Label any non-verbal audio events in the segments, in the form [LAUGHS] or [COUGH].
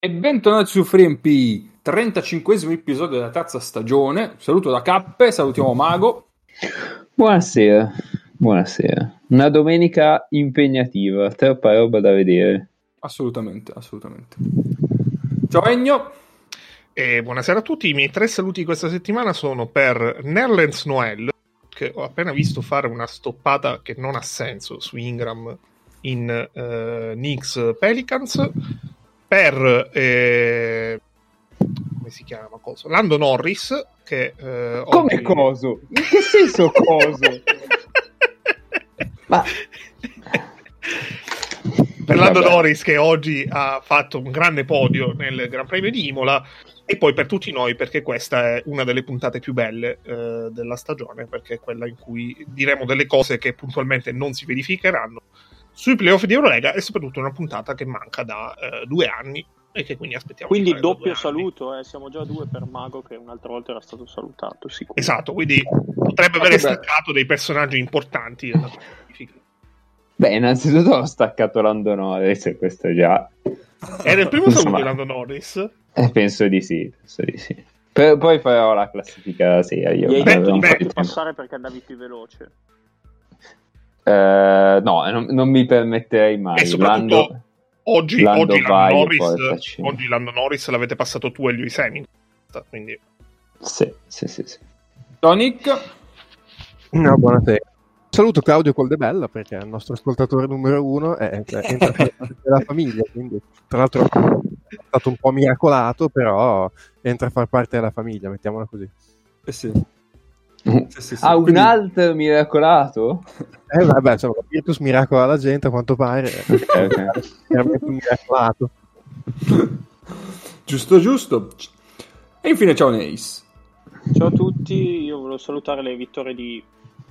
E bentornati su FreeMP, 35 episodio della terza stagione. Saluto da Cappe, salutiamo Mago. Buonasera, buonasera. Una domenica impegnativa, troppa roba da vedere. Assolutamente, assolutamente. Ciao Egno. E buonasera a tutti, i miei tre saluti questa settimana sono per Nerlens Noel, che ho appena visto fare una stoppata che non ha senso su Ingram in uh, Knicks Pelicans per eh, come si chiama coso? Lando Norris che eh, come oggi... coso? in che senso coso? ma per Lando Norris che oggi ha fatto un grande podio nel Gran Premio di Imola e poi per tutti noi perché questa è una delle puntate più belle eh, della stagione perché è quella in cui diremo delle cose che puntualmente non si verificheranno sui playoff di Eurolega e soprattutto una puntata che manca da uh, due anni e che quindi aspettiamo. Quindi doppio saluto, eh. siamo già due per Mago che un'altra volta era stato salutato. Sicuro. Esatto, quindi potrebbe aver staccato dei personaggi importanti della Beh, innanzitutto ho staccato Lando Norris, questo già. Era il primo saluto di Lando Norris? Eh, penso di sì, penso di sì. Per, poi farò la classifica seria. Gli hai detto passare perché andavi più veloce. Eh, no, non, non, mi permetterei mai. E soprattutto Lando, oggi, Lando oggi, Lando Norris, oggi Lando Norris l'avete passato tu e lui Semi. Quindi... Sì, sì, sì, sì. Tonic? No, buonasera. Saluto Claudio Coldebella perché è il nostro ascoltatore numero uno e entra nella [LAUGHS] famiglia, quindi tra l'altro è stato un po' miracolato, però entra a far parte della famiglia, mettiamola così. Eh sì. Sì, sì, sì. Ha Quindi... un altro miracolato? Eh vabbè, insomma, Virtus miracola la gente a quanto pare. [LAUGHS] okay, okay. Veramente un miracolato. giusto, giusto. E infine ciao Neis. Ciao a tutti, io volevo salutare le vittorie di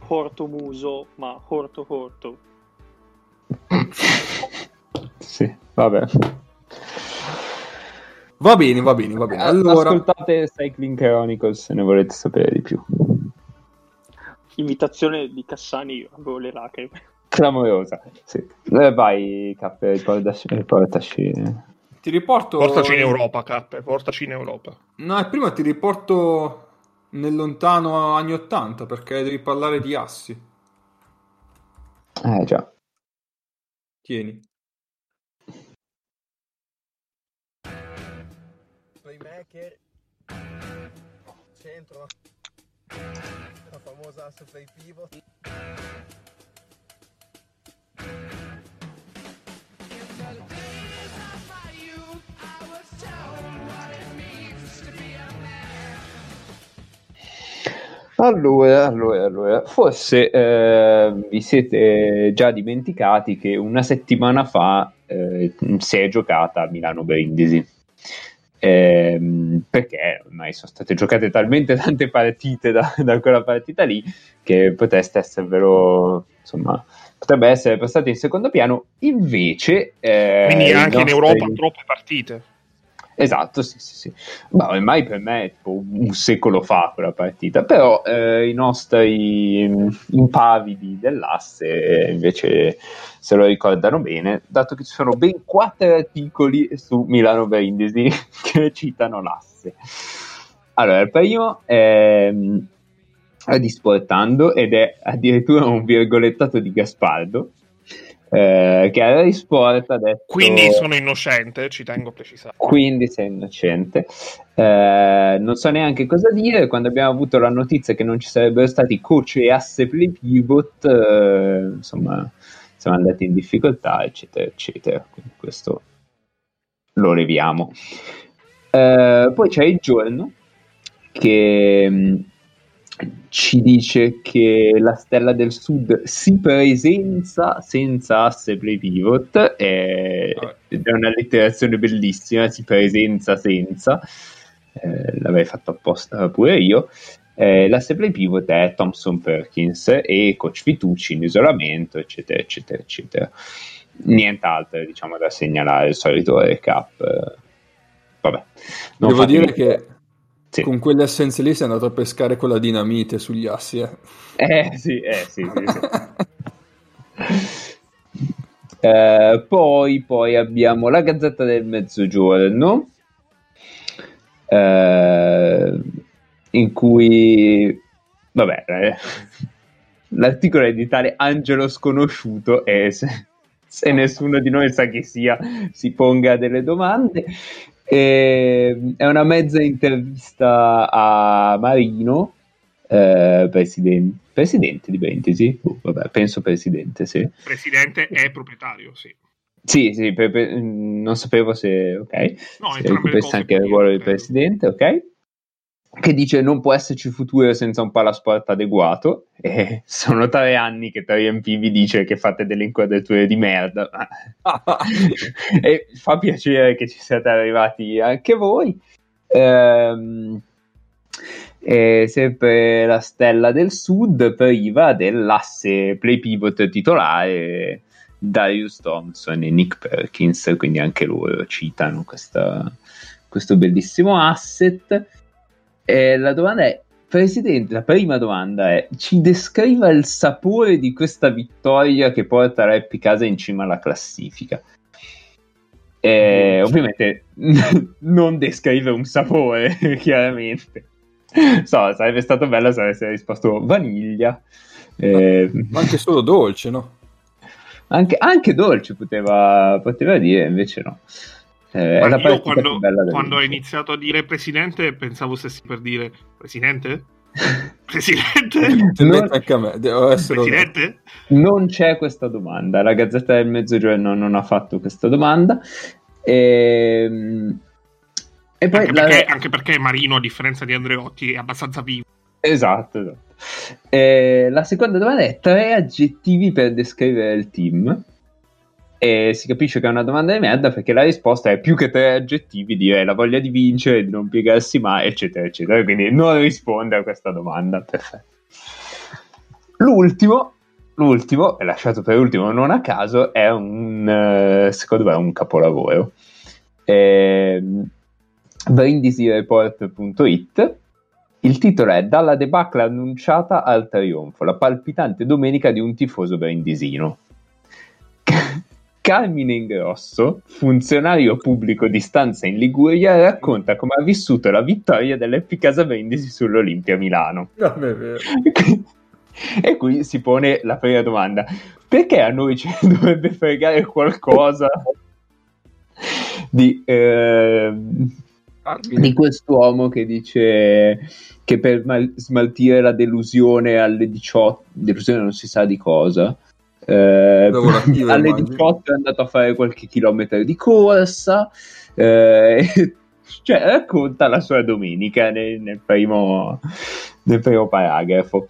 Porto Muso, ma Horto Horto. [LAUGHS] sì, vabbè. Va bene, va bene, va bene. Allora... Ascoltate Cycling Chronicles se ne volete sapere di più imitazione di Cassani avevo le lacrime. [LAUGHS] Clamorosa, sì. Eh, vai, Cappe, riportaci, riportaci. Ti riporto... Portaci in Europa, Cappe, portaci in Europa. No, prima ti riporto nel lontano anni 80, perché devi parlare di assi. Eh, già. Tieni. Famosa asse play pivot. Allora, allora, allora, forse eh, vi siete già dimenticati che una settimana fa eh, si è giocata a Milano Brindisi ehm, perché ormai sono state giocate talmente tante partite da, da quella partita lì che potesse esservelo, insomma, potrebbe essere passate in secondo piano. Invece, eh, quindi anche in Europa troppe partite. Esatto, sì, sì, sì. Ma ormai per me è tipo un secolo fa quella partita, però eh, i nostri impavidi dell'asse invece se lo ricordano bene, dato che ci sono ben quattro articoli su Milano Brindisi [LAUGHS] che citano l'asse. Allora, il primo è, è di Sportando ed è addirittura un virgolettato di Gaspardo eh, che era di sport ha detto quindi sono innocente ci tengo a precisare. Quindi sei innocente. Eh, non so neanche cosa dire. Quando abbiamo avuto la notizia che non ci sarebbero stati coach e asse play pivot eh, insomma siamo andati in difficoltà eccetera eccetera. Quindi questo lo leviamo. Eh, poi c'è il giorno che ci dice che la Stella del Sud si presenza senza asse play pivot è, ed è una letterazione bellissima si presenza senza eh, l'avrei fatto apposta pure io. Eh, l'asse play pivot è Thompson Perkins e Coach Fitucci in isolamento eccetera eccetera eccetera. Nient'altro diciamo da segnalare il solito recap. Vabbè. Devo dire che sì. Con quelle assenze lì sei andato a pescare con la dinamite sugli assi, eh? Eh sì, eh sì, sì, sì. [LAUGHS] Eh, poi, poi abbiamo la Gazzetta del Mezzogiorno, eh, in cui, vabbè, eh, l'articolo è di tale angelo sconosciuto e se, se nessuno di noi sa chi sia si ponga delle domande. E, è una mezza intervista a Marino, eh, presidente, presidente di Brindisi, Uh, vabbè, penso presidente, sì. Presidente e proprietario, sì. Sì, sì, per- per- non sapevo se, ok, No, se anche il ruolo di credo. presidente, ok? Che dice non può esserci futuro senza un palasport adeguato. E [LAUGHS] sono tre anni che 3MP dice che fate delle inquadrature di merda. [LAUGHS] e fa piacere che ci siate arrivati anche voi. Ehm, sempre la stella del sud priva dell'asse play pivot titolare Darius Thompson e Nick Perkins, quindi anche loro citano questa- questo bellissimo asset. E la domanda è, Presidente, la prima domanda è, ci descriva il sapore di questa vittoria che porta Rappi Casa in cima alla classifica? E, ovviamente [LAUGHS] non descrive un sapore, [LAUGHS] chiaramente. So, sarebbe stato bello se avesse risposto vaniglia. Eh, Ma anche solo dolce, no? anche, anche dolce poteva, poteva dire, invece no. Eh, è la io quando, quando ho mondo. iniziato a dire presidente pensavo stessi per dire presidente? [LAUGHS] Presidente? Onesto. Presidente? Non c'è questa domanda, la Gazzetta del Mezzogiorno non ha fatto questa domanda. Ehm, E, poi Anche la- perché, anche perché Marino, a differenza di Andreotti, è abbastanza vivo. Esatto, esatto. Eh, la seconda domanda è tre aggettivi per descrivere il team. E si capisce che è una domanda di merda perché la risposta è più che tre aggettivi, dire la voglia di vincere, di non piegarsi mai, eccetera, eccetera. Quindi non risponde a questa domanda. Perfetto. L'ultimo, l'ultimo, lasciato per ultimo non a caso, è un, eh, secondo me, un capolavoro. Ehm, brindisireport.it il titolo è Dalla debacle annunciata al trionfo, la palpitante domenica di un tifoso brindisino. [LAUGHS] Carmine Ingrosso, funzionario pubblico di stanza in Liguria, racconta come ha vissuto la vittoria dell'Epicasa Brindisi sull'Olimpia Milano. [LAUGHS] E qui si pone la prima domanda: perché a noi ci [LAUGHS] dovrebbe fregare qualcosa di, ehm, di quest'uomo che dice che per mal- smaltire la delusione alle 18, delusione non si sa di cosa. Eh, alle immagino. 18 è andato a fare qualche chilometro di corsa, eh, [LAUGHS] cioè racconta la sua domenica nel, nel primo, nel primo paragrafo.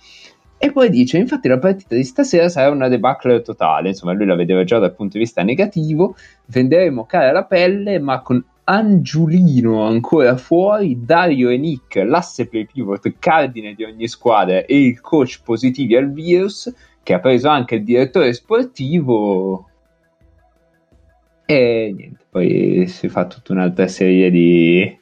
E poi dice: Infatti, la partita di stasera sarà una debacle totale. Insomma, lui la vedeva già dal punto di vista negativo. Venderemo cara la pelle, ma con Angiulino ancora fuori, Dario e Nick, l'asse play pivot cardine di ogni squadra e il coach positivi al virus, che ha preso anche il direttore sportivo. E niente, poi si fa tutta un'altra serie di,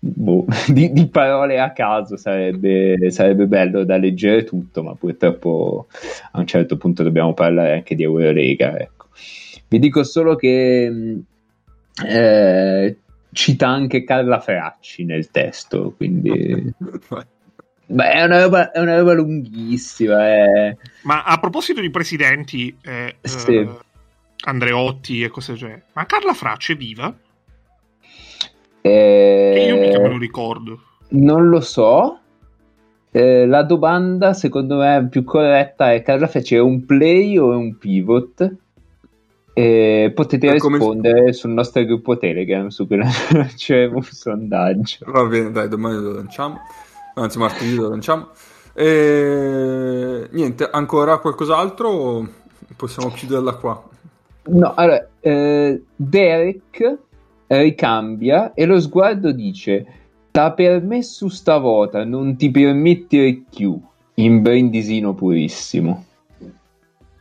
boh, [LAUGHS] di, di parole a caso. Sarebbe, sarebbe bello da leggere tutto, ma purtroppo a un certo punto dobbiamo parlare anche di Eurolega. Ecco. Vi dico solo che mh, eh, cita anche Carla Fracci nel testo, quindi [LAUGHS] beh, è, una roba, è una roba lunghissima. È... Ma a proposito di presidenti, eh, Sì. eh, Andreotti e cose del genere, ma Carla Fracci è viva? è- Che io mica me lo ricordo. Non lo so. Eh, la domanda, secondo me, più corretta è: Carla Fracci è un play o è un pivot? Eh, potete Eh, come- rispondere sul nostro gruppo Telegram su cui lanceremo [LAUGHS] un sondaggio. Va bene, dai, domani lo lanciamo. Anzi, martedì lo lanciamo. E... Niente, ancora qualcos'altro? Possiamo chiuderla qua. No, allora, eh, Derek ricambia e lo sguardo dice: T'ha permesso stavolta, non ti permettere più. In brindisino purissimo.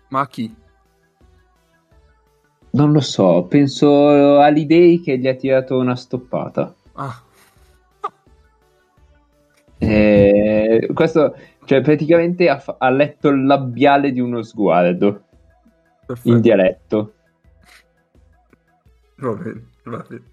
Ma a chi? Non lo so, penso all'idea che gli ha tirato una stoppata. Ah, Eh, questo, cioè, praticamente ha, ha letto il labiale di uno sguardo. Perfetto. in dialetto. Va bene, va bene.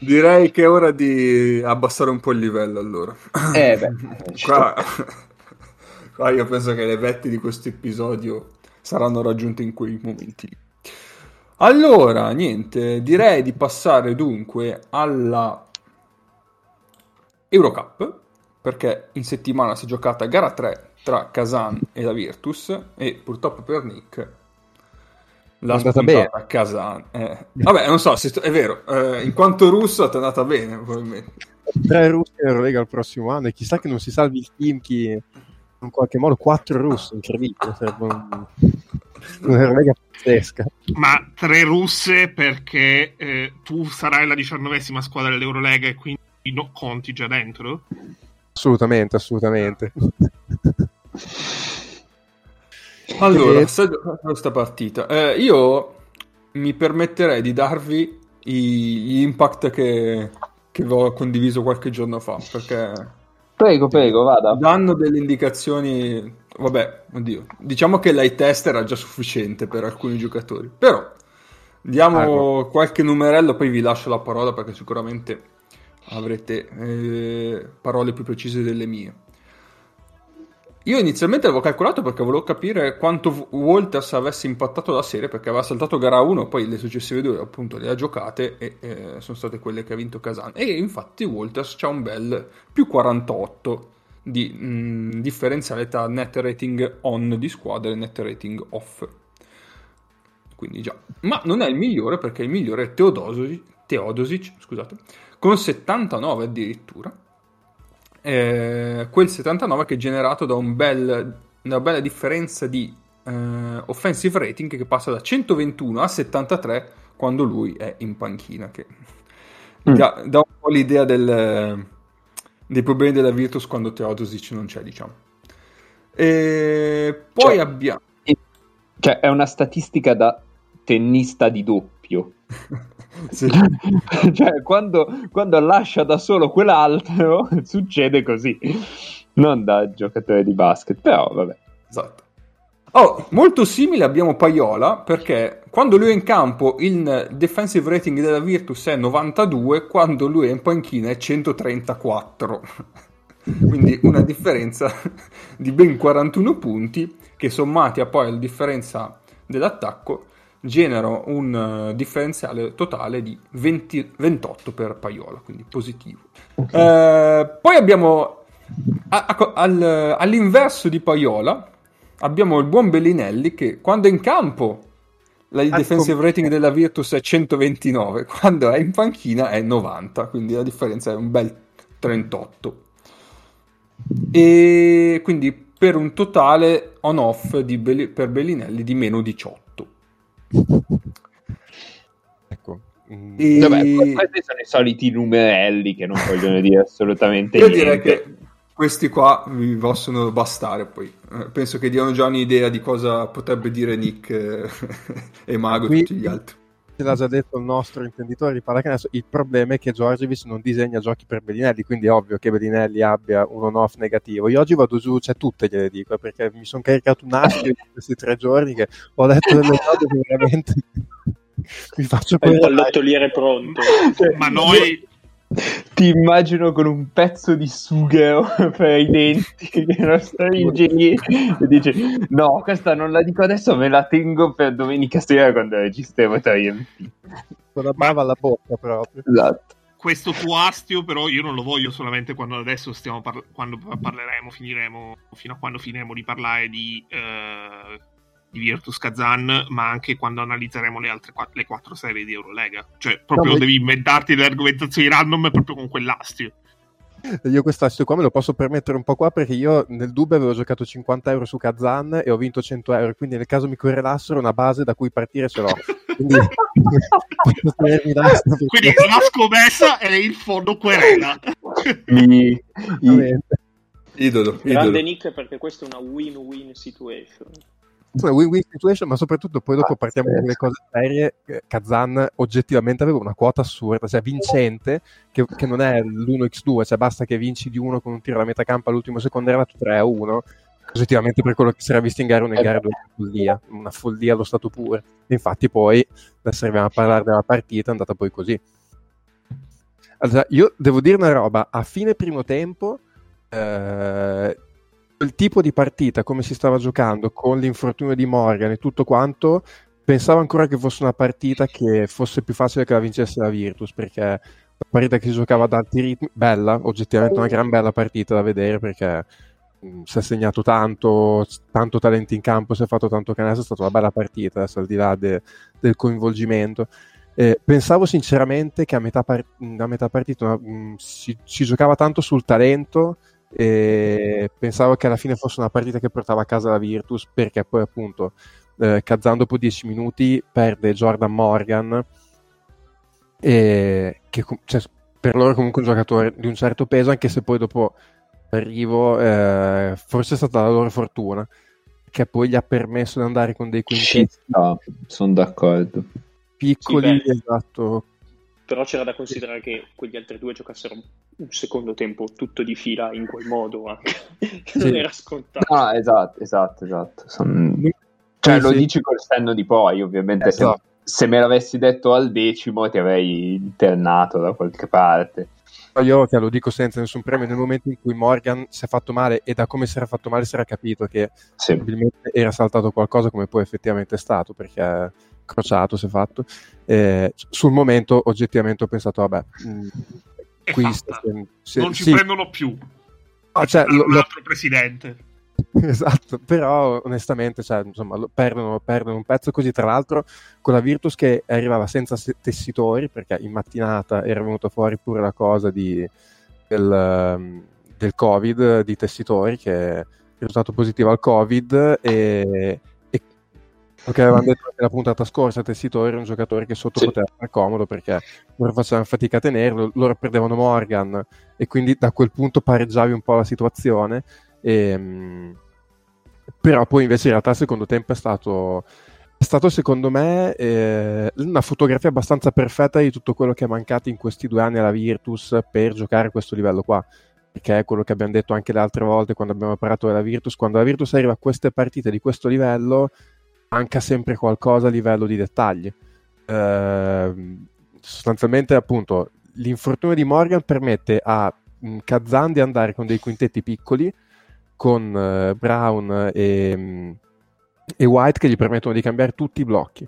Direi che è ora di abbassare un po' il livello allora. Eh, beh, [LAUGHS] ci qua, [LAUGHS] qua io penso che le vette di questo episodio saranno raggiunte in quei momenti lì. Allora, niente, direi di passare dunque alla Eurocup, perché in settimana si è giocata gara 3 tra Kazan e la Virtus e purtroppo per Nick l'ha andata spuntata a Kazan. Eh, Vabbè, non so, se sto- è vero, eh, in quanto russo è andata bene, probabilmente. Tre russi in Eurolega il prossimo anno e chissà che non si salvi il team chi in qualche modo quattro russi, incredibile, sarebbe un- un'Eurolega pazzesca. Ma tre russe perché eh, tu sarai la diciannovesima squadra dell'Eurolega e quindi no- conti già dentro? Assolutamente, assolutamente. [LAUGHS] Allora, E- sta giocando questa partita. Eh, io mi permetterei di darvi i- gli impact che, che ho condiviso qualche giorno fa, perché Prego, prego, vada. danno delle indicazioni. Vabbè, oddio, diciamo che l'high test era già sufficiente per alcuni giocatori, però diamo Ah, qualche numerello, poi vi lascio la parola perché sicuramente avrete eh, parole più precise delle mie. Io inizialmente avevo calcolato perché volevo capire quanto Walters avesse impattato la serie perché aveva saltato gara 1, poi le successive due appunto le ha giocate e eh, sono state quelle che ha vinto Kazan. E infatti Walters c'ha un bel più 48 di mh, differenziale tra net rating on di squadra e net rating off. Quindi già. Ma non è il migliore perché il migliore è Teodosic, Teodosic scusate, con 79 addirittura. Eh, quel 79 che è generato da un bel- una bella differenza di eh, offensive rating che passa da 121 a 73 quando lui è in panchina, che Mm. dà, dà un po' l'idea del- dei problemi della Virtus quando Teodosic non c'è, diciamo. E poi Cioè- abbiamo... Cioè, è una statistica da tennista di doppio. [LAUGHS] Sì. [LAUGHS] cioè, quando, quando lascia da solo quell'altro, [LAUGHS] succede così. Non da giocatore di basket, però vabbè. Esatto. Oh, molto simile abbiamo Paiola perché quando lui è in campo il defensive rating della Virtus è 92, quando lui è in panchina è 134. Quindi una differenza di ben 41 punti che sommati a poi alla differenza dell'attacco generano un eh, differenziale totale di 20 28 per Paiola, quindi positivo. Eh, poi abbiamo a- a- al- all'inverso di Paiola abbiamo il buon Bellinelli che quando è in campo la- il Ah, defensive rating della Virtus è 129, [LAUGHS] quando è in panchina è 90, quindi la differenza è un bel 38. E quindi per un totale on-off Belli- per Bellinelli di meno 18. Ecco. Mm, E- Vabbè, questi sono i soliti numerelli che non vogliono dire assolutamente Io niente. direi che questi qua vi possono bastare poi. Eh, penso che diano già un'idea di cosa potrebbe dire Nick eh, [LAUGHS] e Mago e tutti gli altri. Ce l'ha già detto il nostro intenditore di pallacanestro. Il problema è che Giorgievic non disegna giochi per Bellinelli, quindi è ovvio che Bellinelli abbia un on-off negativo. Io oggi vado giù, cioè tutte gliele dico, perché mi sono caricato un astio in questi tre giorni che ho letto delle [LAUGHS] cose che veramente mi faccio Hai il poi pallottoliere pronto. Ma noi, Ti immagino con un pezzo di sughero [LAUGHS] per i denti [LAUGHS] che non stringi e dici no, questa non la dico adesso, me la tengo per domenica sera quando registriamo tra IMP. con la bava alla bocca proprio. Esatto. questo tuo astio, però, io non lo voglio solamente quando adesso stiamo par- quando parleremo, finiremo, fino a quando finiremo di parlare di, eh, di Virtus Kazan, ma anche quando analizzeremo le altre qua- le quattro serie di Eurolega. Cioè, proprio No, devi inventarti le argomentazioni random proprio con quell'astio. Io quest'astio qua me lo posso permettere un po' qua perché io nel dubbio avevo giocato 50 euro su Kazan e ho vinto 100 euro, quindi nel caso mi correlassero una base da cui partire ce l'ho. Quindi [LAUGHS] Quindi [LAUGHS] la scommessa è il fondo querela. I- i- Veramente. Idolo, Grande idolo. Nick perché questa è una win-win situation. Insomma, win-win situation, ma soprattutto poi dopo partiamo con le cose serie. Kazan oggettivamente aveva una quota assurda, cioè vincente, che, che non è l'1x2, cioè basta che vinci di uno con un tiro alla metà campo all'ultimo secondo, era 3 a 1. Oggettivamente per quello che si era visto in gara 1 in gara 2 una follia, una follia allo stato puro. Infatti poi, adesso arriviamo a parlare della partita, è andata poi così. Allora, io devo dire una roba, a fine primo tempo, eh, il tipo di partita, come si stava giocando, con l'infortunio di Morgan e tutto quanto, pensavo ancora che fosse una partita che fosse più facile che la vincesse la Virtus, perché la partita che si giocava ad alti ritmi, bella, oggettivamente una gran bella partita da vedere, perché mh, si è segnato tanto, tanto talento in campo, si è fatto tanto canestro, è stata una bella partita, adesso al di là de- del coinvolgimento. Eh, pensavo sinceramente che a metà, par- a metà partita mh, si, si giocava tanto sul talento e pensavo che alla fine fosse una partita che portava a casa la Virtus perché poi appunto eh, Kazan dopo 10 minuti perde Jordan Morgan e che cioè, per loro è comunque un giocatore di un certo peso anche se poi dopo l'arrivo eh, forse è stata la loro fortuna che poi gli ha permesso di andare con dei quintetti No, sono d'accordo. piccoli Sì, esatto Però c'era da considerare che quegli altri due giocassero un secondo tempo tutto di fila in quel modo anche. [LAUGHS] non Sì. era scontato. No, esatto, esatto, esatto. Son- Cioè, Sì, lo sì. dici col senno di poi, ovviamente. Se, Esatto. se me l'avessi detto al decimo, ti avrei internato da qualche parte. io te lo dico senza nessun premio nel momento in cui Morgan si è fatto male e da come si era fatto male si era capito che Sì. probabilmente era saltato qualcosa come poi effettivamente è stato perché crociato si è fatto Eh, sul momento oggettivamente ho pensato vabbè mh, È qui se- se- non ci sì, prendono più. ah, cioè, Sarà lo- un lo- altro presidente. [LAUGHS] esatto però onestamente cioè, insomma, perdono, perdono un pezzo così tra l'altro con la Virtus che arrivava senza se- tessitori perché in mattinata era venuta fuori pure la cosa di, del, ehm, del covid di tessitori che è risultato positivo al covid e, che avevamo detto anche la puntata scorsa tessitori era un giocatore che sotto Sì. poteva fare comodo perché loro facevano fatica a tenerlo loro perdevano Morgan e quindi da quel punto pareggiavi un po' la situazione e, però poi invece in realtà il secondo tempo è stato, è stato secondo me eh, una fotografia abbastanza perfetta di tutto quello che è mancato in questi due anni alla Virtus per giocare a questo livello qua perché è quello che abbiamo detto anche le altre volte quando abbiamo parlato della Virtus quando la Virtus arriva a queste partite di questo livello manca sempre qualcosa a livello di dettagli Ehm, sostanzialmente appunto l'infortunio di Morgan permette a mh, Kazan di andare con dei quintetti piccoli con eh, Brown e, mh, e White che gli permettono di cambiare tutti i blocchi.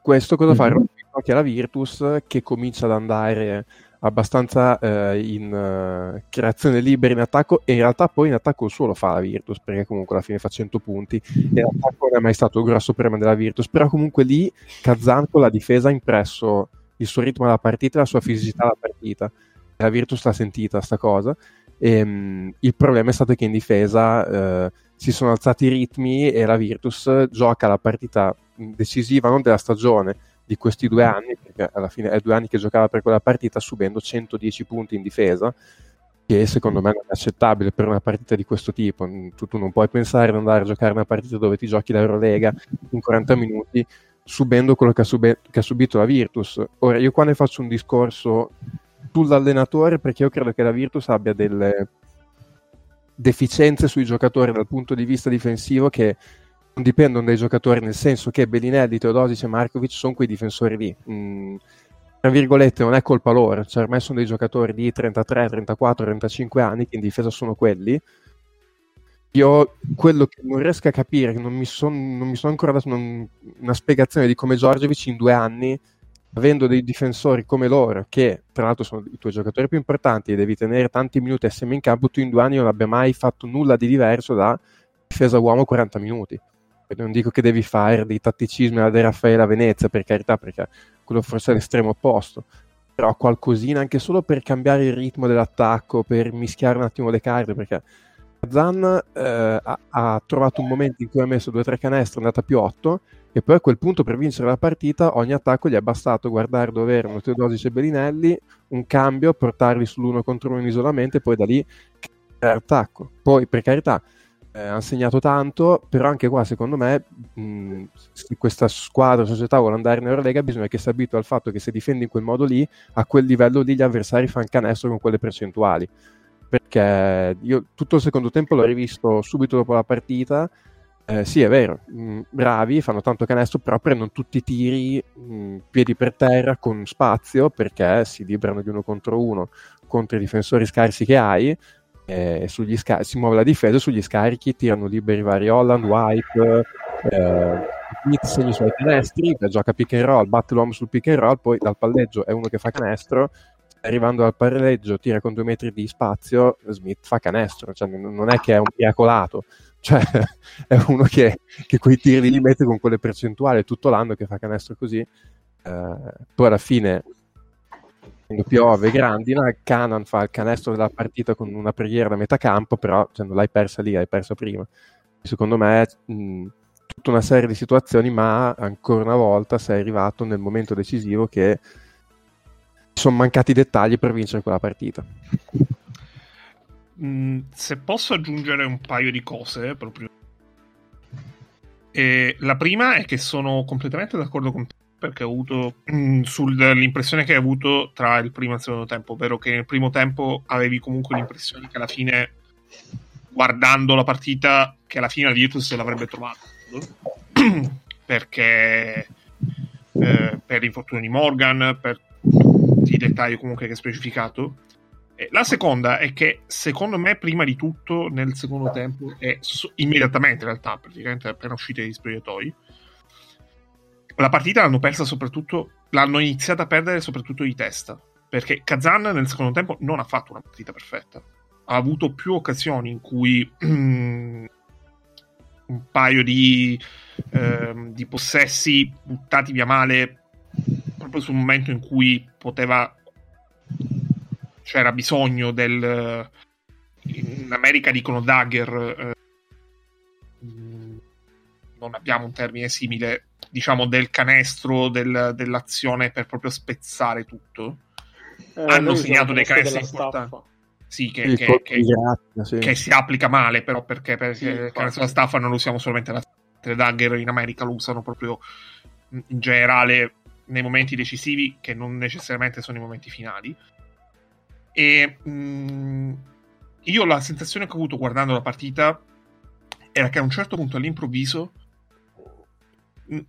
Questo cosa fa? Mhm. Rompe i blocchi alla Virtus che comincia ad andare abbastanza eh, in eh, creazione libera in attacco e in realtà poi in attacco il suo lo fa la Virtus perché comunque alla fine fa 100 punti. E l'attacco non è mai stato il grosso problema della Virtus però comunque lì Kazan con la difesa ha impresso il suo ritmo alla partita la sua fisicità alla partita. E la Virtus l'ha sentita sta cosa. E, mh, il problema è stato che in difesa eh, si sono alzati i ritmi e la Virtus gioca la partita decisiva non della stagione di questi due anni, perché alla fine è due anni che giocava per quella partita subendo 110 punti in difesa, che secondo me non è accettabile per una partita di questo tipo. Tu, tu non puoi pensare di andare a giocare una partita dove ti giochi l'Eurolega in 40 minuti subendo quello che ha, sube- che ha subito la Virtus. Ora, io qua ne faccio un discorso sull'allenatore perché io credo che la Virtus abbia delle deficienze sui giocatori dal punto di vista difensivo che non dipendono dai giocatori, nel senso che Bellinelli, Teodosic e Markovic sono quei difensori lì. Mm, tra virgolette, non è colpa loro, cioè ormai sono dei giocatori di 33, 34, 35 anni che in difesa sono quelli. Io quello che non riesco a capire, non mi sono son ancora dato un- una spiegazione di come Giorgevic in due anni, avendo dei difensori come loro, che tra l'altro sono i tuoi giocatori più importanti e devi tenere tanti minuti assieme in campo, tu in due anni non abbia mai fatto nulla di diverso da difesa uomo 40 minuti. Non dico che devi fare dei tatticismi alla De Raffaele a Venezia, per carità, perché quello forse è l'estremo opposto. Però qualcosina anche solo per cambiare il ritmo dell'attacco, per mischiare un attimo le carte, perché Zan eh, ha, ha trovato un momento in cui ha messo 2-3 canestri, è andata più 8, e poi a quel punto per vincere la partita ogni attacco gli è bastato guardare dove erano Teodosic e Bellinelli, un cambio, portarli sull'uno contro uno in isolamento e poi da lì attacco. Poi per carità eh, hanno segnato tanto, però anche qua secondo me mh, se questa squadra, società vuole andare in Eurolega bisogna che si abitui al fatto che se difendi in quel modo lì, a quel livello lì gli avversari fanno canestro con quelle percentuali. perché io tutto il secondo tempo l'ho rivisto subito dopo la partita. Eh, sì, è vero, mh, bravi, fanno tanto canestro, però prendono tutti i tiri mh, piedi per terra con spazio perché si librano di uno contro uno contro i difensori scarsi che hai. Eh, scar- si muove la difesa sugli scarichi, tirano liberi vari Holland, White, eh, segna i suoi canestri, gioca pick and roll, batte l'uomo sul pick and roll, poi dal palleggio è uno che fa canestro, arrivando al palleggio tira con due metri di spazio, Smith fa canestro, cioè, non è che è un miracolato, cioè [LAUGHS] è uno che, che quei tiri li mette con quelle percentuali tutto l'anno che fa canestro così, eh, poi alla fine quando piove grandina, Canan fa il canestro della partita con una preghiera da metà campo, però cioè, non l'hai persa lì, l'hai persa prima. Secondo me mh, tutta una serie di situazioni, ma ancora una volta sei arrivato nel momento decisivo che sono mancati i dettagli per vincere quella partita. [LAUGHS] Mm, se posso aggiungere un paio di cose proprio. E la prima è che sono completamente d'accordo con te perché ho avuto mm, sull'impressione che hai avuto tra il primo e il secondo tempo, ovvero che nel primo tempo avevi comunque l'impressione che alla fine, guardando la partita, che alla fine la Virtus l'avrebbe trovata. [CLEARS THROAT] perché eh, per l'infortunio di Morgan, per i dettagli comunque che hai specificato. La seconda è che secondo me, prima di tutto, nel secondo tempo, e so- immediatamente in realtà, praticamente appena uscite gli spogliatoi, la partita l'hanno persa soprattutto, l'hanno iniziata a perdere soprattutto di testa. Perché Kazan nel secondo tempo non ha fatto una partita perfetta. Ha avuto più occasioni in cui [CLEARS THROAT] un paio di, ehm, di possessi buttati via male proprio sul momento in cui poteva c'era bisogno del in America dicono dagger eh, non abbiamo un termine simile diciamo del canestro del, dell'azione per proprio spezzare tutto Eh, hanno segnato dei canestri importanti staffa. sì che, Il che- che- grazia, sì. che si applica male però perché, perché Sì, il canestro della staffa non lo usiamo solamente la le dagger in America lo usano proprio in generale nei momenti decisivi che non necessariamente sono i momenti finali e mh, io la sensazione che ho avuto guardando la partita era che a un certo punto all'improvviso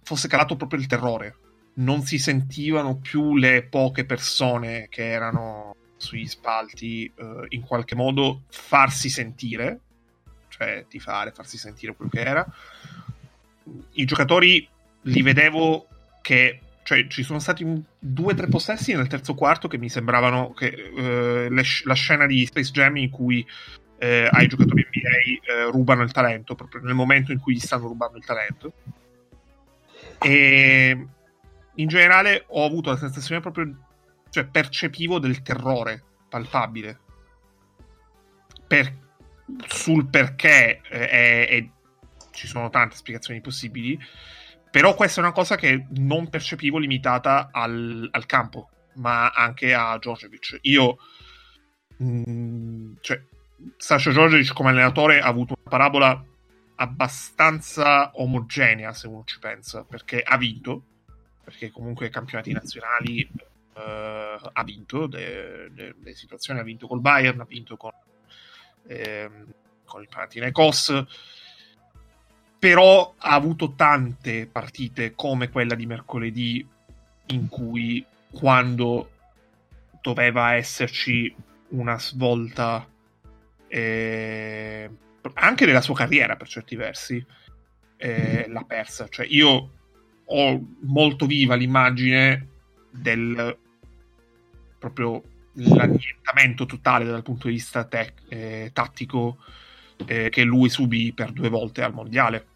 fosse calato proprio il terrore. Non si sentivano più le poche persone che erano sugli spalti eh, in qualche modo farsi sentire cioè tifare, farsi sentire quello che era. I giocatori li vedevo che cioè ci sono stati due o tre possessi nel terzo quarto che mi sembravano che eh, le la scena di Space Jam in cui eh, ai giocatori NBA eh, rubano il talento proprio nel momento in cui gli stanno rubando il talento e in generale ho avuto la sensazione proprio cioè percepivo del terrore palpabile. Per- sul perché eh, è- è- ci sono tante spiegazioni possibili però questa è una cosa che non percepivo limitata al, al campo ma anche a Djordjevic. Io mh, cioè Sasha Djordjevic come allenatore ha avuto una parabola abbastanza omogenea se uno ci pensa perché ha vinto perché comunque campionati nazionali eh, ha vinto le, le- le situazioni ha vinto col Bayern ha vinto con, ehm, con il Panathinaikos però ha avuto tante partite come quella di mercoledì in cui quando doveva esserci una svolta eh, anche nella sua carriera per certi versi eh, l'ha persa. Cioè io ho molto viva l'immagine del proprio l'annientamento totale dal punto di vista tec- eh, tattico eh, che lui subì per due volte al mondiale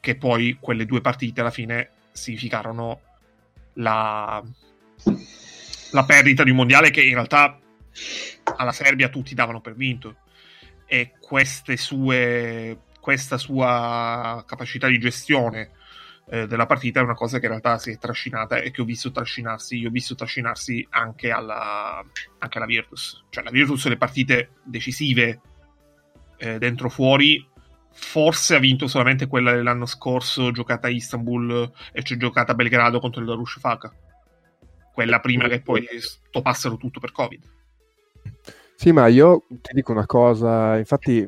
che poi quelle due partite alla fine significarono la, la perdita di un mondiale che in realtà alla Serbia tutti davano per vinto e queste sue questa sua capacità di gestione eh, della partita è una cosa che in realtà si è trascinata e che ho visto trascinarsi io ho visto trascinarsi anche alla, anche alla Virtus. Cioè la Virtus le partite decisive eh, dentro fuori forse ha vinto solamente quella dell'anno scorso giocata a Istanbul e c'è giocata a Belgrado contro il Darush Faka quella prima che poi stoppassero tutto per Covid Sì, ma io ti dico una cosa, infatti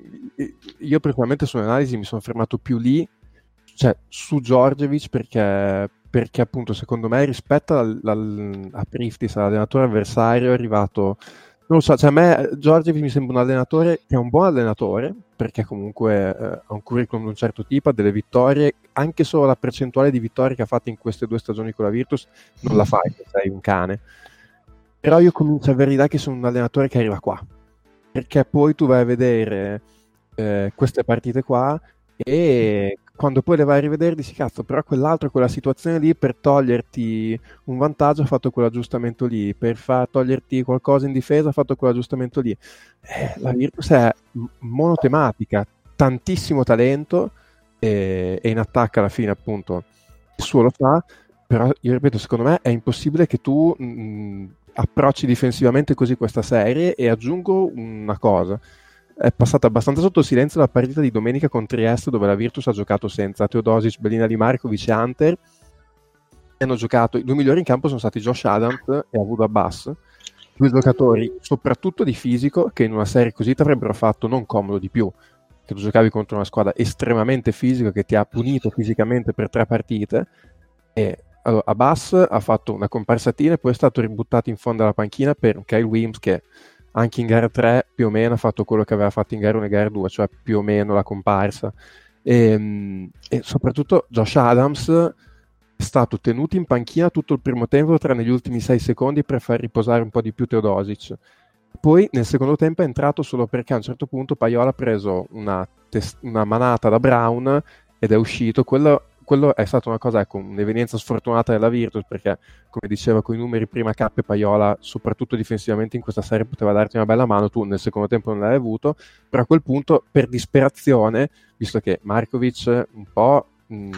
io personalmente sull'analisi mi sono fermato più lì, cioè su Giorgevic perché, perché appunto secondo me rispetto al, al, a Priftis, all'allenatore avversario, è arrivato non lo so, cioè a me Giorgevic mi sembra un allenatore che è un buon allenatore, perché comunque eh, ha un curriculum di un certo tipo, ha delle vittorie, anche solo la percentuale di vittorie che ha fatto in queste due stagioni con la Virtus non la fai, sei un cane. Però io comincio a avere l'idea che sono un allenatore che arriva qua, perché poi tu vai a vedere eh, queste partite qua e quando poi le vai a rivedere dici cazzo però quell'altro quella situazione lì per toglierti un vantaggio ha fatto quell'aggiustamento lì. Per far toglierti qualcosa in difesa ha fatto quell'aggiustamento lì. Eh, la Virtus è monotematica tantissimo talento e, e, in attacco alla fine appunto il suo lo fa. Però io ripeto secondo me è impossibile che tu mh, approcci difensivamente così questa serie e aggiungo una cosa. È passata abbastanza sotto silenzio la partita di domenica con Trieste dove la Virtus ha giocato senza Teodosic, Belina Di Markovic e Hunter. Hanno giocato, i due migliori in campo sono stati Josh Adams e Avuda Abbas due giocatori soprattutto di fisico che in una serie così ti avrebbero fatto non comodo di più. Che tu giocavi contro una squadra estremamente fisica che ti ha punito fisicamente per tre partite e allora, Abbas ha fatto una comparsatina e poi è stato ributtato in fondo alla panchina per Kyle Williams che anche in gara 3 più o meno ha fatto quello che aveva fatto in gara 1 e gara 2, cioè più o meno la comparsa. E, ehm, e, soprattutto Josh Adams è stato tenuto in panchina tutto il primo tempo, tranne gli ultimi 6 secondi per far riposare un po' di più Teodosic. Poi nel secondo tempo è entrato solo perché a un certo punto Paiola ha preso una, tes- una manata da Brown ed è uscito. Quello quello è stata una cosa, ecco, un'evenienza sfortunata della Virtus perché, come diceva con i numeri prima K Paiola, soprattutto difensivamente in questa serie poteva darti una bella mano, tu nel secondo tempo non l'hai avuto, però a quel punto per disperazione, visto che Markovic un po' mh,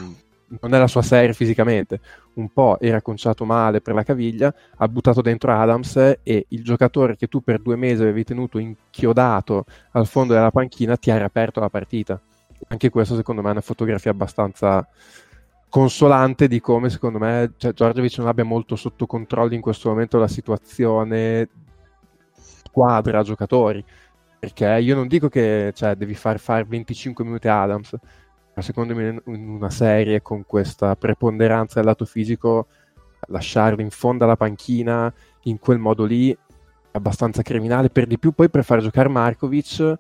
non è la sua serie fisicamente, un po' era conciato male per la caviglia, ha buttato dentro Adams e il giocatore che tu per due mesi avevi tenuto inchiodato al fondo della panchina ti ha riaperto la partita anche questo secondo me è una fotografia abbastanza consolante di come secondo me cioè, Giorgiovic non abbia molto sotto controllo in questo momento la situazione squadra giocatori. Perché io non dico che cioè, devi far fare 25 minuti Adams ma secondo me in una serie con questa preponderanza del lato fisico lasciarlo in fondo alla panchina in quel modo lì è abbastanza criminale per di più. Poi per far giocare Markovic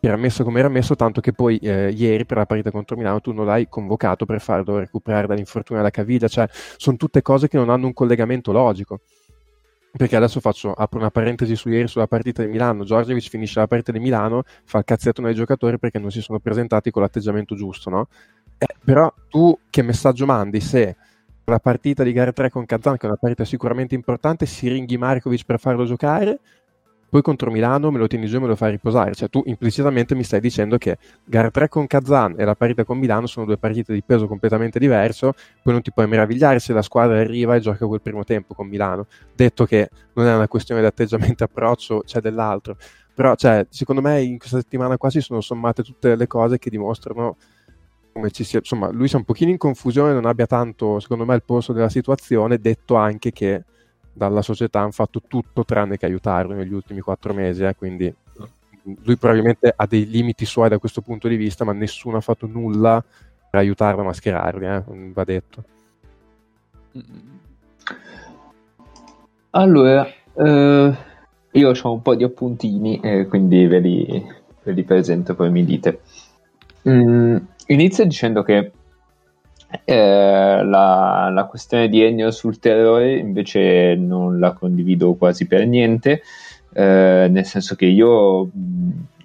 era messo come era messo, tanto che poi eh, ieri per la partita contro Milano tu non l'hai convocato per farlo recuperare dall'infortunio alla caviglia, cioè sono tutte cose che non hanno un collegamento logico. Perché adesso faccio, apro una parentesi su ieri sulla partita di Milano, Giorgevic finisce la partita di Milano, fa il cazzetto ai giocatori perché non si sono presentati con l'atteggiamento giusto, no? Eh, però tu che messaggio mandi se la partita di gara 3 con Kazan, che è una partita sicuramente importante, si ringhi Markovic per farlo giocare, poi contro Milano me lo tieni giù e me lo fai riposare. Cioè, tu implicitamente mi stai dicendo che gara 3 con Kazan e la partita con Milano sono due partite di peso completamente diverso. Poi non ti puoi meravigliare se la squadra arriva e gioca quel primo tempo con Milano. Detto che non è una questione di atteggiamento e approccio, c'è dell'altro. Però, cioè, secondo me, in questa settimana qua si sono sommate tutte le cose che dimostrano come ci sia. Insomma, lui sia un pochino in confusione, non abbia tanto, secondo me, il polso della situazione. Detto anche che dalla società hanno fatto tutto tranne che aiutarlo negli ultimi quattro mesi, eh, quindi lui probabilmente ha dei limiti suoi da questo punto di vista, ma nessuno ha fatto nulla per aiutarlo a mascherarli, eh, va detto. Allora, eh, io ho un po' di appuntini, eh, quindi ve li, ve li, presento, poi mi dite. Mm, inizio dicendo che eh, la, la, questione di Ennio sul terrore invece non la condivido quasi per niente, eh, nel senso che io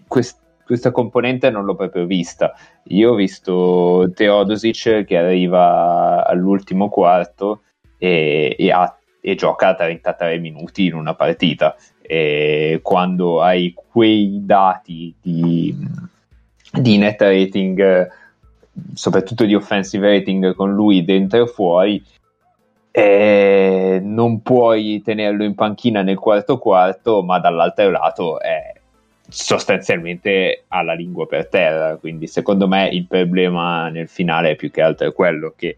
quest, questa componente non l'ho proprio vista. Io ho visto Teodosic che arriva all'ultimo quarto e, e, ha, e gioca 33 minuti in una partita. E quando hai quei dati di, di net rating soprattutto di offensive rating con lui dentro e fuori, eh, non puoi tenerlo in panchina nel quarto quarto, ma dall'altro lato è sostanzialmente alla lingua per terra. Quindi, secondo me, il problema nel finale è più che altro quello che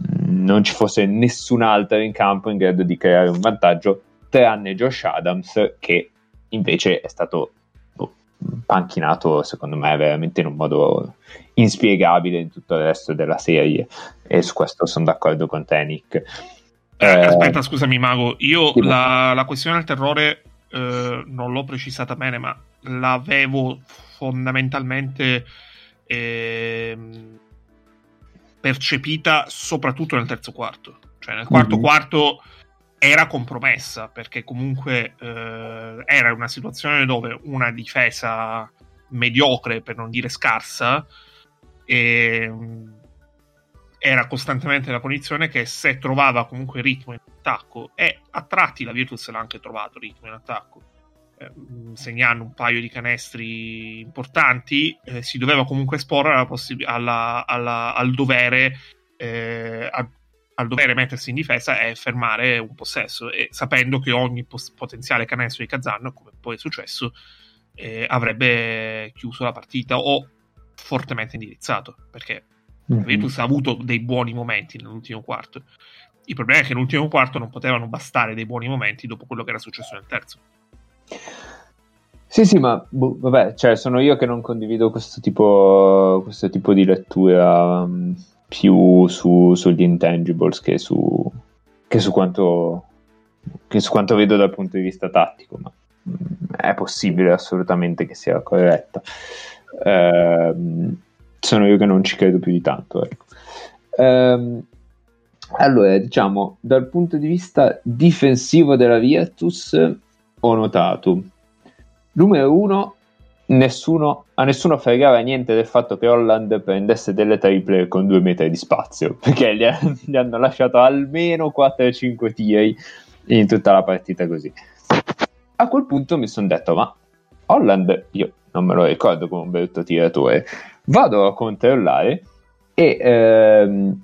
mm, non ci fosse nessun altro in campo in grado di creare un vantaggio, tranne Josh Adams, che invece è stato panchinato secondo me veramente in un modo inspiegabile in tutto il resto della serie e su questo sono d'accordo con te Nick Eh, aspetta, scusami, Mago. Io Sì, la, la questione del terrore eh, non l'ho precisata bene, ma l'avevo fondamentalmente ehm, percepita soprattutto nel terzo quarto. Cioè, nel quarto Mhm. quarto era compromessa perché comunque eh, era una situazione dove una difesa mediocre, per non dire scarsa, ehm, era costantemente la condizione che se trovava comunque ritmo in attacco e a tratti la Virtus l'ha anche trovato ritmo in attacco. Eh, mh, segnando un paio di canestri importanti eh, si doveva comunque esporre alla possi- alla- alla- al dovere eh, a- al dovere mettersi in difesa e fermare un possesso e sapendo che ogni pos- potenziale canestro di Kazan come poi è successo eh, avrebbe chiuso la partita o fortemente indirizzato perché la Virtus ha avuto dei buoni momenti nell'ultimo quarto. Il problema è che nell'ultimo quarto non potevano bastare dei buoni momenti dopo quello che era successo nel terzo. Sì, sì, ma boh, vabbè, cioè sono io che non condivido questo tipo, questo tipo di lettura mm, più su, sugli intangibles che su, che su quanto che su quanto vedo dal punto di vista tattico, ma mm, è possibile assolutamente che sia corretta. Ehm, sono io che non ci credo più di tanto. Ecco. Ehm, allora, diciamo, dal punto di vista difensivo della Virtus, ho notato Numero uno, nessuno, a nessuno fregava niente del fatto che Holland prendesse delle triple con due metri di spazio, [LAUGHS] perché gli, gli hanno lasciato almeno 4-5 tiri in tutta la partita così. A quel punto mi sono detto, ma Holland, io non me lo ricordo come un brutto tiratore, vado a controllare e, ehm,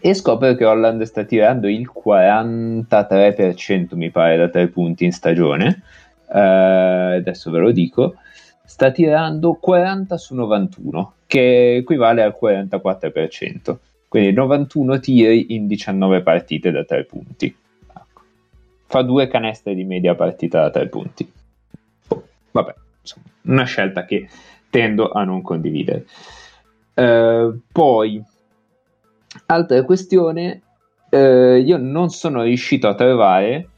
e scopro che Holland sta tirando il 43% mi pare da tre punti in stagione eh, adesso ve lo dico, sta tirando 40 su 91, che equivale al 44%. Quindi 91 tiri in 19 partite da 3 punti. Ecco. Fa due canestre di media partita da 3 punti. Oh, vabbè, insomma, una scelta che tendo a non condividere. Eh, poi, altra questione, eh, io non sono riuscito a trovare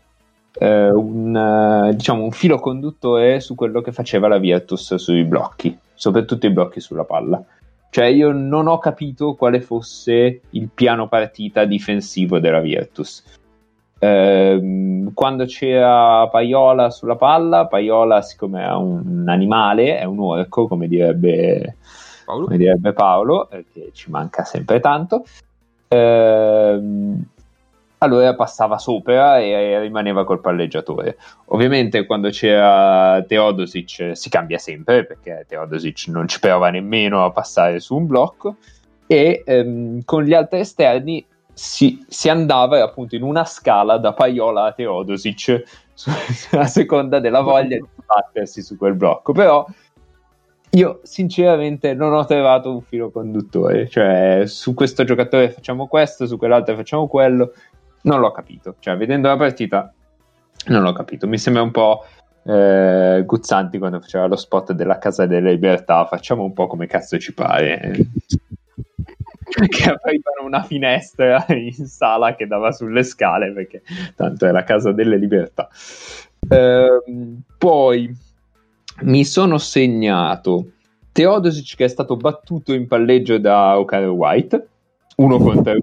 eh, un, eh, diciamo, un filo conduttore su quello che faceva la Virtus sui blocchi, soprattutto i blocchi sulla palla. Cioè io non ho capito quale fosse il piano partita difensivo della Virtus. Ehm, quando c'era Paiola sulla palla, Paiola siccome è un animale, è un orco come direbbe Paolo? come direbbe Paolo, eh, che ci manca sempre tanto. Ehm, allora passava sopra e, rimaneva col palleggiatore. Ovviamente quando c'era Teodosic si cambia sempre perché Teodosic non ci prova nemmeno a passare su un blocco e ehm, con gli altri esterni si, si andava appunto in una scala da Paiola a Teodosic [LAUGHS] a seconda della voglia di battersi su quel blocco. Però io sinceramente non ho trovato un filo conduttore, cioè su questo giocatore facciamo questo, su quell'altro facciamo quello, non l'ho capito, cioè vedendo la partita non l'ho capito, mi sembra un po' eh, Guzzanti quando faceva lo spot della Casa delle Libertà, facciamo un po' come cazzo ci pare. che aprivano una finestra in sala che dava sulle scale perché tanto è la casa delle libertà. Ehm, poi mi sono segnato Teodosic che è stato battuto in palleggio da Okaro White, uno contro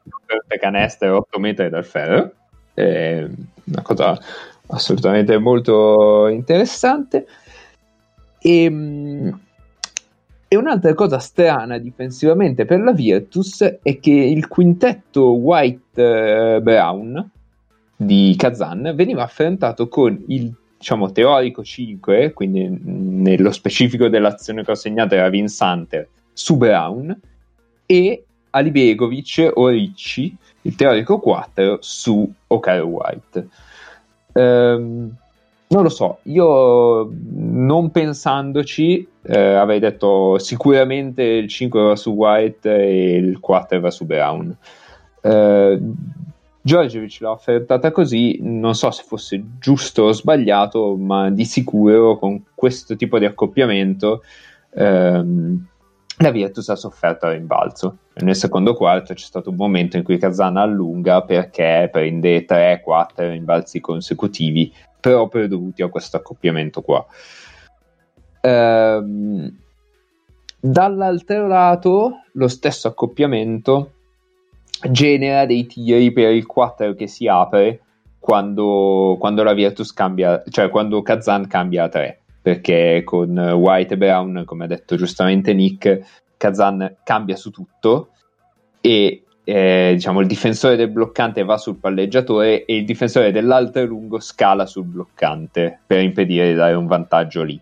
per canestre 8 metri dal ferro, È una cosa assolutamente molto interessante. E, e un'altra cosa strana difensivamente per la Virtus è che il quintetto White-Brown di Kazan veniva affrontato con il diciamo teorico 5, quindi nello specifico dell'azione che ho segnato era Vincenter su Brown e Alibegovic o Ricci, il teorico 4 su Okaro White. Ehm, non lo so, io non pensandoci eh, avrei detto sicuramente il 5 va su White e il 4 va su Brown. Eh, Giorgevic l'ha offertata così, non so se fosse giusto o sbagliato, ma di sicuro con questo tipo di accoppiamento ehm, la Virtus ha sofferto a rimbalzo. Nel secondo quarto c'è stato un momento in cui Kazan allunga perché prende 3-4 rimbalzi consecutivi proprio dovuti a questo accoppiamento qua. Ehm, dall'altro lato, lo stesso accoppiamento genera dei tiri per il 4 che si apre quando, quando la Virtus cambia, cioè quando Kazan cambia a 3 perché con White e Brown, come ha detto giustamente Nick, Kazan cambia su tutto e eh, diciamo il difensore del bloccante va sul palleggiatore e il difensore dell'altro lungo scala sul bloccante per impedire di dare un vantaggio lì.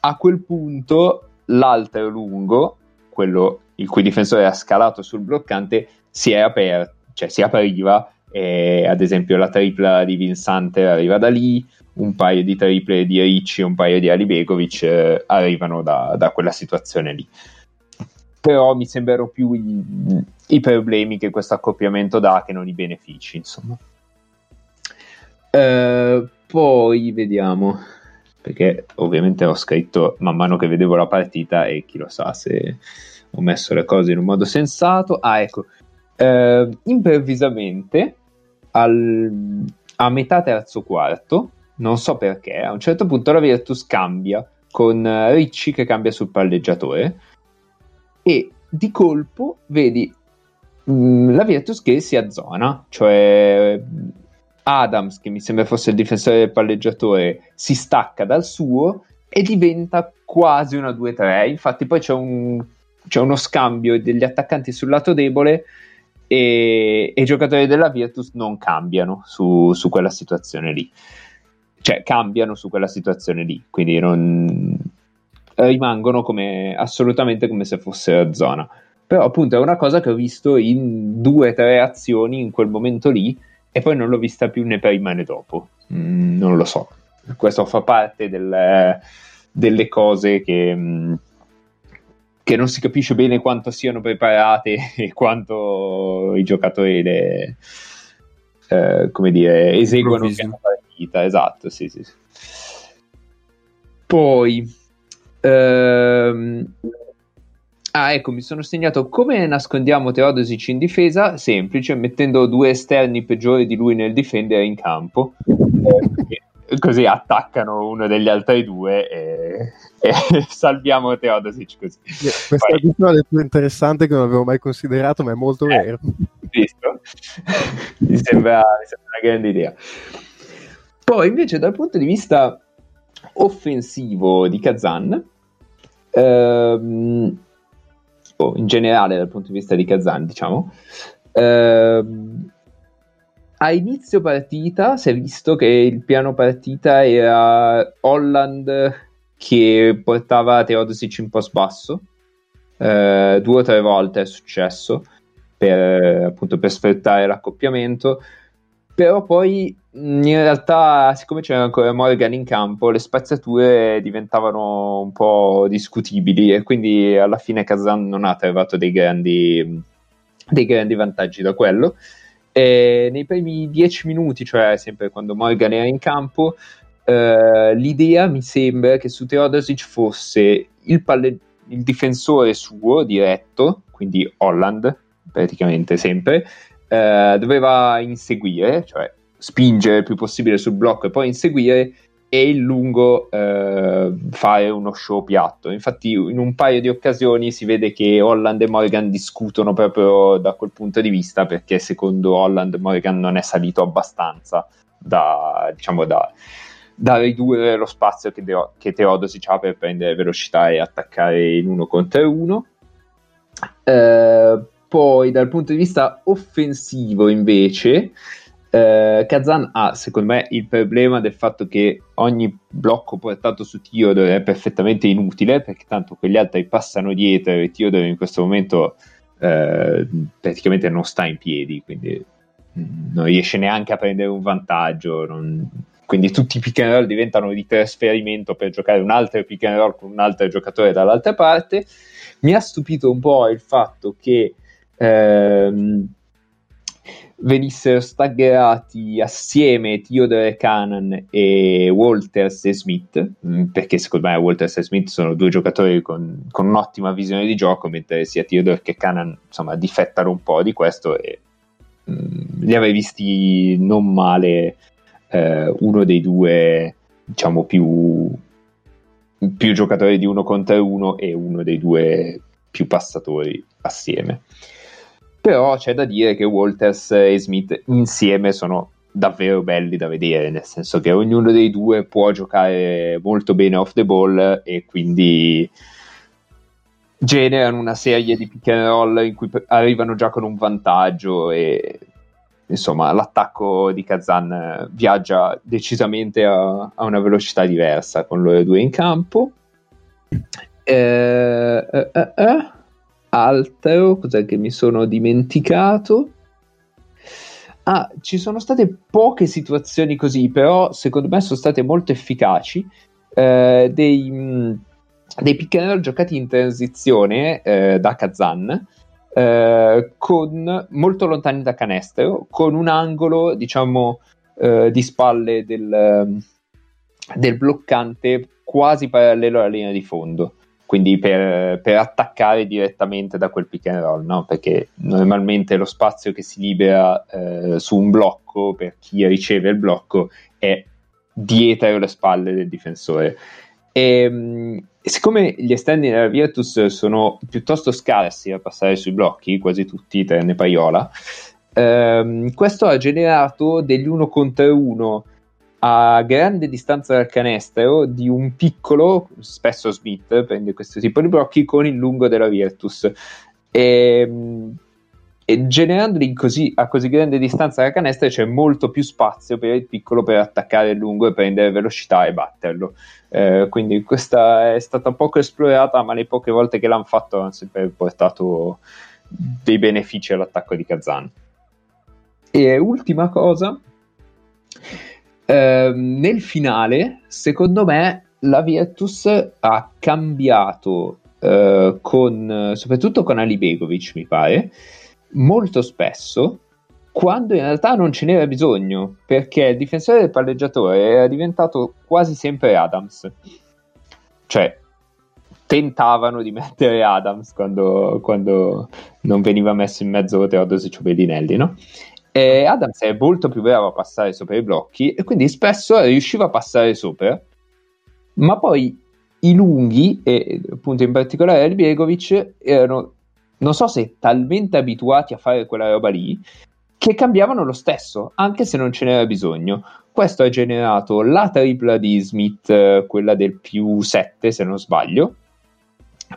A quel punto l'altro lungo, quello il cui difensore ha scalato sul bloccante, si è aperto, cioè si apriva, e, ad esempio la tripla di Vincente arriva da lì, un paio di triple di Ricci e un paio di Alibegovic eh, arrivano da, da, quella situazione lì. Però mi sembrano più i, i, problemi che questo accoppiamento dà che non i benefici, insomma. Eh, poi vediamo, perché ovviamente ho scritto man mano che vedevo la partita e chi lo sa se ho messo le cose in un modo sensato. Ah, ecco, eh, improvvisamente al, a metà terzo quarto, non so perché, a un certo punto la Virtus cambia con uh, Ricci che cambia sul palleggiatore e di colpo vedi mm, la Virtus che si azzona, cioè Adams, che mi sembra fosse il difensore del palleggiatore, si stacca dal suo e diventa quasi una 2-3. Infatti, poi c'è, un, c'è uno scambio degli attaccanti sul lato debole e, i giocatori della Virtus non cambiano su, su, quella situazione lì. Cioè, cambiano su quella situazione lì, quindi non, rimangono come, assolutamente come se fosse a zona. Però appunto è una cosa che ho visto in due o tre azioni in quel momento lì e poi non l'ho vista più né prima né dopo. Mm, non lo so. Questo fa parte del, delle cose che, mm, che non si capisce bene quanto siano preparate [LAUGHS] e quanto i giocatori le, eh, come dire, eseguono la partita. Esatto, sì, sì. Poi, ehm, ah, ecco, mi sono segnato come nascondiamo Teodosic in difesa? Semplice, mettendo due esterni peggiori di lui nel difendere in campo. Eh, così attaccano uno degli altri due e, e [LAUGHS] salviamo Teodosic così. Questa Poi... è più interessante che non avevo mai considerato, ma è molto eh, vero. Visto? [LAUGHS] mi, sembra, mi sembra una grande idea. Poi invece dal punto di vista offensivo di Kazan, ehm, o in generale dal punto di vista di Kazan, diciamo, ehm, a inizio partita si è visto che il piano partita era Holland che portava Teodosic in post basso eh, due o tre volte è successo per, appunto, per sfruttare l'accoppiamento però poi in realtà siccome c'era ancora Morgan in campo le spaziature diventavano un po' discutibili e quindi alla fine Kazan non ha trovato dei grandi, dei grandi vantaggi da quello. E nei primi dieci minuti, cioè sempre quando Morgan era in campo, eh, l'idea mi sembra che su Teodosic fosse il, palle- il difensore suo diretto, quindi Holland praticamente sempre, eh, doveva inseguire, cioè spingere il più possibile sul blocco e poi inseguire e il lungo eh, fare uno show piatto. Infatti, in un paio di occasioni si vede che Holland e Morgan discutono proprio da quel punto di vista, perché secondo Holland Morgan non è salito abbastanza da, diciamo, da, da ridurre lo spazio che, De- che Teodosi ha per prendere velocità e attaccare in uno contro uno. Eh, poi, dal punto di vista offensivo, invece eh, Kazan ha, secondo me, il problema del fatto che ogni blocco portato su Theodore è perfettamente inutile, perché tanto quegli altri passano dietro e Theodore in questo momento eh, praticamente non sta in piedi, quindi mm, non riesce neanche a prendere un vantaggio. Non... Quindi tutti i pick and roll diventano di trasferimento per giocare un altro pick and roll con un altro giocatore dall'altra parte. Mi ha stupito un po' il fatto che ehm, venissero staggerati assieme Theodore Cannon e Walters e Smith, mh, perché secondo me Walters e Smith sono due giocatori con, con un'ottima visione di gioco, mentre sia Theodore che Cannon insomma difettano un po' di questo e mh, li avrei visti non male eh, uno dei due diciamo più, più giocatori di uno contro uno e uno dei due più passatori assieme. Però c'è da dire che Walters e Smith insieme sono davvero belli da vedere, nel senso che ognuno dei due può giocare molto bene off the ball e quindi generano una serie di pick and roll in cui arrivano già con un vantaggio e insomma l'attacco di Kazan viaggia decisamente a, a una velocità diversa con loro due in campo. Eh, eh, eh, eh altro, cos'è che mi sono dimenticato? Ah, ci sono state poche situazioni così, però secondo me sono state molto efficaci. Eh, dei, mh, dei pick and roll giocati in transizione eh, da Kazan, eh, con, molto lontani da canestro, con un angolo, diciamo, eh, di spalle del, del bloccante quasi parallelo alla linea di fondo quindi per, per, attaccare direttamente da quel pick and roll, no? perché normalmente lo spazio che si libera eh, su un blocco per chi riceve il blocco è dietro le spalle del difensore. E, siccome gli esterni della Virtus sono piuttosto scarsi a passare sui blocchi, quasi tutti tranne Paiola, ehm, questo ha generato degli uno contro uno a grande distanza dal canestro di un piccolo, spesso Smith prende questo tipo di blocchi con il lungo della Virtus. E, e generandoli così, a così grande distanza dal canestro c'è molto più spazio per il piccolo per attaccare il lungo e prendere velocità e batterlo. Eh, quindi questa è stata poco esplorata ma le poche volte che l'hanno fatto hanno sempre portato dei benefici all'attacco di Kazan. E ultima cosa Ehm, nel finale, secondo me, la Virtus ha cambiato uh, con, soprattutto con Ali Begovic, mi pare, molto spesso quando in realtà non ce n'era bisogno, perché il difensore del palleggiatore era diventato quasi sempre Adams. Cioè, tentavano di [LAUGHS] mettere Adams quando, quando non veniva messo in mezzo Teodosic o Bedinelli, no? E Adams è molto più bravo a passare sopra i blocchi e quindi spesso riusciva a passare sopra, ma poi i lunghi, e appunto in particolare Elbiegovic, erano, non so se talmente abituati a fare quella roba lì, che cambiavano lo stesso, anche se non ce n'era bisogno. Questo ha generato la tripla di Smith, quella del più 7 se non sbaglio,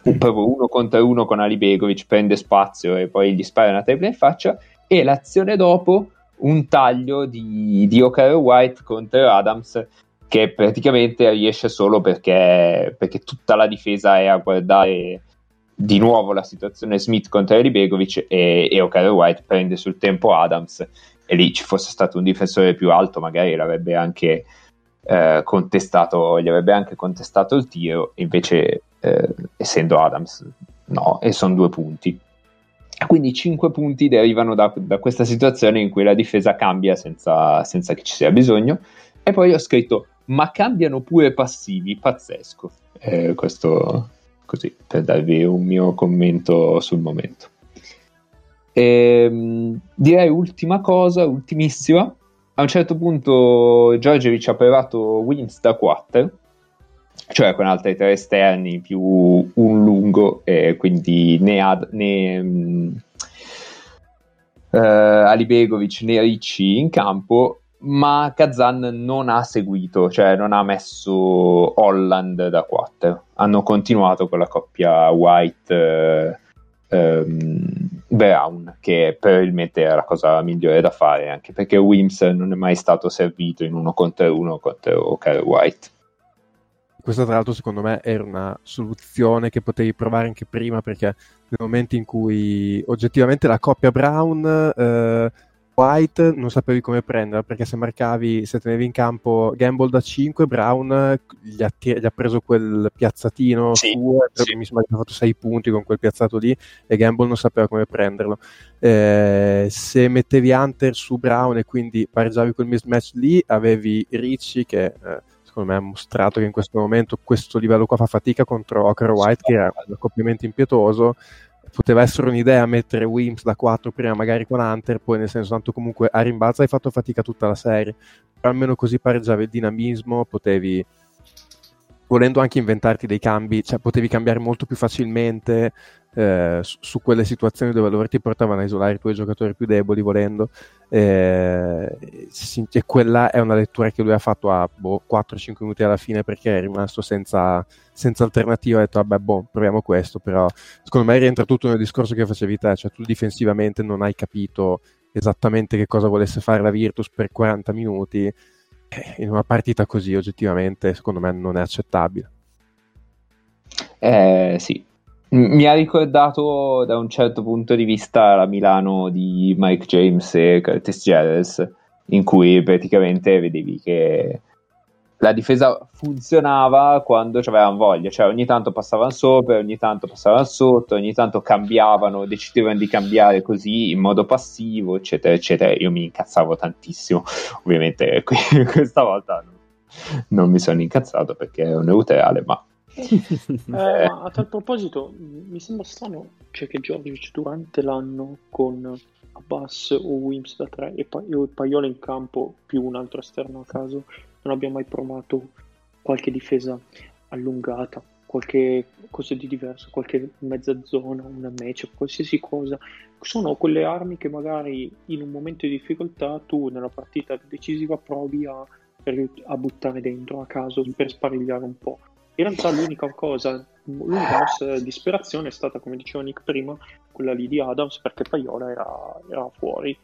proprio uno contro uno con Ali Begovic, prende spazio e poi gli spara una tripla in faccia, e l'azione dopo un taglio di, di Ocar White contro Adams che praticamente riesce solo perché, perché, tutta la difesa è a guardare di nuovo la situazione Smith contro Eli Begovic e, e Ocar White prende sul tempo Adams e lì ci fosse stato un difensore più alto magari l'avrebbe anche eh, contestato gli avrebbe anche contestato il tiro invece eh, essendo Adams no e sono due punti quindi 5 punti derivano da, da, questa situazione in cui la difesa cambia senza, senza, che ci sia bisogno. E poi ho scritto, ma cambiano pure passivi, pazzesco. Eh, questo così, per darvi un mio commento sul momento. E, ehm, direi ultima cosa, ultimissima. A un certo punto Giorgevic ha provato Wins da 4 cioè con altri tre esterni più un lungo, e quindi né, ad, né um, uh, Ali Begovic né Ricci in campo, ma Kazan non ha seguito, cioè non ha messo Holland da 4. Hanno continuato con la coppia White uh, um, Brown, che probabilmente era la cosa migliore da fare, anche perché Wims non è mai stato servito in uno contro uno contro Kyle White. Questa tra l'altro secondo me era una soluzione che potevi provare anche prima perché nel momento in cui oggettivamente la coppia Brown eh, White non sapevi come prenderla perché se marcavi, se tenevi in campo Gamble da 5, Brown gli ha, gli ha preso quel piazzatino Sì, suo, sì. mi sembra che ha fatto 6 punti con quel piazzato lì e Gamble non sapeva come prenderlo. Eh, se mettevi Hunter su Brown e quindi pareggiavi quel mismatch lì, avevi Ricci che eh, secondo me ha mostrato che in questo momento questo livello qua fa fatica contro Ocra White che era un accoppiamento impietoso poteva essere un'idea mettere Wims da 4 prima magari con Hunter poi nel senso tanto comunque a rimbalzo hai fatto fatica tutta la serie. Però almeno così pareggiavi il dinamismo potevi volendo anche inventarti dei cambi cioè potevi cambiare molto più facilmente eh, su, su quelle situazioni dove loro ti portavano a isolare i tuoi giocatori più deboli volendo eh, e quella è una lettura che lui ha fatto a boh, 4-5 minuti alla fine perché è rimasto senza, senza alternativa ha detto vabbè boh proviamo questo però secondo me rientra tutto nel discorso che facevi te cioè tu difensivamente non hai capito esattamente che cosa volesse fare la Virtus per 40 minuti Eh, in una partita così oggettivamente secondo me non è accettabile Eh, sì. Mi ha ricordato da un certo punto di vista la Milano di Mike James e Curtis Giles, in cui praticamente vedevi che la difesa funzionava quando avevano voglia, cioè ogni tanto passavano sopra, ogni tanto passavano sotto, ogni tanto cambiavano, decidevano di cambiare così in modo passivo, eccetera, eccetera. Io mi incazzavo tantissimo, ovviamente [LAUGHS] qui- questa volta non, non mi sono incazzato perché ero neutrale, ma Eh, [LAUGHS] a tal proposito, mi sembra strano cioè, che Giorgic durante l'anno con Abbas o Wims da 3 e, pa- e Paiola in campo più un altro esterno a caso non abbia mai provato qualche difesa allungata, qualche cosa di diverso, qualche mezza zona, una match, qualsiasi cosa. Sono quelle armi che magari in un momento di difficoltà tu nella partita decisiva provi a, a buttare dentro a caso per sparigliare un po'. In realtà l'unica cosa, l'unica mossa di disperazione è stata, come diceva Nick prima, quella lì di Adams perché Paiola era, era fuori.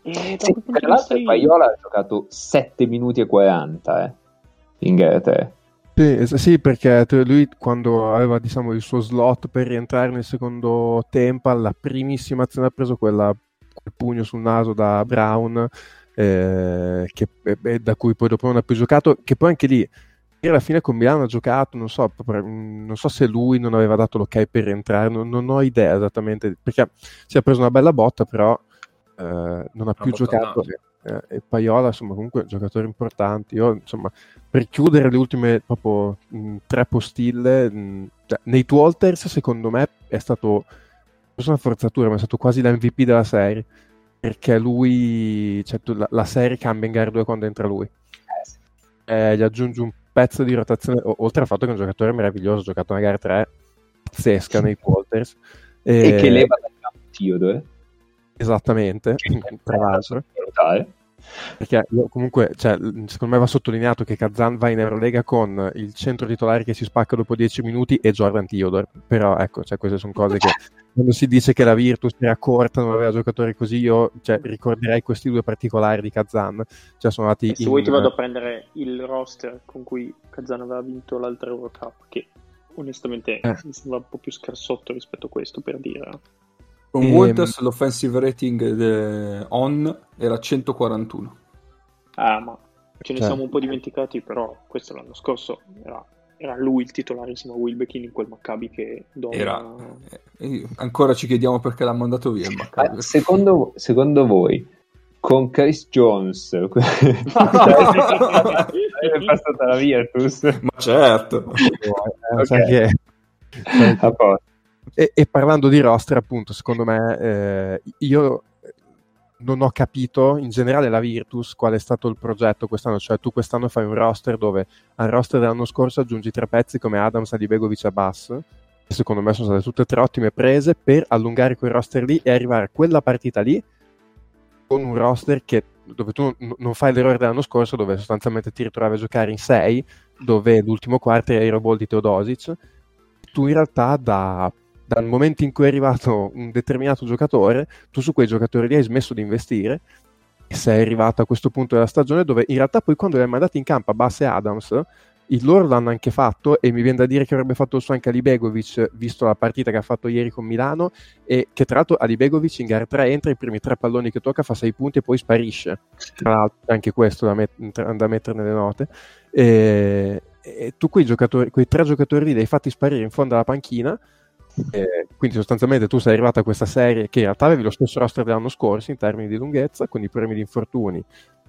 E Sì, tra l'altro io- Paiola ha giocato 7 minuti e 40 eh, in gara 3. Sì, sì, perché lui quando aveva diciamo, il suo slot per rientrare nel secondo tempo, la primissima azione ha preso quella, quel pugno sul naso da Brown, eh, che, e- e da cui poi dopo non ha più giocato, che poi anche lì, alla fine con Milano ha giocato, non so, mm, non so se lui non aveva dato l'ok per rientrare, non, non ho idea esattamente, perché si è preso una bella botta, però eh, non ha più giocato. naso. eh, e Paiola, insomma, comunque giocatori importanti. Io, insomma, per chiudere le ultime proprio mh, tre postille, mh, cioè, Nate Walters, secondo me, è stato forse una forzatura, ma è stato quasi l'MVP della serie. Perché lui, cioè, la, la serie cambia in gara 2 quando entra lui. Eh, gli aggiunge un pezzo di rotazione, o- oltre al fatto che è un giocatore meraviglioso, ha giocato una gara 3 pazzesca Nate Walters. E che Eh, leva dal campo Theodore. Esattamente, tra l'altro. Perché io comunque, cioè, secondo me va sottolineato che Kazan va in Eurolega con il centro titolare che si spacca dopo 10 minuti e Jordan Theodore. Però ecco, cioè, queste sono cose che [LAUGHS] quando si dice che la Virtus era corta, non aveva giocatori così, io cioè, ricorderei questi due particolari di Kazan. Cioè, sono andati se in- vuoi ti vado a prendere il roster con cui Kazan aveva vinto l'altra Eurocup, che onestamente Eh. mi sembra un po' più scarsotto rispetto a questo, per dire. Con Ehm, Walters l'offensive rating de- on era 141. Ah, ma ce ne Cioè. siamo un po' dimenticati, però questo l'anno scorso era, era lui il titolare insieme a Wilbekin in quel Maccabi che domina... Era... eh, ancora ci chiediamo perché l'ha mandato via il Ma Maccabi. secondo, secondo voi, con Chris Jones, [LAUGHS] [LAUGHS] è passata la Virtus? Ma certo. eh, [LAUGHS] sai Ok. che- sai che- A posto. E, e parlando di roster, appunto, secondo me, eh, io non ho capito in generale la Virtus qual è stato il progetto quest'anno. Cioè, tu quest'anno fai un roster dove al roster dell'anno scorso aggiungi tre pezzi come Adams, Adibegovic e Bass. Che secondo me sono state tutte e tre ottime prese per allungare quel roster lì e arrivare a quella partita lì con un roster che, dove tu non- non fai l'errore dell'anno scorso, dove sostanzialmente ti ritrovavi a giocare in 6, dove l'ultimo quarto era Aeroball di Teodosic. Tu in realtà da dal momento in cui è arrivato un determinato giocatore, tu su quei giocatori lì hai smesso di investire e sei arrivato a questo punto della stagione dove in realtà poi quando li hai mandati in campo a Bass e Adams, il loro l'hanno anche fatto e mi viene da dire che avrebbe fatto il suo anche Alibegovic, visto la partita che ha fatto ieri con Milano, e che tra l'altro Alibegovic in gara 3 entra, i primi tre palloni che tocca fa 6 punti e poi sparisce. Tra l'altro anche questo da, met- da mettere nelle note. E, e tu quei, giocatori, quei tre giocatori lì li hai fatti sparire in fondo alla panchina, eh, quindi sostanzialmente tu sei arrivato a questa serie che in realtà avevi lo stesso roster dell'anno scorso in termini di lunghezza, con i problemi di infortuni,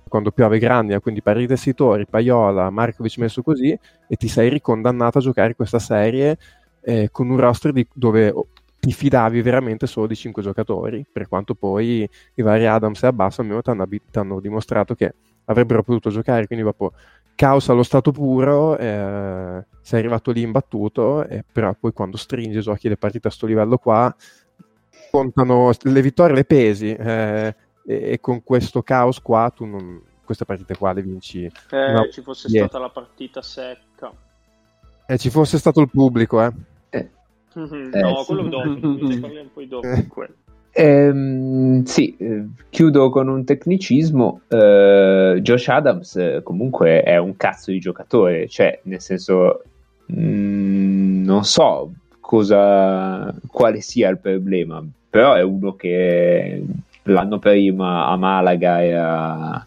quando piove Grania, quindi Parri Tessitori, Paiola, Markovic messo così, e ti sei ricondannato a giocare questa serie eh, con un roster di, dove ti fidavi veramente solo di 5 giocatori, per quanto poi i vari Adams e Abbas almeno ti hanno dimostrato che avrebbero potuto giocare, quindi dopo caos allo stato puro, eh, sei arrivato lì imbattuto, eh, però poi quando stringi giochi le partite a questo livello qua, contano le vittorie le pesi, eh, e, e, con questo caos qua tu non, queste partite qua le vinci. Eh, no, ci fosse yeah. stata la partita secca. E eh, ci fosse stato il pubblico, eh. eh. no, sì. quello dopo, parliamo poi dopo. [LAUGHS] Ehm, sì, eh, chiudo con un tecnicismo. Eh, Josh Adams eh, comunque è un cazzo di giocatore, cioè nel senso mh, mm, non so cosa, quale sia il problema, però è uno che l'anno prima a Malaga era,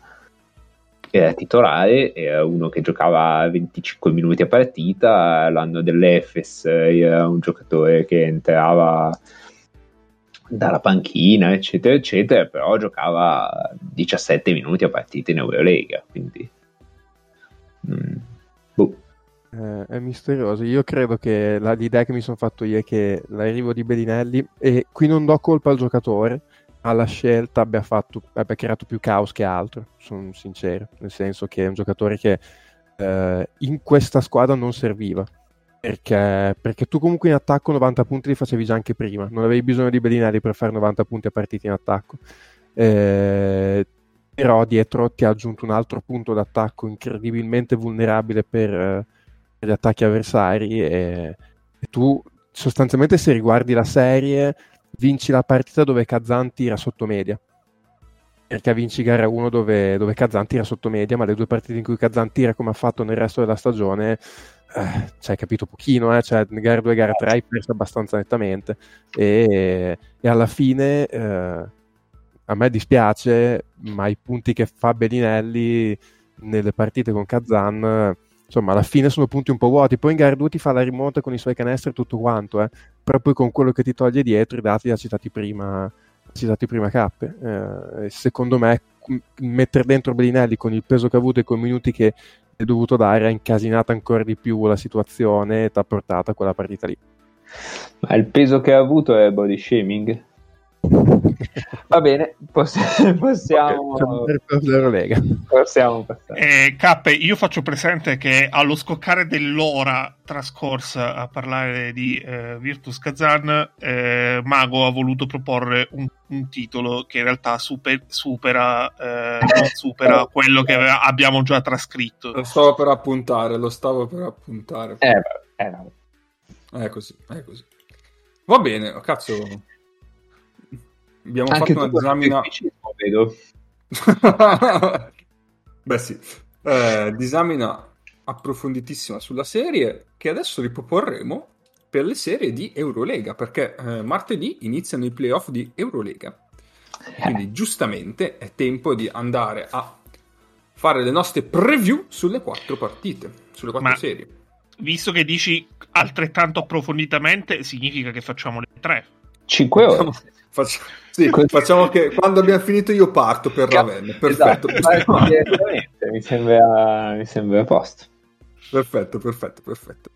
era titolare, era uno che giocava 25 minuti a partita, l'anno dell'Efes era un giocatore che entrava dalla panchina, eccetera, eccetera, però giocava 17 minuti a partita in Eurolega, quindi... Mm, boh. Eh, è misterioso. Io credo che la, l'idea che mi sono fatto io è che l'arrivo di Bellinelli, e qui non do colpa al giocatore, alla scelta abbia, fatto, abbia creato più caos che altro, sono sincero, nel senso che è un giocatore che eh, in questa squadra non serviva perché, perché, tu comunque in attacco 90 punti li facevi già anche prima, non avevi bisogno di Bellinelli per fare 90 punti a partita in attacco. Eh, però dietro ti ha aggiunto un altro punto d'attacco incredibilmente vulnerabile per, eh, per gli attacchi avversari. E, e, tu sostanzialmente se riguardi la serie vinci la partita dove Kazan tira sotto media. Perché vinci gara 1 dove, dove Kazan tira sotto media ma le due partite in cui Kazan tira come ha fatto nel resto della stagione cioè, capito pochino, eh? cioè, gara 2 gara 3 hai perso abbastanza nettamente e, e alla fine eh, a me dispiace, ma i punti che fa Bellinelli nelle partite con Kazan insomma alla fine sono punti un po' vuoti poi in gara 2 ti fa la rimonta con i suoi canestri e tutto quanto eh. però poi con quello che ti toglie dietro i dati li ha citati prima citati prima Cappe eh, secondo me mettere dentro Bellinelli con il peso che ha avuto e con i minuti che è dovuto dare ha incasinato ancora di più la situazione e ti ha portato a quella partita lì. Ma il peso che ha avuto è body shaming? [LAUGHS] Va bene, poss- [LAUGHS] possiamo... possiamo passare. Eh, Cappe, io faccio presente che allo scoccare dell'ora trascorsa a parlare di eh, Virtus Kazan, eh, Mago ha voluto proporre un, un, titolo che in realtà super, supera, eh, non supera [LAUGHS] quello che abbiamo già trascritto. Lo stavo per appuntare, lo stavo per appuntare. Eh, eh, no. È così, è così. Va bene, cazzo Abbiamo Anche fatto una disamina. Vedo. [LAUGHS] Beh, sì, eh, disamina approfonditissima sulla serie che adesso riproporremo per le serie di Eurolega perché eh, martedì iniziano i playoff di Eurolega. Quindi, giustamente, è tempo di andare a fare le nostre preview sulle quattro partite, sulle quattro Ma, serie. Visto che dici altrettanto approfonditamente, significa che facciamo le tre. 5 ore. Facciamo, sì, facciamo che quando abbiamo finito io parto per Ravenna. Perfetto. Esatto, [LAUGHS] mi, sembra, mi sembra a posto. Perfetto, perfetto, perfetto.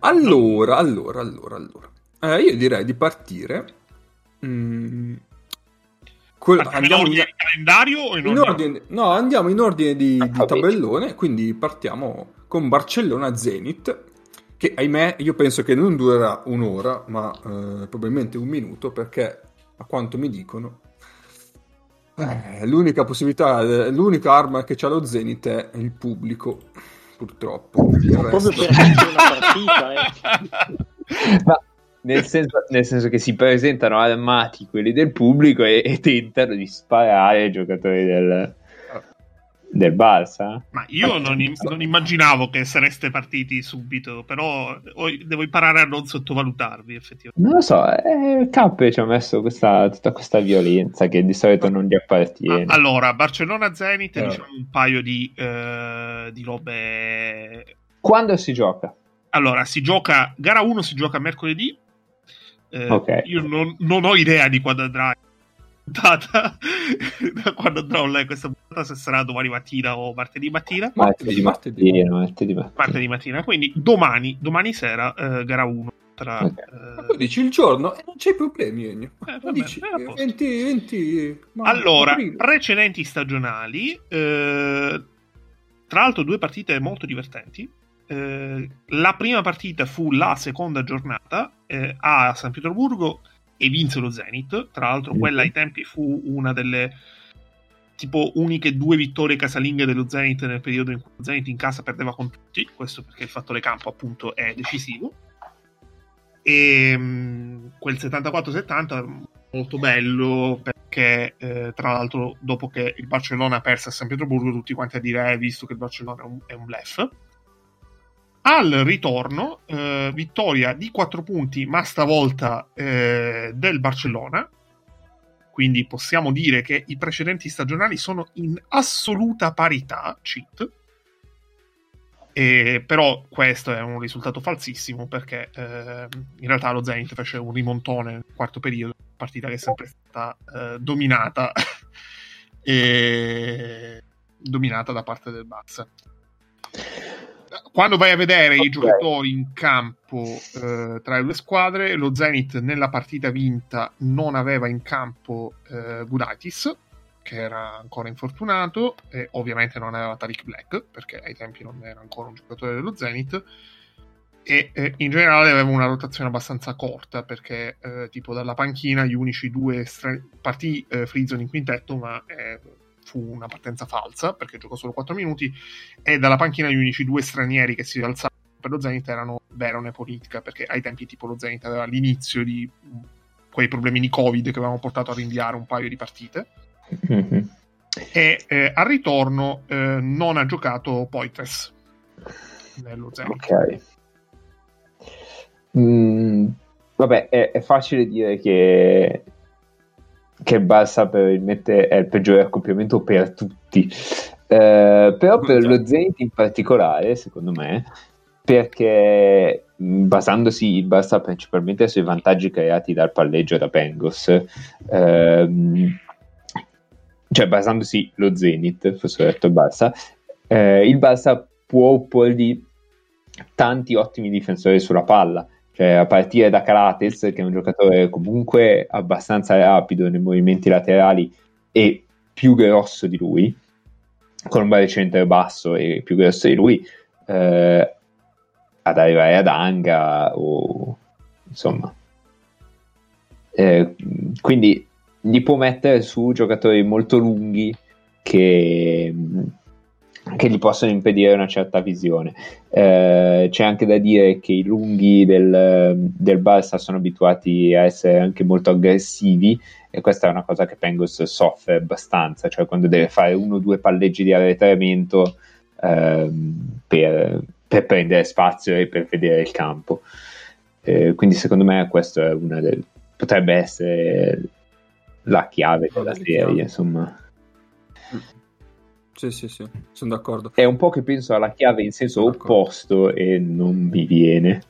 Allora, allora, allora, allora. Eh, io direi di partire. Mm, Col, andiamo in ordine di calendario o in, in ordine? No, andiamo in ordine di, di tabellone, quindi partiamo con Barcellona-Zenit, che ahimè io penso che non durerà un'ora, ma eh, probabilmente un minuto, perché a quanto mi dicono, eh, l'unica possibilità, l'unica arma che c'ha lo Zenith è il pubblico, purtroppo. Il Proprio per [LAUGHS] una partita, eh. Ma nel senso, nel senso, che si presentano armati quelli del pubblico e, e tentano di sparare ai giocatori del, del Barça? Ma io non, im- non immaginavo che sareste partiti subito, però devo imparare a non sottovalutarvi, effettivamente. Non lo so, eh, Cappe ci ha messo questa, tutta questa violenza che di solito non gli appartiene. Ah, allora, Barcellona-Zenit, Eh. diciamo un paio di, eh, di robe... Quando si gioca? Allora, si gioca... Gara 1 si gioca mercoledì. Eh, Ok. Io non, non ho idea di quando andrà puntata, [LAUGHS] da quando andrò lei questa puntata, se sarà domani mattina o martedì mattina. Martedì martedì. mattina, martedì mattina. Martedì mattina, quindi domani, domani sera, eh, gara 1. Tra, Ok. Ma eh, poi dici il giorno e non c'hai problemi, Ennio. Eh, vabbè, dici eh, a posto. 20, 20 ma- Allora, precedenti stagionali, eh, tra l'altro due partite molto divertenti. Eh, la prima partita fu la seconda giornata eh, a San Pietroburgo e vinse lo Zenit. Tra l'altro, quella ai tempi fu una delle tipo uniche due vittorie casalinghe dello Zenit nel periodo in cui lo Zenit in casa perdeva con tutti. Questo perché il fattore campo, appunto, è decisivo. E mh, quel 74-70 molto bello perché eh, tra l'altro dopo che il Barcellona ha perso a San Pietroburgo tutti quanti a dire eh, visto che il Barcellona è un, è un bluff al ritorno eh, vittoria di 4 punti ma stavolta eh, del Barcellona. Quindi possiamo dire che i precedenti stagionali sono in assoluta parità cheat. E, però questo è un risultato falsissimo perché eh, in realtà lo Zenit fece un rimontone nel quarto periodo, partita che è sempre stata eh, dominata. [LAUGHS] E dominata da parte del Barça. Quando vai a vedere i Ok. giocatori in campo eh, tra le due squadre, lo Zenit nella partita vinta non aveva in campo eh, Gudaitis, che era ancora infortunato, e ovviamente non aveva Tariq Black, perché ai tempi non era ancora un giocatore dello Zenit, e eh, in generale aveva una rotazione abbastanza corta, perché eh, tipo dalla panchina gli unici due stra- partì eh, Frizzon in quintetto, ma eh, fu una partenza falsa, perché giocò solo 4 minuti, e dalla panchina gli unici due stranieri che si alzavano per lo Zenit erano Veron e Politica, perché ai tempi tipo lo Zenit aveva l'inizio di mh, quei problemi di Covid che avevano portato a rinviare un paio di partite [LAUGHS] e eh, al ritorno eh, non ha giocato Poitres nello Zenit. Ok. Mm, vabbè, è, è facile dire che, che Barça probabilmente è il peggiore accoppiamento per tutti. Eh, però per Già. lo Zenit in particolare, secondo me, perché mh, basandosi il Barça principalmente sui vantaggi creati dal palleggio da Pengos, ehm, cioè basandosi lo Zenit, fosse detto il Barça, eh, il Barça può opporgli tanti ottimi difensori sulla palla, cioè a partire da Carates, che è un giocatore comunque abbastanza rapido nei movimenti laterali e più grosso di lui, con un baricentro basso e più grosso di lui, eh, ad arrivare ad Anga o insomma. Eh, quindi gli può mettere su giocatori molto lunghi che, che gli possono impedire una certa visione. Eh, c'è anche da dire che i lunghi del, del Barça sono abituati a essere anche molto aggressivi e questa è una cosa che Pengos soffre abbastanza, cioè quando deve fare uno o due palleggi di arretramento ehm, per, per prendere spazio e per vedere il campo. Eh, quindi secondo me questo è una del, potrebbe essere la chiave della serie, insomma. Sì, sì, sì, sono d'accordo. È un po' che penso alla chiave in senso D'accordo. opposto e non mi viene.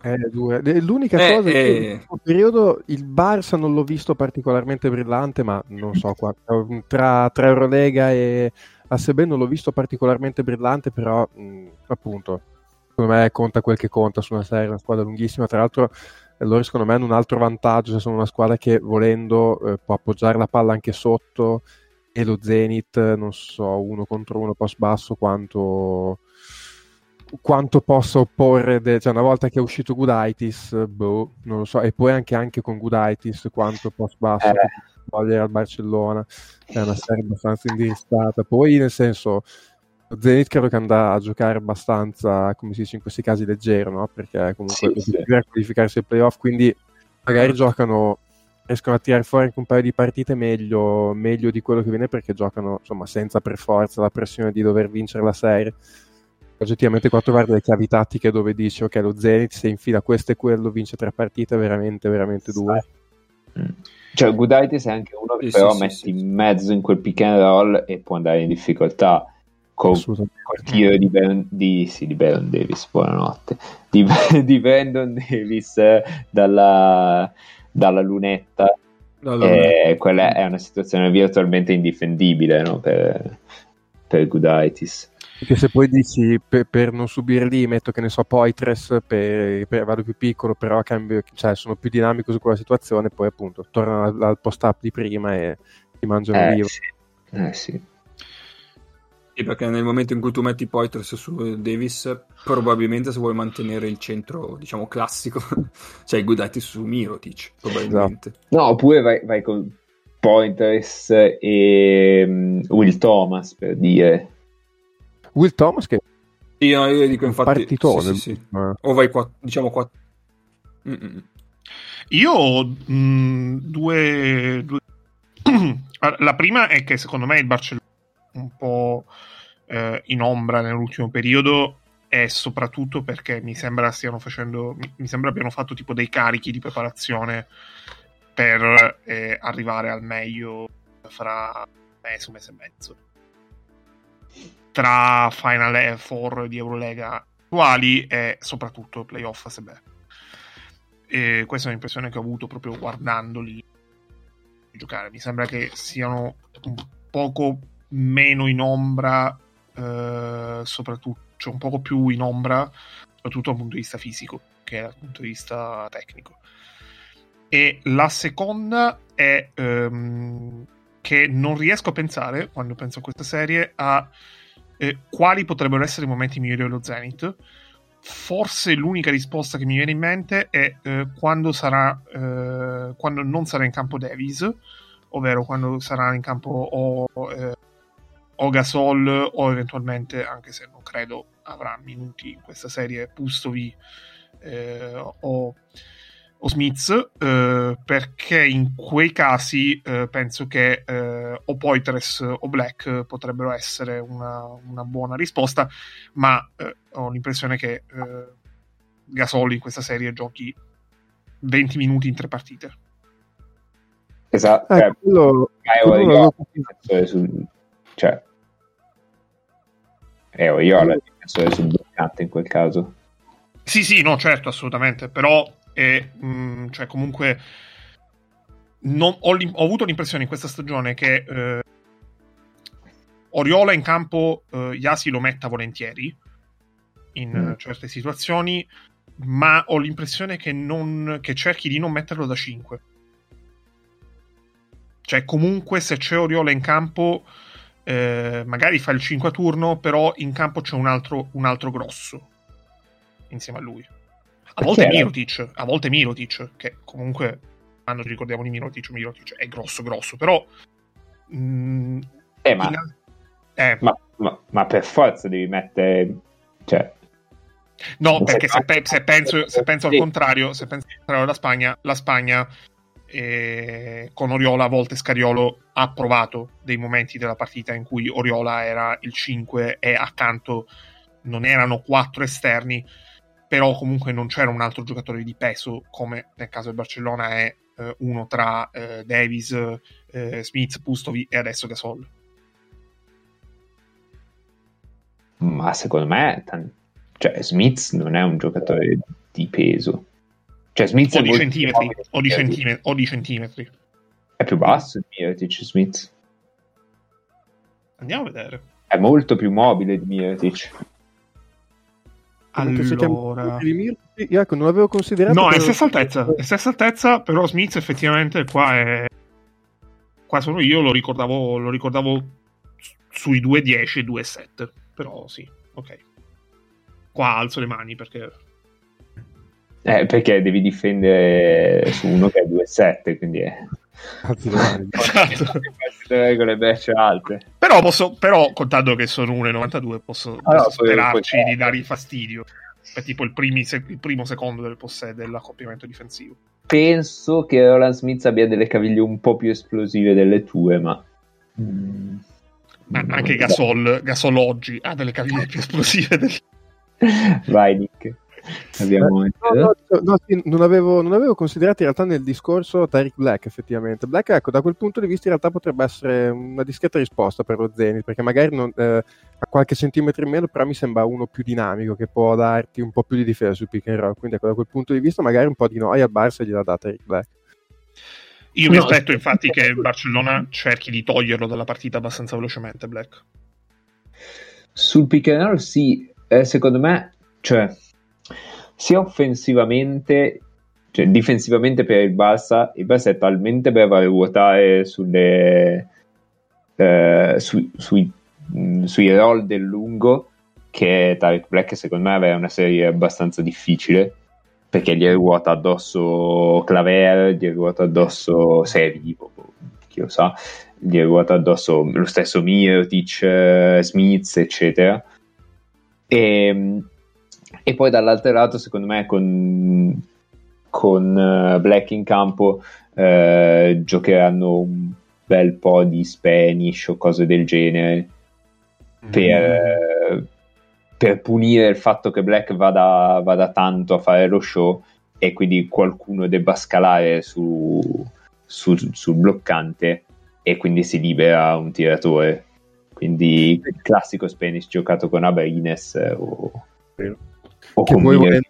È [LAUGHS] dura. Eh, L'unica Eh, cosa è che eh. in questo periodo il Barça non l'ho visto particolarmente brillante, ma non so, qua, tra, tra Eurolega e ASB non l'ho visto particolarmente brillante, però mh, appunto, secondo me conta quel che conta su una serie, una squadra lunghissima. Tra l'altro, loro secondo me hanno un altro vantaggio, se sono una squadra che volendo eh, può appoggiare la palla anche sotto e lo Zenit, non so, uno contro uno post basso quanto quanto possa opporre, de- cioè una volta che è uscito Gudaitis, boh, non lo so, e poi anche, anche con Gudaitis quanto post basso Eh. togliere al Barcellona, è una serie abbastanza indirizzata. Poi nel senso, lo Zenit credo che andrà a giocare abbastanza, come si dice in questi casi, leggero, no? Perché comunque Sì, sì. qualificarsi ai playoff, quindi magari giocano riescono a tirare fuori anche un paio di partite meglio, meglio di quello che viene perché giocano insomma senza per forza la pressione di dover vincere la serie. Oggettivamente quando guardi le chiavi tattiche dove dici ok lo Zenith se infila questo e quello vince tre partite veramente veramente duro Mm. Cioè, Gudaitis è anche uno che Sì, però sì, metti sì. in mezzo in quel pick and roll e può andare in difficoltà con col tiro di, Baron, di, sì, di Baron Davis, buonanotte, di, di Brandon Davis eh, dalla, dalla lunetta. Allora, E quella è una situazione virtualmente indifendibile no, per, per Gudaitis. Perché se poi dici per, per non subire lì metto che ne so Poitres per, per- vado più piccolo però cambio cioè sono più dinamico su quella situazione poi appunto tornano al, al post up di prima e ti mangiano Eh, vivo sì. Eh, sì. Sì, perché nel momento in cui tu metti Poitras su Davis, probabilmente se vuoi mantenere il centro, diciamo, classico, [LAUGHS] cioè Gudati su Mirotic, probabilmente. No, oppure vai, vai con Pointress e mm, Will Thomas per dire. Will Thomas che Sì, no, io dico infatti... partitone sì, sì, sì. eh. O vai qua, diciamo qua... Mm-mm. Io ho mh, due, due- [CLEARS THROAT] La prima è che secondo me il Barcellona un po' eh, in ombra nell'ultimo periodo è soprattutto perché mi sembra stiano facendo mi, sembra abbiano fatto tipo dei carichi di preparazione per eh, arrivare al meglio fra mese, un mese e mezzo tra Final Four di Eurolega attuali e soprattutto playoff ASB. E questa è un'impressione che ho avuto proprio guardandoli giocare. Mi sembra che siano un poco meno in ombra, eh, soprattutto, cioè un poco più in ombra, soprattutto dal punto di vista fisico che dal punto di vista tecnico. E la seconda è ehm, che non riesco a pensare, quando penso a questa serie, a eh, quali potrebbero essere i momenti migliori dello Zenith. Forse l'unica risposta che mi viene in mente è eh, quando sarà eh, quando non sarà in campo Davis, ovvero quando sarà in campo o, eh, o Gasol o eventualmente, anche se non credo avrà minuti in questa serie, Pustovi eh, o, o Smith, eh, perché in quei casi eh, penso che eh, o Poitres o Black potrebbero essere una, una buona risposta, ma eh, ho l'impressione che eh, Gasol in questa serie giochi 20 minuti in tre partite. Esatto. Eh, cioè, quello- è quello Oriola cioè è Oriola il difensore sul bloccante in quel caso. Sì, sì, no, certo, assolutamente, però è, mh, cioè, comunque non- ho, ho avuto l'impressione in questa stagione che eh, Oriola in campo eh, Yasi lo metta volentieri in Mm. eh, certe situazioni, ma ho l'impressione che, non, che cerchi di non metterlo da 5. Cioè, comunque, se c'è Oriola in campo, eh, magari fa il 5 a turno, però in campo c'è un altro, un altro grosso insieme a lui. A Perché volte era- Mirotic, a volte Mirotic, che comunque quando ci ricordiamo di Mirotic, Mirotic è grosso grosso, però mm, Eh, ma, in- eh, ma- ma- ma per forza devi mettere cioè No, perché se, pe- se penso, se penso al contrario, se penso al contrario alla Spagna, la Spagna con Oriola a volte Scariolo ha provato dei momenti della partita in cui Oriola era il 5 e accanto non erano quattro esterni, però comunque non c'era un altro giocatore di peso come nel caso del Barcellona è eh, uno tra eh, Davis, eh, Smith, Pustovi e adesso Gasol. ma secondo me cioè, Smith non è un giocatore di peso cioè Smith O di centimetri, o di, centimetri, o di centimetri. è più basso di Mirotic Smith Andiamo a vedere. è molto più mobile di Mirotic Allora... ecco, non l'avevo considerato No, è stessa altezza, è stessa altezza, però Smith effettivamente qua è... Qua sono io, lo ricordavo, lo ricordavo sui 2.10 e 2.7, però sì, ok. Qua alzo le mani perché... Eh, perché devi difendere su uno che è 2,7 quindi è. Esatto. le con le brecce alte Però posso, però contando che sono 1,92 posso, Ah, posso sperarci poi- di dargli fastidio. è tipo il, primi, il primo secondo del possed dell'accoppiamento difensivo. Penso che Roland Smith abbia delle caviglie un po' più esplosive delle tue, ma... Mm. Ma anche Gasol, Gasol oggi ha delle caviglie più esplosive. Del... [LAUGHS] Vai, Nick. [LAUGHS] Abbiamo... Eh, no, no, no, sì, non, avevo, non, avevo, considerato in realtà nel discorso Tyreek Black effettivamente. Black ecco, da quel punto di vista in realtà potrebbe essere una discreta risposta per lo Zenith, perché magari non, eh, a qualche centimetro in meno, però mi sembra uno più dinamico che può darti un po' più di difesa sul pick and roll. Quindi ecco, da quel punto di vista magari un po' di noia al Barça gliela dà Tyreek Black. Io mi aspetto infatti che il Barcellona cerchi di toglierlo dalla partita abbastanza velocemente, Black. Sul pick and roll sì, eh, secondo me, cioè sia offensivamente, cioè difensivamente per il Barça, il Barça è talmente bravo a ruotare sulle, eh, su, sui, mh, sui roll del lungo che Tarek Black secondo me aveva una serie abbastanza difficile perché gli ruota addosso Claver, gli ruota addosso Sevi, chi lo sa, gli ruota addosso lo stesso Mirotic, eh, Smith, eccetera. E, e poi dall'altro lato, secondo me, con, con uh, Black in campo uh, giocheranno un bel po' di Spanish o cose del genere mm. per, per, punire il fatto che Black vada, vada, tanto a fare lo show e quindi qualcuno debba scalare su, su, sul bloccante e quindi si libera un tiratore. Quindi il classico Spanish giocato con Abrines o, o che poi volendo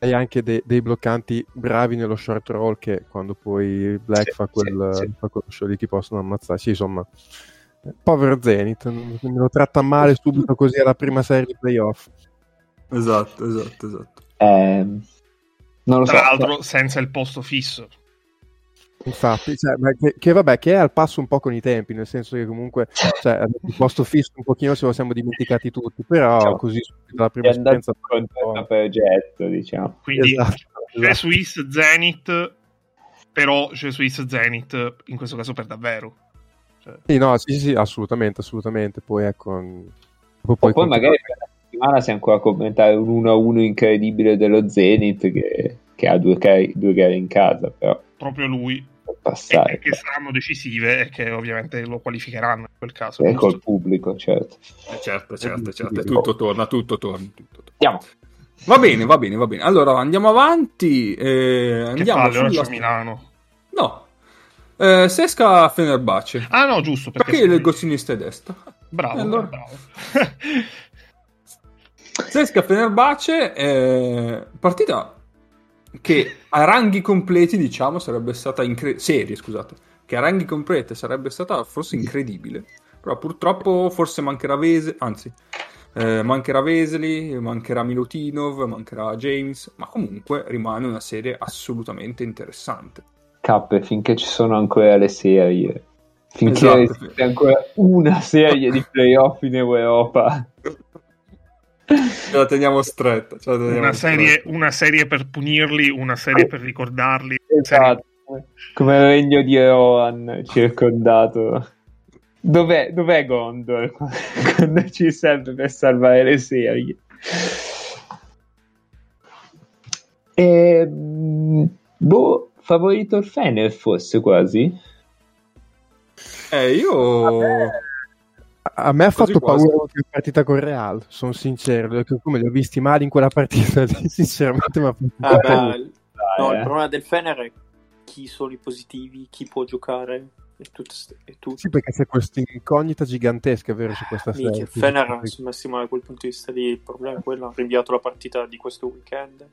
hai anche de- dei bloccanti bravi nello short roll che quando poi Black sì, fa, quel, sì, sì. fa quello show lì ti possono ammazzare. Sì, insomma, povero Zenith, me lo tratta male [LAUGHS] subito così alla prima serie di playoff. Esatto, esatto, esatto. Eh, non lo Tra so. l'altro senza il posto fisso. Infatti, cioè, che, che, vabbè, che è al passo un po' con i tempi, nel senso che comunque cioè, il posto fisso un pochino ce lo siamo dimenticati tutti, però diciamo, così la prima esperienza con il progetto, diciamo. Quindi esatto, esatto. Swiss Zenith, però c'è Swiss Zenith in questo caso per davvero. Cioè... Sì, no, sì, sì, assolutamente, assolutamente. Poi ecco. Poi, poi, magari per la settimana si ancora a commentare un 1-1 incredibile dello Zenith che, che ha due, due gare in casa, però proprio lui passare, e che saranno decisive e che ovviamente lo qualificheranno in quel caso. E col pubblico, certo. Eh, certo, certo, certo. Tutto torna, tutto torna. Tutto torna. Andiamo. Va bene, va bene, va bene. Allora andiamo avanti. Eh, andiamo che palle, sulla... Milano. No. Eh, Sesca Fenerbace. Ah no, giusto. Perché, perché leggo sinistra e destra. Bravo, allora... bravo. Sesca Fenerbace, eh, partita che a ranghi completi, diciamo, sarebbe stata incredibile. Serie, scusate. Che a ranghi completi sarebbe stata forse incredibile. Però purtroppo forse mancherà Vesely, anzi, eh, mancherà Vesely, mancherà Milutinov, mancherà James, ma comunque rimane una serie assolutamente interessante. Cappe, finché ci sono ancora le serie, finché esatto. esiste ancora una serie di playoff in Europa. [LAUGHS] Ce la teniamo stretta. La teniamo una, serie, stretta. una, serie, per punirli, una serie per ricordarli. Esatto. Come il regno di Rohan circondato. Dov'è, dov'è Gondor [LAUGHS] quando ci serve per salvare le serie? E, ehm, boh, favorito il Fener forse quasi? Eh, io... Vabbè a me ha fatto quasi. paura la partita con Real, sono sincero, perché come li ho visti male in quella partita, [LAUGHS] sinceramente mi ha fatto ah, paura. No, il problema del Fener è chi sono i positivi, chi può giocare e tutto. E tutto. Sì, perché c'è questa incognita gigantesca, vero, su questa serie. Il Fener, messo male da quel punto di vista lì, il problema è quello, ha rinviato la partita di questo weekend.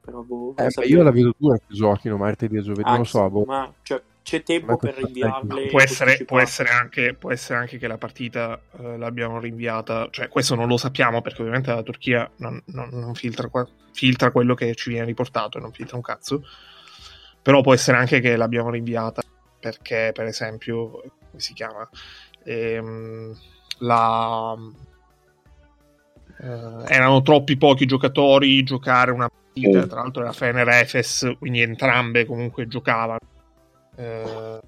Però boh, eh, io la vedo due che giochino martedì e giovedì, Anzi, non lo so. Boh. Ma, cioè, c'è tempo per rinviarle. Può essere, può essere, anche, può essere anche che la partita eh, l'abbiamo rinviata, cioè questo non lo sappiamo perché ovviamente la Turchia non, non, non filtra, filtra, quello che ci viene riportato e non filtra un cazzo. Però può essere anche che l'abbiamo rinviata perché, per esempio, come si chiama? Ehm, la, eh, erano troppi pochi giocatori giocare una partita, tra l'altro era Fener Efes, quindi entrambe comunque giocavano eh,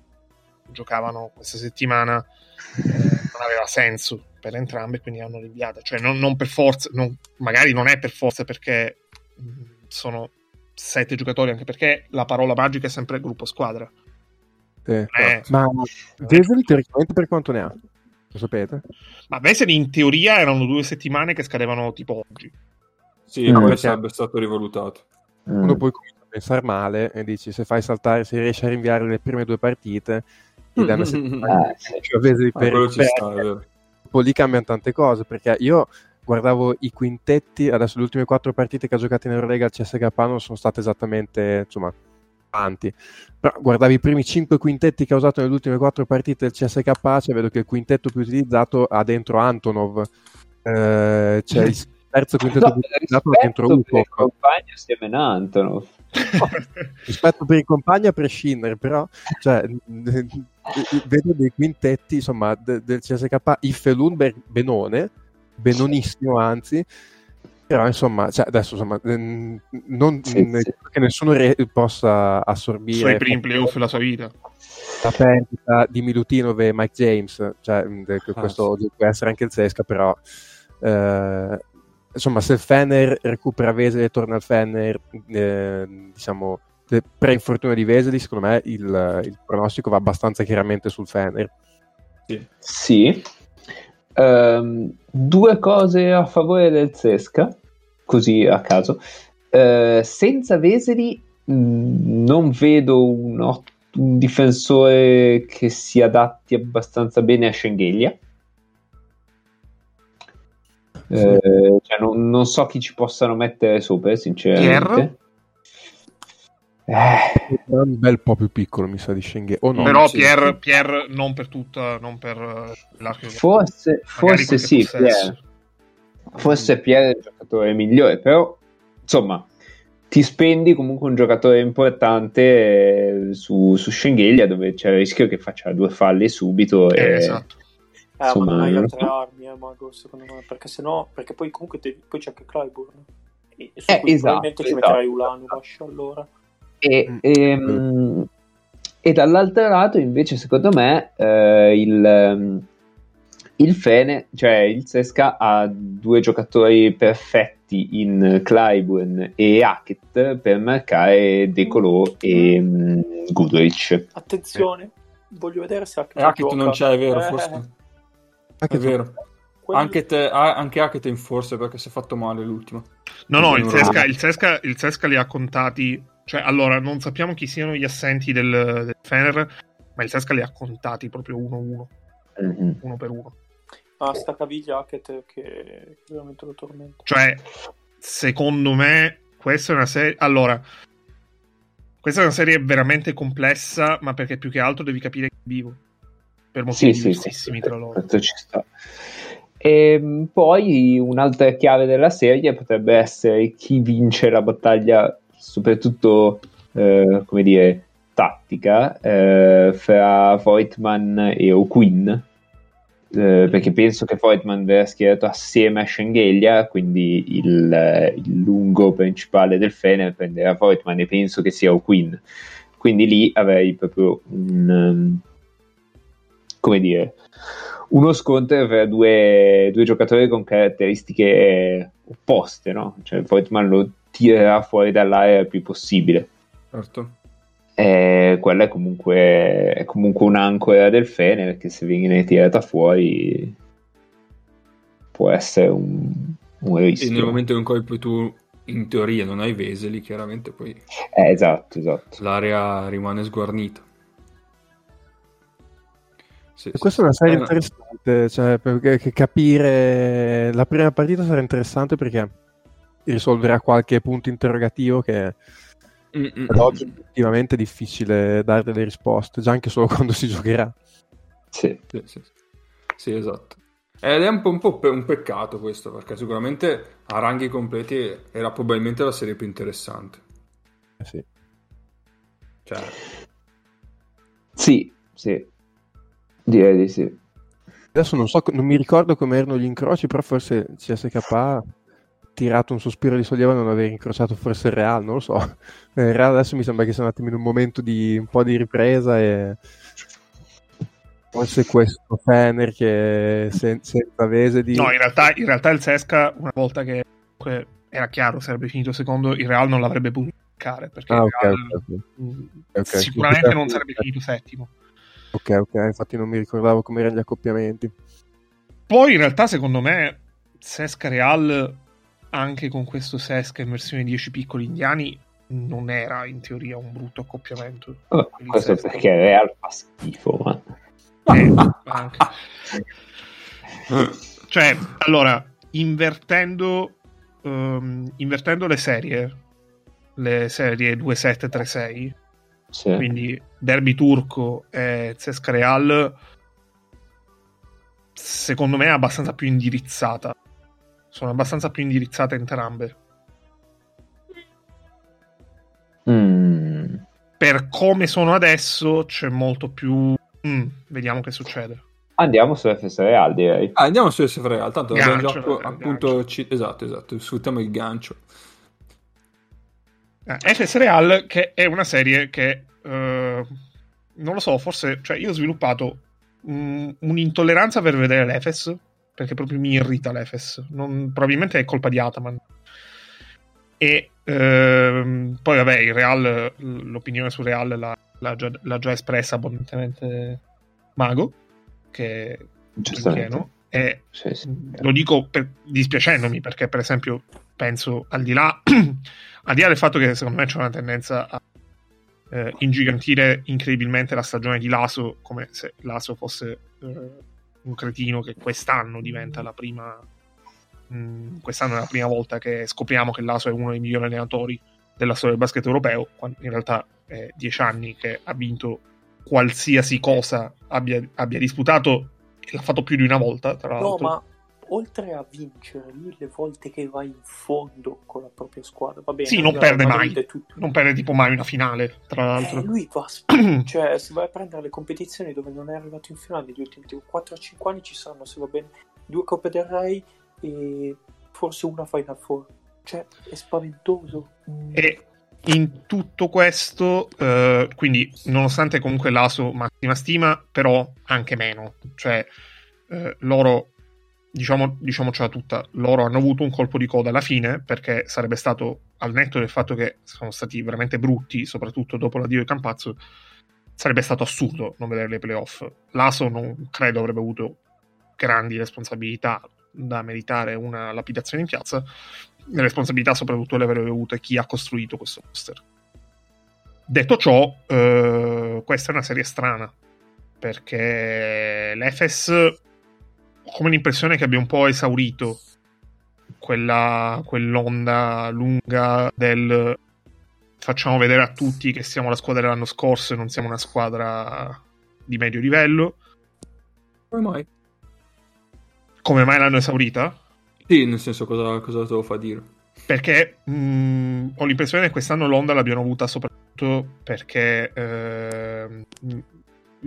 giocavano questa settimana eh, non aveva senso per entrambe, quindi hanno rinviata. Cioè, non, non per forza, non- magari non è per forza perché mh, sono sette giocatori, anche perché la parola magica è sempre gruppo squadra. Sì. Eh, Ma Vesely teoricamente per quanto ne ha? Lo sapete? ma Vesely in teoria erano due settimane che scadevano tipo oggi. Sì, Mm. poi Perché- sarebbe stato rivalutato. Mm. Uno poi comincia pensare male e dici se fai saltare, se riesci a rinviare le prime due partite, ti dai una settimana. Eh. Cioè, Ah, per- sta, poi lì cambiano tante cose perché io guardavo i quintetti adesso le ultime quattro partite che ha giocato in Eurolega al CSK non sono state esattamente insomma tanti però guardavi i primi cinque quintetti che ha usato nelle ultime quattro partite del CSK cioè vedo che il quintetto più utilizzato ha dentro Antonov eh, c'è [LAUGHS] il terzo quintetto No, ha dentro [LAUGHS] rispetto per il compagno Steven Antonov. rispetto per i compagni a prescindere però cioè, vedo dei quintetti insomma de- del CSK Iffe Lundberg benone benonissimo anzi però insomma cioè, adesso insomma non Sì, mh, sì. che nessuno re- possa Suoi assorbire primi playoff della sua vita. la perdita di Milutinov e Mike James cioè Ah, questo può essere anche il Zesca però eh, insomma se il Fener recupera Vesely e torna al Fener eh, diciamo pre-infortunio di Vesely secondo me il, il pronostico va abbastanza chiaramente sul Fener Sì. Ehm, due cose a favore del Zesca, così a caso. Eh, senza Veseli mh, non vedo un, ot- un difensore che si adatti abbastanza bene a Schengelia. Eh, cioè, non, non so chi ci possano mettere sopra, sinceramente. Eh, è un bel po' più piccolo mi sa di Schengen o no Però sì, Pier, sì. Pier non per tutta, non per eh, l'arco. forse, forse sì, possesso. Pier. forse Pierre è il giocatore migliore, però insomma ti spendi comunque un giocatore importante eh, su, su Schengelia dove c'è il rischio che faccia due falli subito Eh, e esatto. Eh, Insomma, ma non hai altre armi, eh, Mago, secondo me, perché sennò, perché poi comunque devi- poi c'è anche Clyburn. E su Eh, cui esatto, probabilmente ci esatto. metterai Ulanovas allora. E, Mm. ehm, e dall'altro lato, invece, secondo me, eh, il, ehm, il Fene, cioè il Sesca, ha due giocatori perfetti in Clyburn e Hackett per marcare Decolo e mm, Goodrich. Attenzione, voglio vedere se Hackett E Hackett non c'è, è vero, Eh, forse. Anche È vero. quelli- Anche, te, ah, anche Hackett in forse perché si è fatto male l'ultimo. No, no, il lo- il, Zesca, il Zesca li ha contati. Cioè, allora, non sappiamo chi siano gli assenti del, del Fener, ma il Zesca li ha contati proprio uno, uno, Mhm. uno per uno. Ah, sta caviglia Hackett che, che veramente lo tormenta. Cioè, secondo me, questa è una serie. Allora, questa è una serie veramente complessa, ma perché più che altro devi capire chi è vivo. Per motivi Sì, sì, sì, tra loro. questo ci sta. E poi un'altra chiave della serie potrebbe essere chi vince la battaglia, soprattutto eh, come dire, tattica, eh, fra Voigtman e O'Quinn. Eh, perché penso che Voigtman verrà schierato assieme a Schengelia, quindi il, il lungo principale del Fener prenderà Voigtman e penso che sia O'Quinn. Quindi lì avrei proprio un, um, come dire, uno scontro tra due, due giocatori con caratteristiche opposte, no? Cioè Voigtman lo tirerà fuori dall'area il più possibile. Certo. E quella è comunque, è comunque un'ancora del Fener che se viene tirata fuori può essere un, un E rischio. nel momento in cui poi tu, in teoria, non hai Veseli, chiaramente poi Eh, esatto, esatto. l'area rimane sguarnita. Sì, E sì, questa è una sì. serie Eh, interessante, cioè, perché capire la prima partita sarà interessante perché risolverà qualche punto interrogativo che mm, mm, ad oggi è effettivamente difficile dare delle risposte, già anche solo [LAUGHS] quando si giocherà. Sì. Sì, sì, sì. Sì, esatto. Ed è un po', un po' pe- un peccato questo, perché sicuramente a ranghi completi era probabilmente la serie più interessante. Eh sì. Cioè, Sì, sì. Direi di sì. Adesso non so, non mi ricordo come erano gli incroci, però forse CSK ha tirato un sospiro di sollievo a non aver incrociato forse il Real, non lo so. Eh, Il Real adesso mi sembra che sia un attimo in un momento di un po' di ripresa e Forse questo Fener che sen- senza Vese di... No, in realtà, in realtà il Sesca, una volta che era chiaro sarebbe finito secondo, il Real non l'avrebbe potuto perché Ah, il ok, Real, ok, ok. mh, Ok, sicuramente non sarebbe finito settimo. Ok, ok, infatti non mi ricordavo come erano gli accoppiamenti. Poi in realtà secondo me Sesca Real anche con questo Sesca in versione 10 piccoli indiani non era in teoria un brutto accoppiamento. Oh, questo Sesca. perché Real fa schifo, ma... Eh, anche. Cioè, allora, invertendo, ehm, invertendo le serie, le serie 2-7-3-6, Sì. quindi Derby Turco e Cesca Real, secondo me è abbastanza più indirizzata. Sono abbastanza più indirizzate entrambe. Mm. Per come sono adesso c'è molto più... Mm, vediamo che succede. Andiamo su FS Real, direi. Ah, andiamo su SF Real, tanto abbiamo Gancio, già eh, appunto... ci- Esatto, esatto, sfruttiamo il gancio. Eh, FS Real, che è una serie che eh, non lo so, forse cioè io ho sviluppato mm, un'intolleranza per vedere l'Efes perché proprio mi irrita l'Efes. Non- probabilmente è colpa di Ataman. E ehm, poi, vabbè, il Real, l'opinione su Real l'ha, l'ha già, l'ha già espressa abbondantemente Mago, che è pieno. E Sì, sì. lo dico per- dispiacendomi perché per esempio penso al di là [CLEARS THROAT] al di là del fatto che secondo me c'è una tendenza a eh, ingigantire incredibilmente la stagione di Laso come se Laso fosse eh, un cretino che quest'anno diventa la prima mh, quest'anno è la prima volta che scopriamo che Laso è uno dei migliori allenatori della storia del basket europeo quando in realtà è dieci anni che ha vinto qualsiasi cosa abbia, abbia disputato l'ha fatto più di una volta tra No, l'altro. ma oltre a vincere, lui le volte che va in fondo con la propria squadra, va bene. Sì, non perde mai. non perde tipo mai una finale, tra l'altro. Eh, lui va [CLEARS THROAT] cioè, se vai a prendere le competizioni dove non è arrivato in finale negli ultimi tipo, 4-5 anni ci saranno, se va bene, due Coppe del Re e forse una Final Four. Cioè, è spaventoso. E in tutto questo, eh, quindi nonostante comunque l'ASO massima stima, però anche meno. Cioè, eh, loro, diciamo, diciamocela tutta, loro hanno avuto un colpo di coda alla fine, perché sarebbe stato, al netto del fatto che sono stati veramente brutti, soprattutto dopo l'addio di Campazzo, sarebbe stato assurdo non vedere le playoff. L'ASO non credo avrebbe avuto grandi responsabilità da meritare una lapidazione in piazza, le responsabilità soprattutto le avrebbe avute chi ha costruito questo poster. Detto ciò, eh, questa è una serie strana, perché l'Efes come l'impressione che abbia un po' esaurito quella, quell'onda lunga del facciamo vedere a tutti che siamo la squadra dell'anno scorso e non siamo una squadra di medio livello. Come mai? Come mai l'hanno esaurita? Sì, nel senso cosa, cosa te lo fa dire? Perché mh, ho l'impressione che quest'anno l'onda l'abbiano avuta soprattutto perché ehm,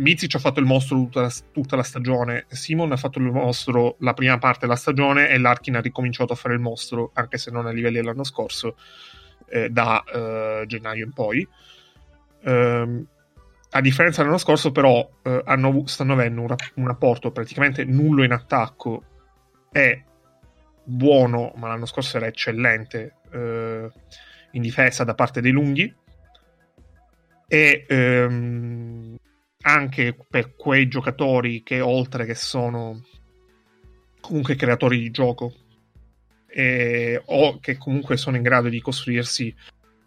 Mizic ha fatto il mostro tutta la, tutta la stagione, Simon ha fatto il mostro la prima parte della stagione e Larkin ha ricominciato a fare il mostro, anche se non a livelli dell'anno scorso, eh, da eh, gennaio in poi. Ehm, a differenza dell'anno scorso, però, eh, hanno stanno avendo un, rap- un apporto praticamente nullo in attacco e buono, ma l'anno scorso era eccellente eh, in difesa da parte dei lunghi. E ehm, anche per quei giocatori che oltre che sono comunque creatori di gioco e, o che comunque sono in grado di costruirsi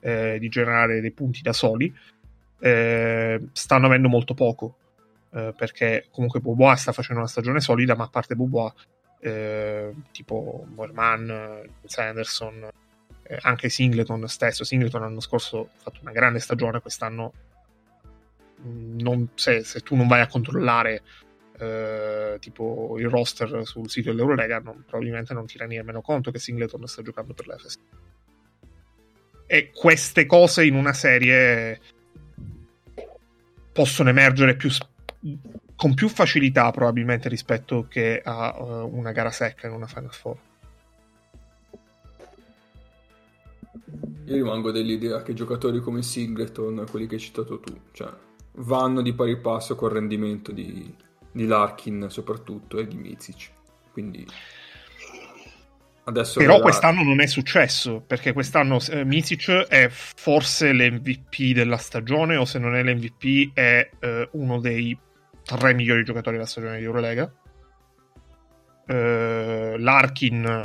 eh, di generare dei punti da soli eh, stanno avendo molto poco eh, perché comunque Bobois sta facendo una stagione solida ma a parte Bobois eh, tipo Moerman, Sanderson eh, anche Singleton stesso. Singleton l'anno scorso ha fatto una grande stagione quest'anno non, se, se, tu non vai a controllare eh, tipo il roster sul sito dell'Eurolega non, probabilmente non ti rendi nemmeno conto che Singleton sta giocando per l'FS e queste cose in una serie possono emergere più con più facilità probabilmente rispetto che a uh, una gara secca in una Final Four. Io rimango dell'idea che giocatori come Singleton quelli che hai citato tu cioè vanno di pari passo col rendimento di, di Larkin soprattutto e di Mizic. Quindi adesso Però quest'anno non è successo, perché quest'anno eh, Micic è forse l'MVP della stagione, o se non è l'MVP è eh, uno dei tre migliori giocatori della stagione di Eurolega. Eh, Larkin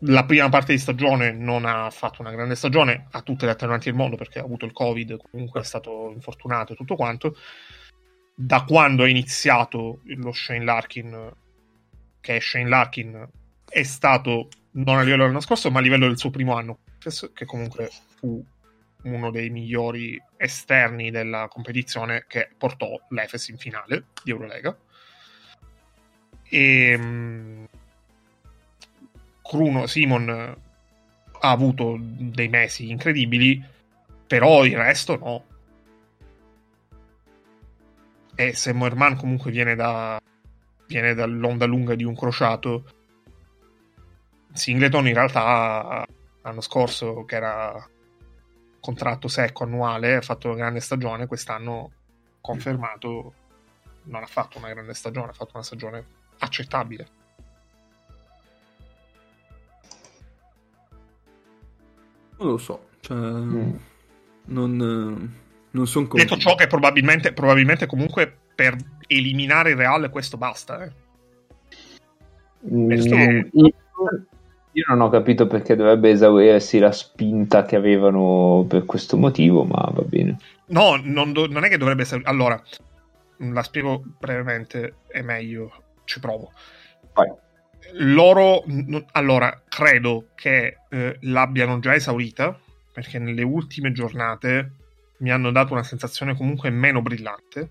la prima parte di stagione non ha fatto una grande stagione, ha tutte le attenuanti del mondo perché ha avuto il Covid, comunque è stato infortunato e tutto quanto. Da quando è iniziato lo Shane Larkin, che è Shane Larkin, è stato non a livello dell'anno scorso, ma a livello del suo primo anno, che comunque fu uno dei migliori esterni della competizione che portò l'Efes in finale di Eurolega. E mm, Cruno Simon ha avuto dei mesi incredibili, però il resto no. E se Moerman comunque viene da viene dall'onda lunga di un crociato, Singleton in realtà l'anno scorso che era contratto secco annuale ha fatto una grande stagione, quest'anno confermato non ha fatto una grande stagione, ha fatto una stagione accettabile. Non lo so, cioè, Mm. non, non sono Detto ciò che probabilmente, probabilmente comunque per eliminare il Real questo basta. eh. Mm, io, io non ho capito perché dovrebbe esaurirsi la spinta che avevano per questo motivo, ma va bene. No, non, do- non è che dovrebbe essere... Allora, la spiego brevemente, è meglio, ci provo. Vai. Loro, allora, credo che eh, l'abbiano già esaurita, perché nelle ultime giornate mi hanno dato una sensazione comunque meno brillante.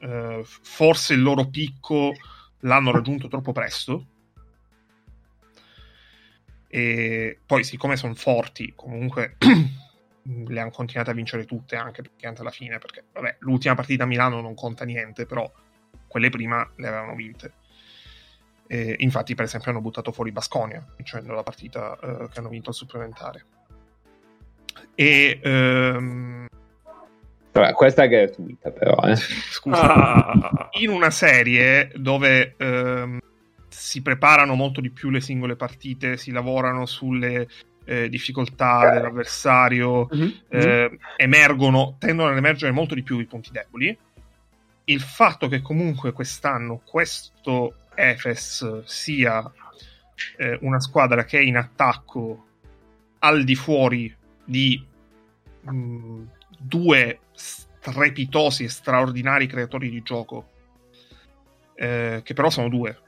Eh, forse il loro picco l'hanno raggiunto troppo presto. E poi, siccome sono forti, comunque [CLEARS THROAT] le hanno continuate a vincere tutte, anche praticamente alla fine, perché vabbè, l'ultima partita a Milano non conta niente, però quelle prima le avevano vinte. E infatti, per esempio, hanno buttato fuori Basconia, vincendo la partita eh, che hanno vinto al supplementare. E ehm, Vabbè, questa è gratuita, però. Eh. [LAUGHS] scusa, Ah, in una serie dove ehm, si preparano molto di più le singole partite, si lavorano sulle eh, difficoltà dell'avversario, mhm, eh, emergono, tendono ad emergere molto di più i punti deboli. Il fatto che comunque quest'anno questo Efes sia eh, una squadra che è in attacco al di fuori di mh, due strepitosi e straordinari creatori di gioco, eh, che però sono due,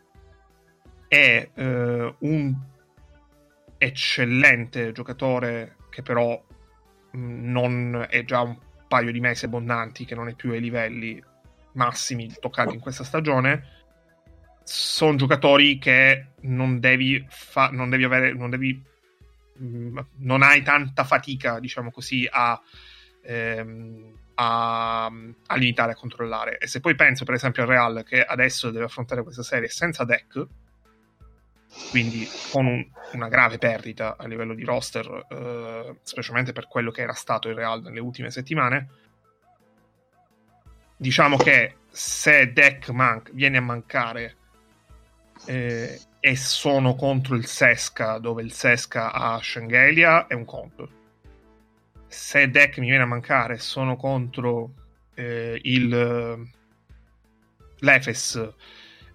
è eh, un eccellente giocatore che però mh, non è già un paio di mesi abbondanti che non è più ai livelli massimi toccati in questa stagione sono giocatori che non devi, fa- non devi avere non devi mh, non hai tanta fatica diciamo così a, ehm, a, a limitare a controllare e se poi penso per esempio al Real che adesso deve affrontare questa serie senza deck quindi con un- una grave perdita a livello di roster, eh, specialmente per quello che era stato il Real nelle ultime settimane. Diciamo che se Deck man- viene a mancare eh, e sono contro il Sesca, dove il Sesca ha Shengelia, è un conto. Se Deck mi viene a mancare sono contro eh, il l'Efes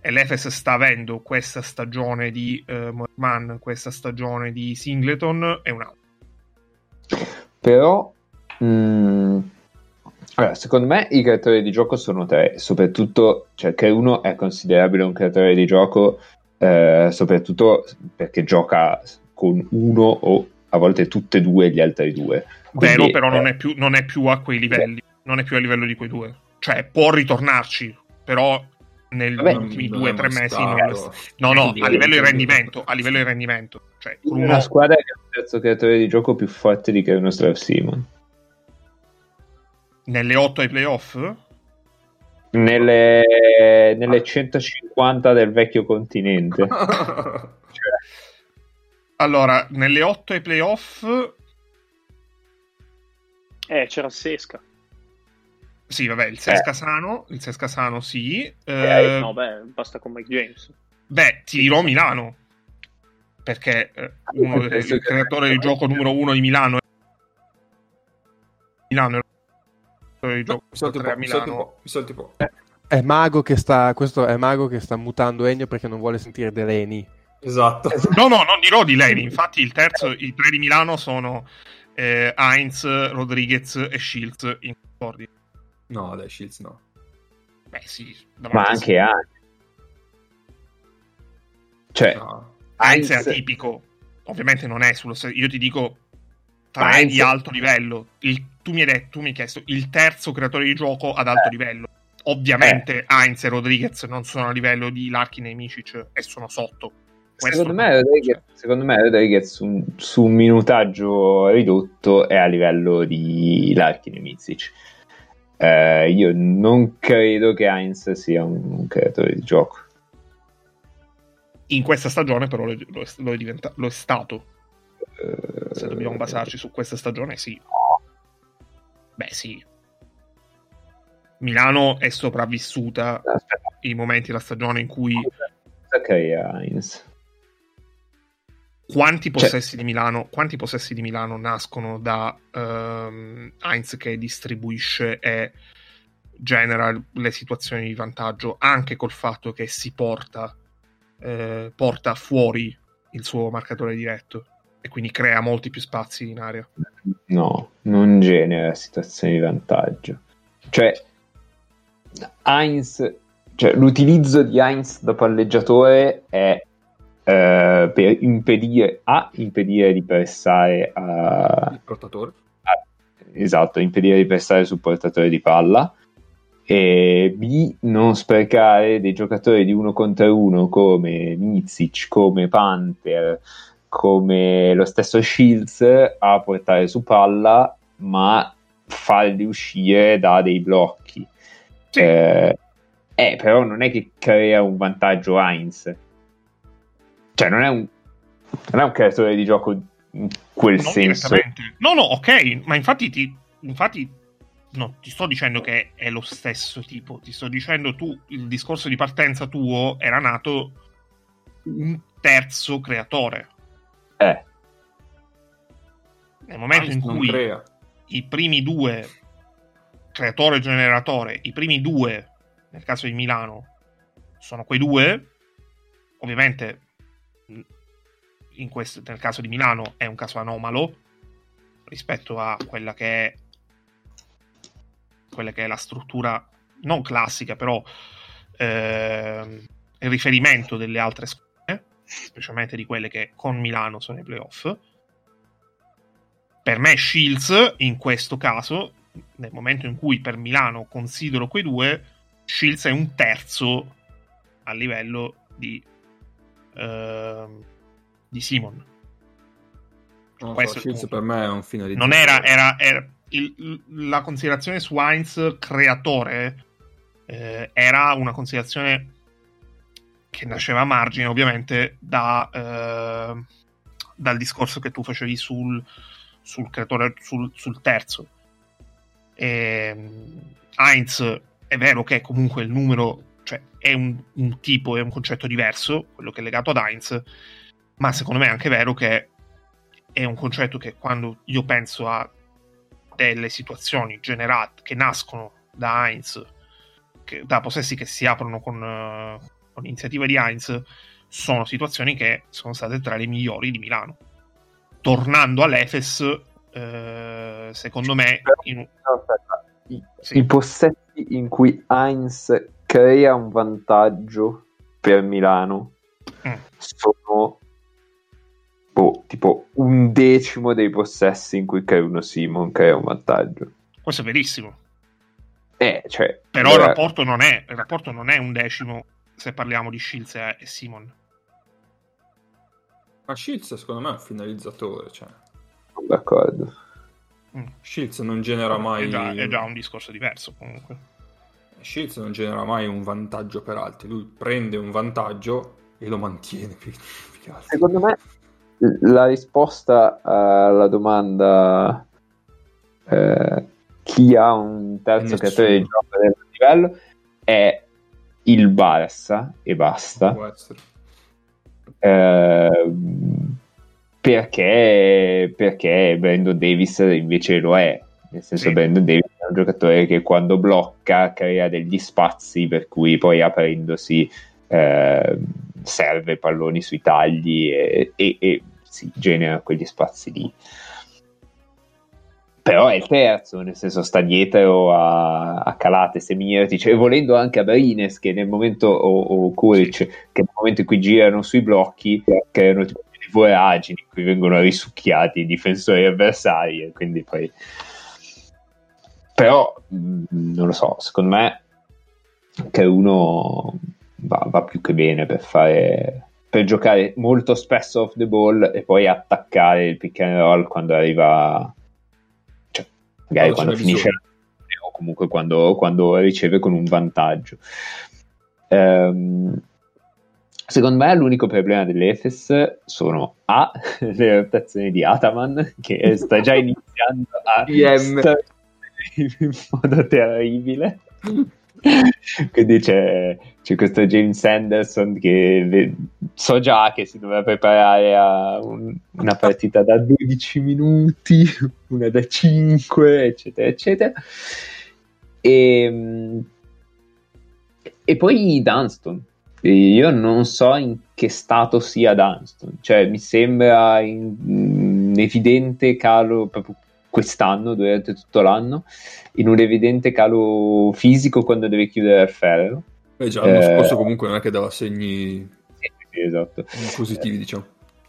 e l'Efes sta avendo questa stagione di eh, Morman, questa stagione di Singleton è un altro. Però, mh, allora, secondo me i creatori di gioco sono tre, soprattutto, cioè che uno è considerabile un creatore di gioco, eh, soprattutto perché gioca con uno o a volte tutte e due gli altri due. Vero, Quindi, però non eh, è, più, non è più a quei livelli, non è più a livello di quei due. Cioè, può ritornarci, però negli ultimi non due è o tre mesi non è. No, no, a livello di rendimento, a livello di rendimento. Cioè, una Bruno, squadra che ha un terzo creatore di gioco più forte di che uno Strav Simon. Nelle 8 ai playoff, Nelle, nelle 150 del vecchio continente. [LAUGHS] Cioè, allora, nelle 8 ai playoff, Eh, c'era Sesca. Sì, vabbè, il Sesca sano, il Sesca sano sì. Eh, Eh, No, beh, basta con Mike James. Beh, ti dirò Milano. Perché eh, uno del- il creatore del gioco numero uno di Milano Milano creatore di No, gioco un tre a Milano. po', mi salti un po'. È Mago che sta, questo è Mago che sta mutando Ennio perché non vuole sentire Delaney. Esatto. No, no, non dirò di lei. Infatti, il terzo, i tre di Milano sono eh, Heinz, Rodriguez e Shields in ordine. No, dai, Shields no. Beh, sì, Ma anche Heinz. Cioè, No. Heinz è Heinz- atipico. Ovviamente non è sullo stesso. Io ti dico tre Heinz- di alto livello. Il- tu, mi hai detto, tu mi hai chiesto il terzo creatore di gioco ad alto Eh. livello. Ovviamente Heinz e Rodriguez non sono a livello di Larkin e Micic e sono sotto. Secondo me, secondo me Rodriguez su, su un minutaggio ridotto è a livello di Larkin e Mizic. Eh, io non credo che Heinz sia un, un creatore di gioco. In questa stagione, però, lo è, lo lo è diventa- lo è stato. Eh, Se dobbiamo basarci su questa stagione, sì. Beh, sì. Milano è sopravvissuta Aspetta, i momenti della stagione in cui crea Heinz? quanti Cioè- possessi di Milano quanti possessi di Milano nascono da ehm, Heinz che distribuisce e genera le situazioni di vantaggio anche col fatto che si porta eh, porta fuori il suo marcatore diretto e quindi crea molti più spazi in area No, non genera situazioni di vantaggio. Cioè, Heinz, cioè, l'utilizzo di Heinz da palleggiatore è eh, per impedire a impedire di pressare a, Il portatore. esatto, impedire di pressare sul portatore di palla e B non sprecare dei giocatori di uno contro uno come Mizic, come Panther, come lo stesso Shields a portare su palla ma farli uscire da dei blocchi. Sì. Eh, eh, però non è che crea un vantaggio Heinz. Cioè, non è un, non è un creatore di gioco in quel non senso. no no ok ma infatti ti infatti no, ti sto dicendo che è lo stesso tipo ti sto dicendo tu il discorso di partenza tuo era nato un terzo creatore Eh, nel momento in Heinz non cui crea. i primi due creatore e generatore i primi due nel caso di Milano sono quei due ovviamente in questo, nel caso di Milano è un caso anomalo rispetto a quella che è quella che è la struttura non classica però ehm, il riferimento delle altre squadre specialmente di quelle che con Milano sono ai playoff. Per me Shields in questo caso nel momento in cui per Milano considero quei due Shields è un terzo a livello di ehm, di Simon. Non so, per me è un finalizzato. non era, era, era il- la considerazione su Heinz creatore eh, era una considerazione che nasceva a margine ovviamente da, eh, dal discorso che tu facevi sul, sul creatore sul, sul terzo. E, Heinz è vero che comunque il numero cioè è un, un tipo è un concetto diverso quello che è legato ad Heinz ma secondo me è anche vero che è un concetto che quando io penso a delle situazioni generate che nascono da Heinz, che- da possessi che si aprono con, eh, iniziative di Heinz, sono situazioni che sono state tra le migliori di Milano. Tornando all'Efes, eh, secondo me, in- no. I, Sì. i possessi in cui Heinz crea un vantaggio per Milano Mm. sono boh, tipo un decimo dei possessi in cui uno Simon crea un vantaggio. questo è verissimo. Eh, cioè, Però il allora, rapporto, non è, il rapporto non è un decimo se parliamo di Shields e e Simon. Ma Shields secondo me è un finalizzatore. Cioè. d'accordo. Mm. Shields non genera mai... È, già, è già un discorso diverso comunque. Shields non genera mai un vantaggio per altri. Lui prende un vantaggio e lo mantiene. [LAUGHS] più- più. Secondo me la risposta alla domanda eh, chi ha un terzo creatore di gioco del livello è il Barça e basta. Può essere. Eh, perché, perché Brandon Davis invece lo è. Nel senso, Sì. Brandon Davis è un giocatore che quando blocca crea degli spazi per cui poi aprendosi eh, serve palloni sui tagli e, e- e si genera quegli spazi lì. Però è il terzo, nel senso sta dietro a, a Calate, Semirtic e volendo anche a Brines che nel momento, o, o Kuric, che nel momento in cui girano sui blocchi creano tipo delle voragini in cui vengono risucchiati i difensori avversari e quindi poi però mh, non lo so secondo me che uno va, va più che bene per fare per giocare molto spesso off the ball e poi attaccare il pick and roll quando arriva magari Quando finisce o comunque quando, quando riceve con un vantaggio. Ehm, secondo me l'unico problema dell'Efes sono A [LAUGHS] le rotazioni di Ataman che sta già [LAUGHS] iniziando a stare [LAUGHS] in modo terribile [LAUGHS] quindi c'è, c'è questo James Anderson che ve- so già che si dovrà preparare a un- una partita da 12 minuti, [LAUGHS] una da 5, eccetera, eccetera. E, e poi Dunston. Io non so in che stato sia Dunston, cioè mi sembra un evidente calo proprio quest'anno, durante tutto l'anno, in un evidente calo fisico quando deve chiudere il ferro. Beh, già l'anno Eh. scorso comunque non è che dava segni Sì, esatto. positivi, diciamo.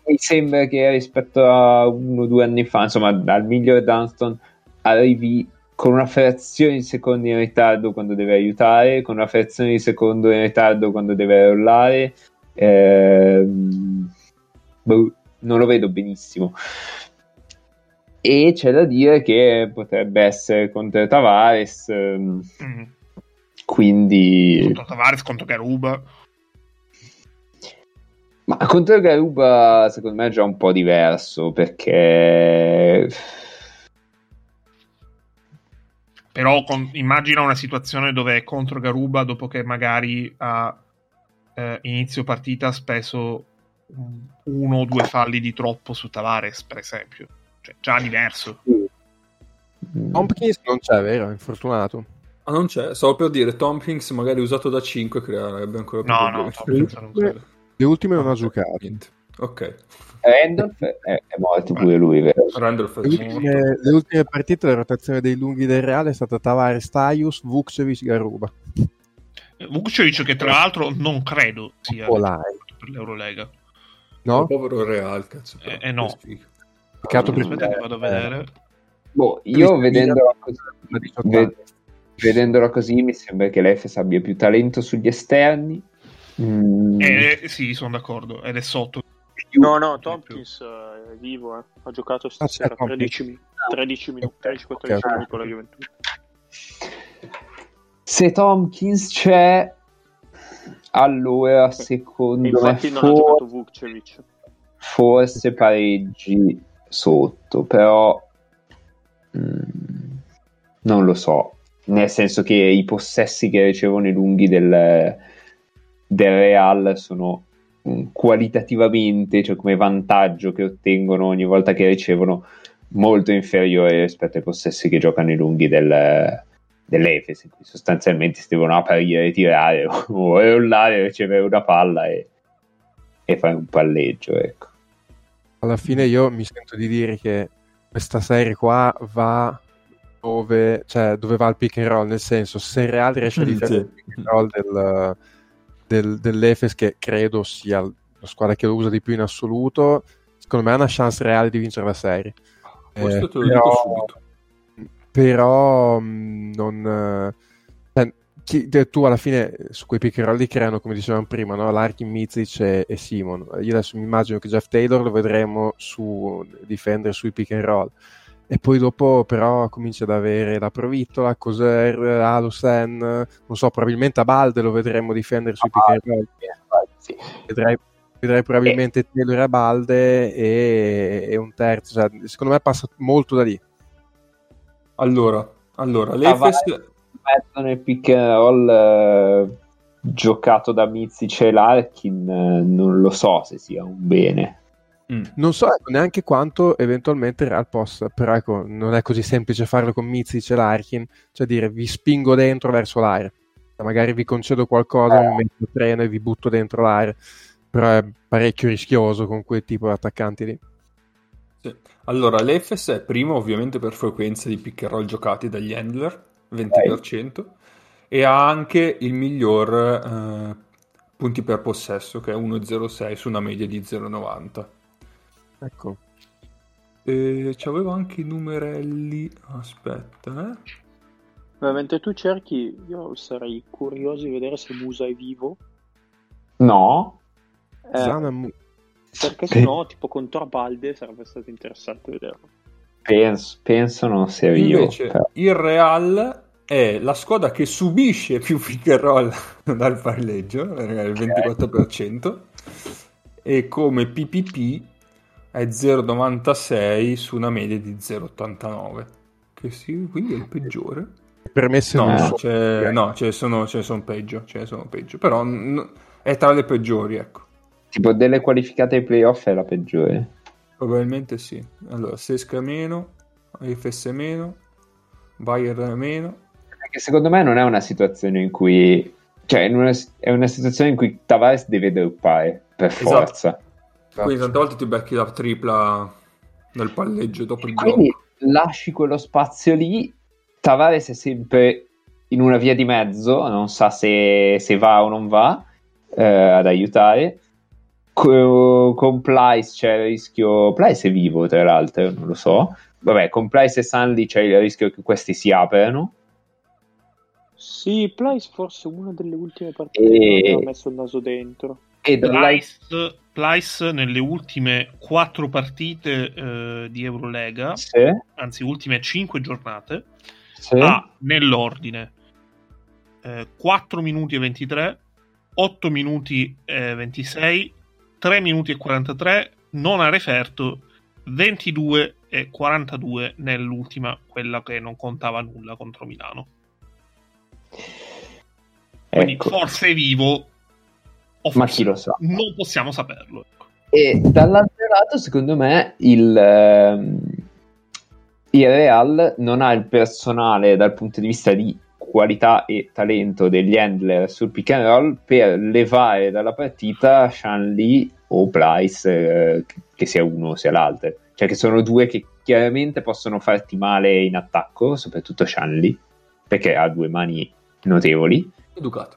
Mi sembra che rispetto a uno o due anni fa, insomma, al miglior Dunston arrivi con una frazione di secondo in ritardo quando deve aiutare, con una frazione di secondo in ritardo quando deve rollare. Boh, non lo vedo benissimo. E c'è da dire che potrebbe essere contro Tavares, ehm, Mm. quindi... Contro Tavares, contro Garuba. Ma contro Garuba secondo me è già un po' diverso perché Però con- immagina una situazione dove è contro Garuba dopo che magari a eh, inizio partita ha speso un- uno o due falli di troppo su Tavares, per esempio. Cioè, già diverso. Tompkins non c'è, vero? Infortunato. Ah, non c'è. Stavo per dire, Tompkins magari usato da 5 creerebbe ancora più No, no, Tompkins non credo. Le ultime non ha giocato. Niente. Ok. Randolph è, è morto pure lui, vero? Randolph Le è ultime, le ultime partite, la rotazione dei lunghi del Reale è stata Tavares, Taius, Vukcevic, Garuba. Vukcevic che tra l'altro non credo sia per l'Eurolega. No? povero Real, cazzo. Eh, eh, no. Sfiga. Peccato per che vado a vedere. Boh, io vedendola così, Da 18 ve- anni. vedendola così mi sembra che l'Efes abbia più talento sugli esterni. Mm, Eh, sì, sono d'accordo. Ed è sotto. No, no, Tompkins eh, è vivo, eh. ha giocato stasera Ah, c'è 13, mi- 13 minuti, 13-14 Ok, ok. minuti con la Juventus. Se Tompkins c'è, allora E secondo me infatti non ha for- giocato Vukcevic. forse pareggi sotto, però mm, non lo so. Nel senso che i possessi che ricevono i lunghi del, del Real sono mm, qualitativamente, cioè come vantaggio che ottengono ogni volta che ricevono, molto inferiore rispetto ai possessi che giocano i lunghi del, dell'Efes, in cui sostanzialmente si devono aprire, tirare [LAUGHS] o rollare, ricevere una palla e, e fare un palleggio. Ecco. Alla fine io mi sento di dire che questa serie qua va dove, cioè, dove va il pick and roll, nel senso se il Real riesce a Sì. difendere il pick and roll del, del- dell'Efes, che credo sia la squadra che lo usa di più in assoluto, secondo me ha una chance reale di vincere la serie. Questo Eh, te lo però- dico subito. però mh, non eh, chi- tu alla fine eh, su quei pick and roll li creano come dicevamo prima no? Larkin, Mizic e, e Simon. Io adesso mi immagino che Jeff Taylor lo vedremo su difendere sui pick and roll e poi dopo però comincia ad avere la Provittola, Coser, Alusen non so, probabilmente a Balde lo vedremo difendere sui pick and roll Sì. vedrei, vedrei probabilmente Taylor a Balde e, e un terzo cioè, secondo me passa molto da lì. Allora, Allora, l'Efes... mezzo nel pick and roll eh, giocato da Mizic e Larkin eh, non lo so se sia un bene Mm. Non so neanche quanto eventualmente Real possa, però ecco, non è così semplice farlo con Mizic e Larkin, cioè dire vi spingo dentro verso l'area, magari vi concedo qualcosa, mi metto il treno e vi butto dentro l'area, però è parecchio rischioso con quel tipo di attaccanti lì. Sì. Allora, l'Efes è primo ovviamente per frequenza di pick and roll giocati dagli handler, 20%, e ha anche il miglior eh, punti per possesso, che è 1,06 su una media di 0,90. Ecco, E c'avevo anche i numerelli. Aspetta, eh. Ma mentre tu cerchi, io sarei curioso di vedere se Musa è vivo. no Eh, Zana Mu- perché se no, tipo con Torbalde sarebbe stato interessante vederlo. penso, penso non sia vivo Invece, però. il Real è la squadra che subisce più pick and roll [LAUGHS] dal è il 24%, e come PPP è 0,96 su una media di 0,89. Che sì, quindi è il peggiore. permesse No, non so. c'è- no, ce ne sono, ne sono peggio, ne sono peggio, però n- è tra le peggiori, ecco. tipo delle qualificate ai playoff è la peggiore Probabilmente sì. Allora, Sesca meno, FS meno, Bayer meno. Perché secondo me non è una situazione in cui cioè in una- è una situazione in cui Tavares deve droppare per Esatto. forza. Quindi tante volte ti becchi la tripla nel palleggio dopo il quindi blocco. lasci quello spazio lì. Tavares è sempre in una via di mezzo non sa se, se va o non va eh, ad aiutare. Co- con Plyce c'è il rischio Plyce è vivo tra l'altro non lo so. Vabbè con Plyce e Sandy c'è il rischio che questi si aprano Sì, Plyce forse una delle ultime partite E- che aveva messo il naso dentro. e Plyce, Plyce nelle ultime quattro partite eh, di Eurolega, sì, anzi ultime cinque giornate, sì. ha nell'ordine eh, 4 minuti e 23, 8 minuti e 26, 3 minuti e 43, non ha referto 22 e 42 nell'ultima, quella che non contava nulla contro Milano. Quindi Ecco. forse è vivo, o Ma forse chi lo sa? non possiamo saperlo. ecco. E dall'altro lato, secondo me, il, ehm, il Real non ha il personale dal punto di vista di qualità e talento degli handler sul pick and roll per levare dalla partita Shanley o Price, eh, che- che sia uno o sia l'altro. Cioè che sono due che chiaramente possono farti male in attacco, soprattutto Shanley, perché ha due mani notevoli Educato.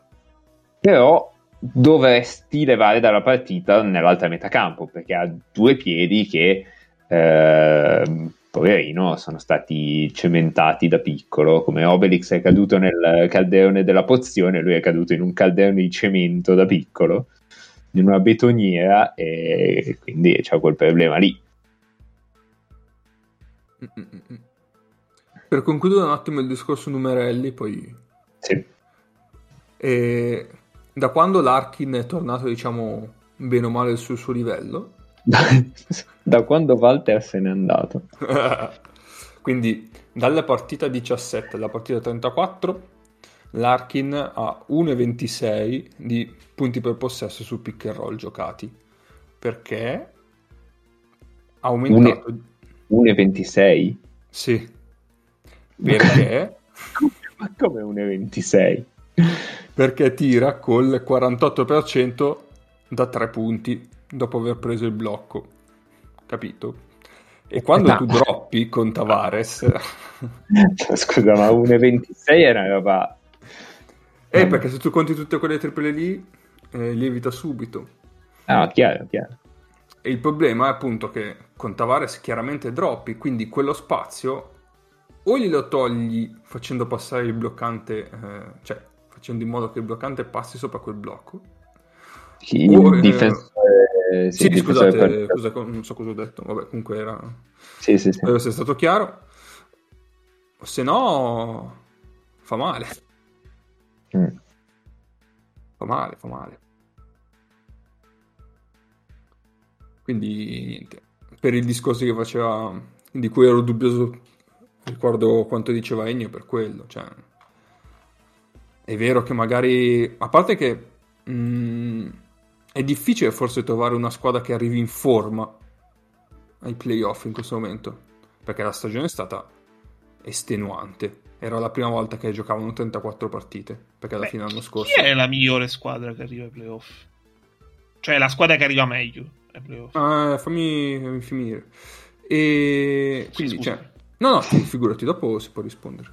però dovresti levare dalla partita nell'altra metà campo perché ha due piedi che ehm, poverino sono stati cementati da piccolo come Obelix è caduto nel calderone della pozione lui è caduto in un calderone di cemento da piccolo in una betoniera e quindi c'è quel problema lì Mm-mm-mm. Per concludere un attimo il discorso numerelli, poi sì. eh, da quando l'Arkin è tornato, diciamo, bene o male sul suo livello, [LAUGHS] da quando Walter se n'è andato. [LAUGHS] Quindi dalla partita 17 alla partita 34, l'Arkin ha 1,26 di punti per possesso su pick and roll giocati. Perché? Ha aumentato 1,26 sì perché [LAUGHS] ma come 1,26 perché tira col 48% da 3 punti dopo aver preso il blocco capito e quando No. tu droppi con Tavares [LAUGHS] [LAUGHS] Scusa, ma 1,26 è una roba. eh perché se tu conti tutte quelle triple lì eh, lievita subito No, chiaro, chiaro. E il problema è appunto che con Tavares chiaramente droppi, quindi quello spazio o glielo togli facendo passare il bloccante, eh, cioè facendo in modo che il bloccante passi sopra quel blocco. Il Oh, eh, difensore. Sì, il difensore scusate, per- scusa, non so cosa ho detto, vabbè, comunque era... Sì, sì, sì. Spero sia stato chiaro. Se no, fa male, Mm. fa male, fa male. Quindi niente, per il discorso che faceva, di cui ero dubbioso ricordo quanto diceva Ennio per quello. Cioè, è vero che magari, a parte che mh, è difficile forse trovare una squadra che arrivi in forma ai playoff in questo momento, perché la stagione è stata estenuante. Era la prima volta che giocavano 34 partite, perché alla Beh, fine l'anno scorso... Chi è la migliore squadra che arriva ai playoff? Cioè, la squadra che arriva meglio ai playoff. Ah, fammi, fammi finire. E Sì, quindi, scusa. cioè, no, no, figurati, dopo si può rispondere.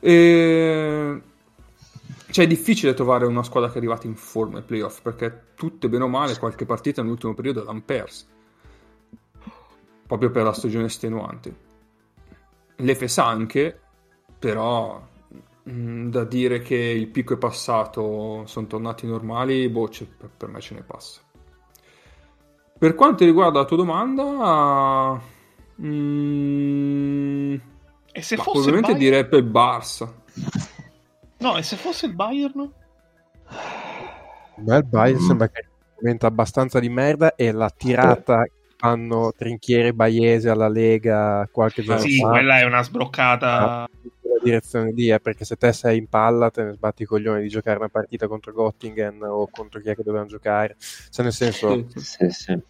E... Cioè, è difficile trovare una squadra che è arrivata in forma ai playoff perché tutte, bene o male, qualche partita nell'ultimo periodo l'hanno persa. Proprio per la stagione estenuante. L'Efes anche, però, mh, da dire che il picco è passato, sono tornati normali, boh, per me ce ne passa. Per quanto riguarda la tua domanda, mm, E se ma fosse il probabilmente Bayern? il Barça. No, e se fosse il Bayern? Me il Bayern sembra che diventa abbastanza di merda e la tirata che fanno Trinchiere e Baiese alla Lega qualche giorno sì, fa quella è una sbroccata. in quella direzione lì è perché se te sei in palla te ne sbatti i coglioni di giocare una partita contro Göttingen o contro chi è che dovevano giocare cioè nel senso Sì, sì. Sì, sì.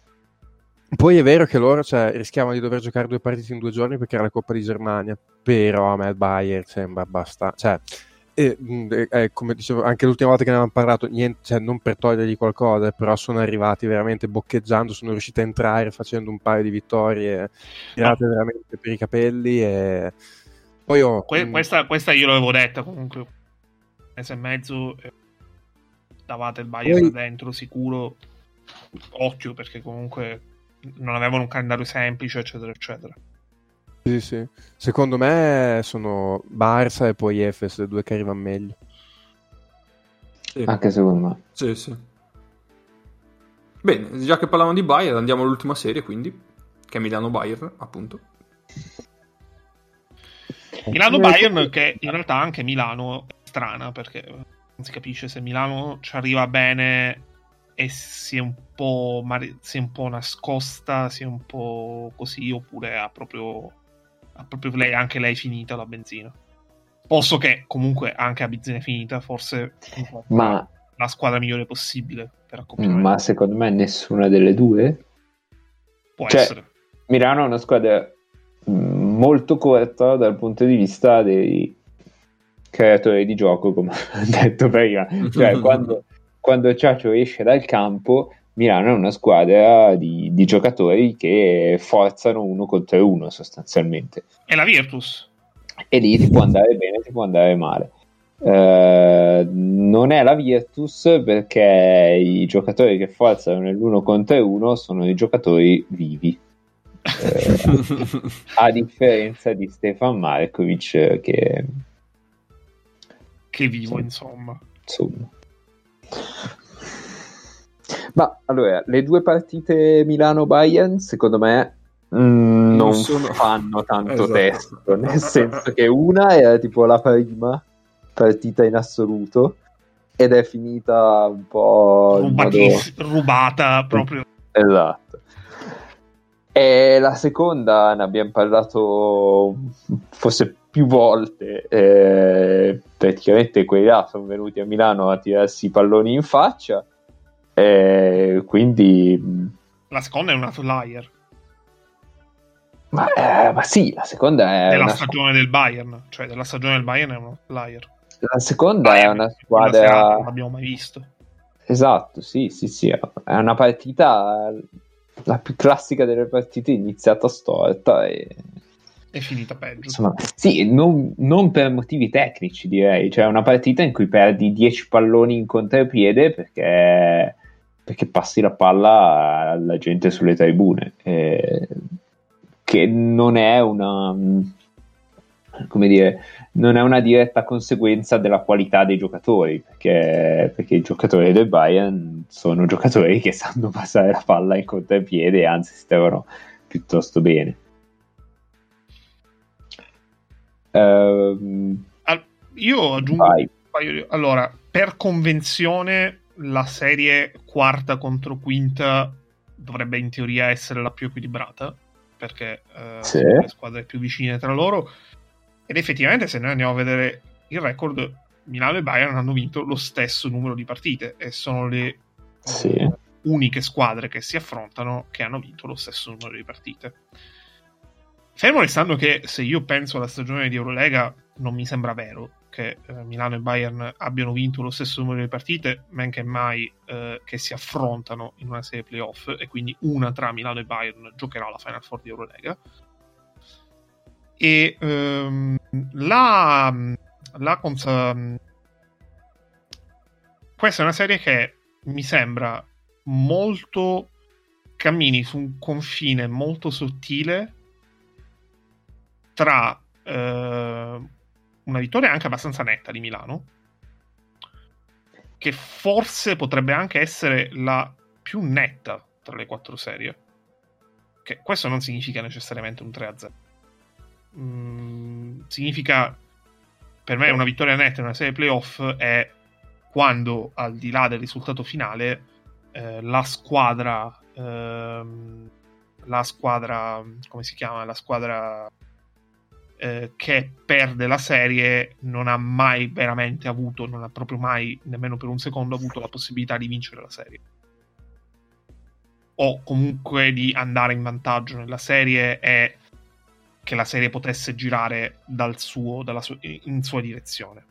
Poi è vero che loro cioè, rischiavano di dover giocare due partite in due giorni perché era la Coppa di Germania però a me il Bayern sembra abbastanza cioè e, mh, eh, eh, come dicevo anche l'ultima volta che ne avevamo parlato niente, cioè, non per togliergli qualcosa però sono arrivati veramente boccheggiando sono riusciti a entrare facendo un paio di vittorie tirate veramente per i capelli e poi ho Que- mh, questa, questa io l'avevo detta comunque. Un mese e mezzo. eh, davate il Bayern Poi- dentro sicuro. Occhio perché comunque non avevano un calendario semplice, eccetera, eccetera. Sì, sì. Secondo me sono Barça e poi Efes, le due che arrivano meglio. Sì. Anche secondo me. Sì, sì. Bene, già che parlavamo di Bayern, andiamo all'ultima serie, quindi, che è Milano-Bayern, appunto. Milano-Bayern che in realtà anche Milano è strana perché non si capisce se Milano ci arriva bene e si è un po', mari- si è un po' nascosta, si è un po' così oppure ha proprio, ha proprio lei, anche lei finita la benzina. Posso che comunque anche a benzina finita forse Ma, la squadra migliore possibile per accoppiamento. ma secondo me nessuna delle due. Può cioè- essere. Milano è una squadra mh, molto corta dal punto di vista dei creatori di gioco, come [LAUGHS] ho detto prima. Cioè, [LAUGHS] quando, quando Ciaccio esce dal campo, Milano è una squadra di, di giocatori che forzano uno contro uno sostanzialmente. E la Virtus. E lì ti può andare bene, ti può andare male. Eh, non è la Virtus perché i giocatori che forzano nell'uno contro uno sono i giocatori vivi. Eh, [LAUGHS] a differenza di Stefan Markovic eh, che Che vivo, insomma. insomma ma allora le due partite Milano-Bayern secondo me mm, non, sono- fanno tanto Esatto. testo nel senso che una era tipo la prima partita in assoluto ed è finita un po' modo rubata proprio. Esatto. E la seconda ne abbiamo parlato forse più volte. eh, praticamente quelli là sono venuti a Milano a tirarsi i palloni in faccia. E quindi, La seconda è una flyer ma, eh, ma sì, la seconda è della stagione del Bayern. Cioè, della stagione del Bayern è una flyer. la seconda è una Quella serata squadra. Non l'abbiamo mai visto. Esatto, sì, sì, sì. È una partita la più classica delle partite iniziata storta e È finita peggio. Insomma, sì, non, non per motivi tecnici direi, cioè una partita in cui perdi 10 palloni in contropiede perché, perché passi la palla alla gente sulle tribune, eh, che non è una, come dire, non è una diretta conseguenza della qualità dei giocatori, perché, perché i giocatori del Bayern sono giocatori che sanno passare la palla in contropiede e anzi si trovano piuttosto bene. Ehm, Al- Io aggiungo vai. un paio di- Allora, per convenzione, la serie quarta contro quinta dovrebbe in teoria essere la più equilibrata perché eh, Sì. sono le squadre più vicine tra loro. Ed effettivamente, se noi andiamo a vedere il record, Milano e Bayern hanno vinto lo stesso numero di partite e sono le Sì. uniche squadre che si affrontano che hanno vinto lo stesso numero di partite. Fermo restando che se io penso alla stagione di Eurolega non mi sembra vero che eh, Milano e Bayern abbiano vinto lo stesso numero di partite, men che mai eh, che si affrontano in una serie playoff e quindi una tra Milano e Bayern giocherà la Final Four di Eurolega. E ehm, la, la cons- questa è una serie che mi sembra molto cammini su un confine molto sottile tra eh, una vittoria anche abbastanza netta di Milano che forse potrebbe anche essere la più netta tra le quattro serie che questo non significa necessariamente un 3-0 Mm, significa per me una vittoria netta in una serie playoff è quando al di là del risultato finale eh, la squadra ehm, la squadra come si chiama? La squadra eh, che perde la serie non ha mai veramente avuto non ha proprio mai nemmeno per un secondo avuto la possibilità di vincere la serie. O comunque di andare in vantaggio nella serie e che la serie potesse girare dal suo, sua, in sua direzione.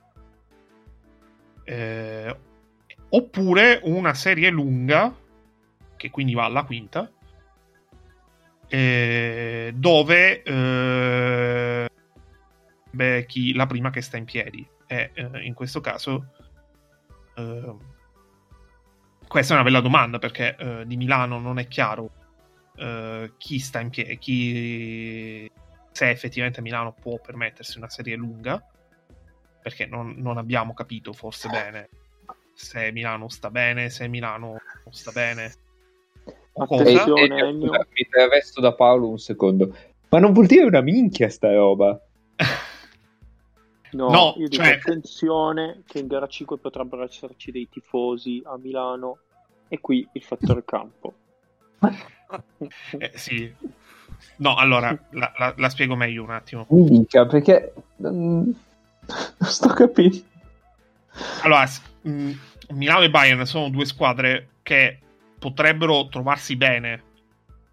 Eh, oppure una serie lunga che quindi va alla quinta eh, dove eh, beh, chi, la prima che sta in piedi e eh, in questo caso eh, questa è una bella domanda perché eh, di Milano non è chiaro eh, chi sta in piedi chi se effettivamente Milano può permettersi una serie lunga perché non, non abbiamo capito forse bene se Milano sta bene, se Milano non sta bene. Cosa? Attenzione, Eh, eh, mi travesto da Paolo un secondo. Ma non vuol dire una minchia sta roba. No, No, io dico cioè- attenzione che in gara 5 potrebbero esserci dei tifosi a Milano e qui il fattore campo. [LAUGHS] Eh, sì. No, allora la, la- la spiego meglio un attimo. Mi dica perché mm, non sto capendo. Allora, mh, Milano e Bayern sono due squadre che potrebbero trovarsi bene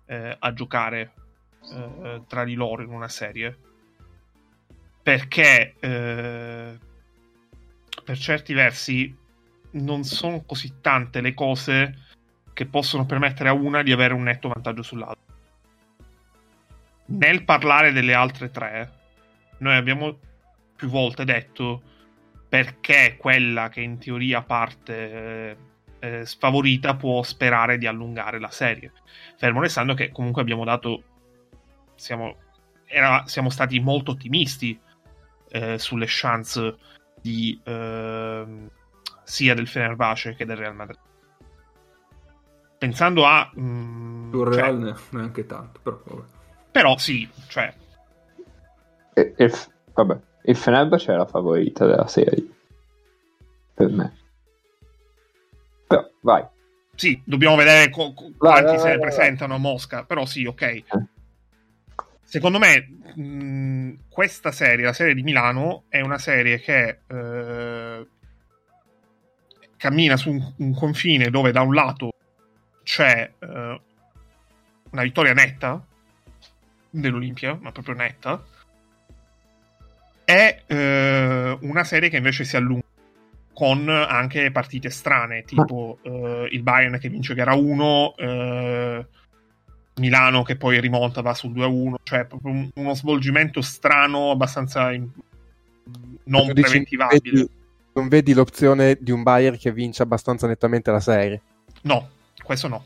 eh, a giocare eh, tra di loro in una serie perché eh, per certi versi non sono così tante le cose che possono permettere a una di avere un netto vantaggio sull'altra. Nel parlare delle altre tre, noi abbiamo più volte detto perché quella che in teoria parte eh, eh, sfavorita può sperare di allungare la serie. Fermo restando che comunque abbiamo dato. Siamo, era- siamo stati molto ottimisti eh, sulle chance di, ehm, sia del Fenerbahce che del Real Madrid. Pensando a. mm, Sul cioè, Real ne- neanche tanto, però vabbè. però sì, cioè, E- e f- vabbè, il Fenerbahce è la favorita della serie. Per me. Però, vai. sì, dobbiamo vedere co- co- Vai, quanti vai, se vai, ne vai. presentano a Mosca, però sì, ok. Secondo me, mh, questa serie, la serie di Milano, è una serie che eh, cammina su un, un confine dove da un lato c'è eh, una vittoria netta dell'Olimpia, ma proprio netta, e eh, una serie che invece si allunga con anche partite strane, tipo eh, il Bayern che vince gara 1, eh, Milano che poi rimonta, va sul 2-1, cioè proprio un- uno svolgimento strano, abbastanza in- non dici, preventivabile. vedi- non vedi l'opzione di un Bayer che vince abbastanza nettamente la serie. No, questo no.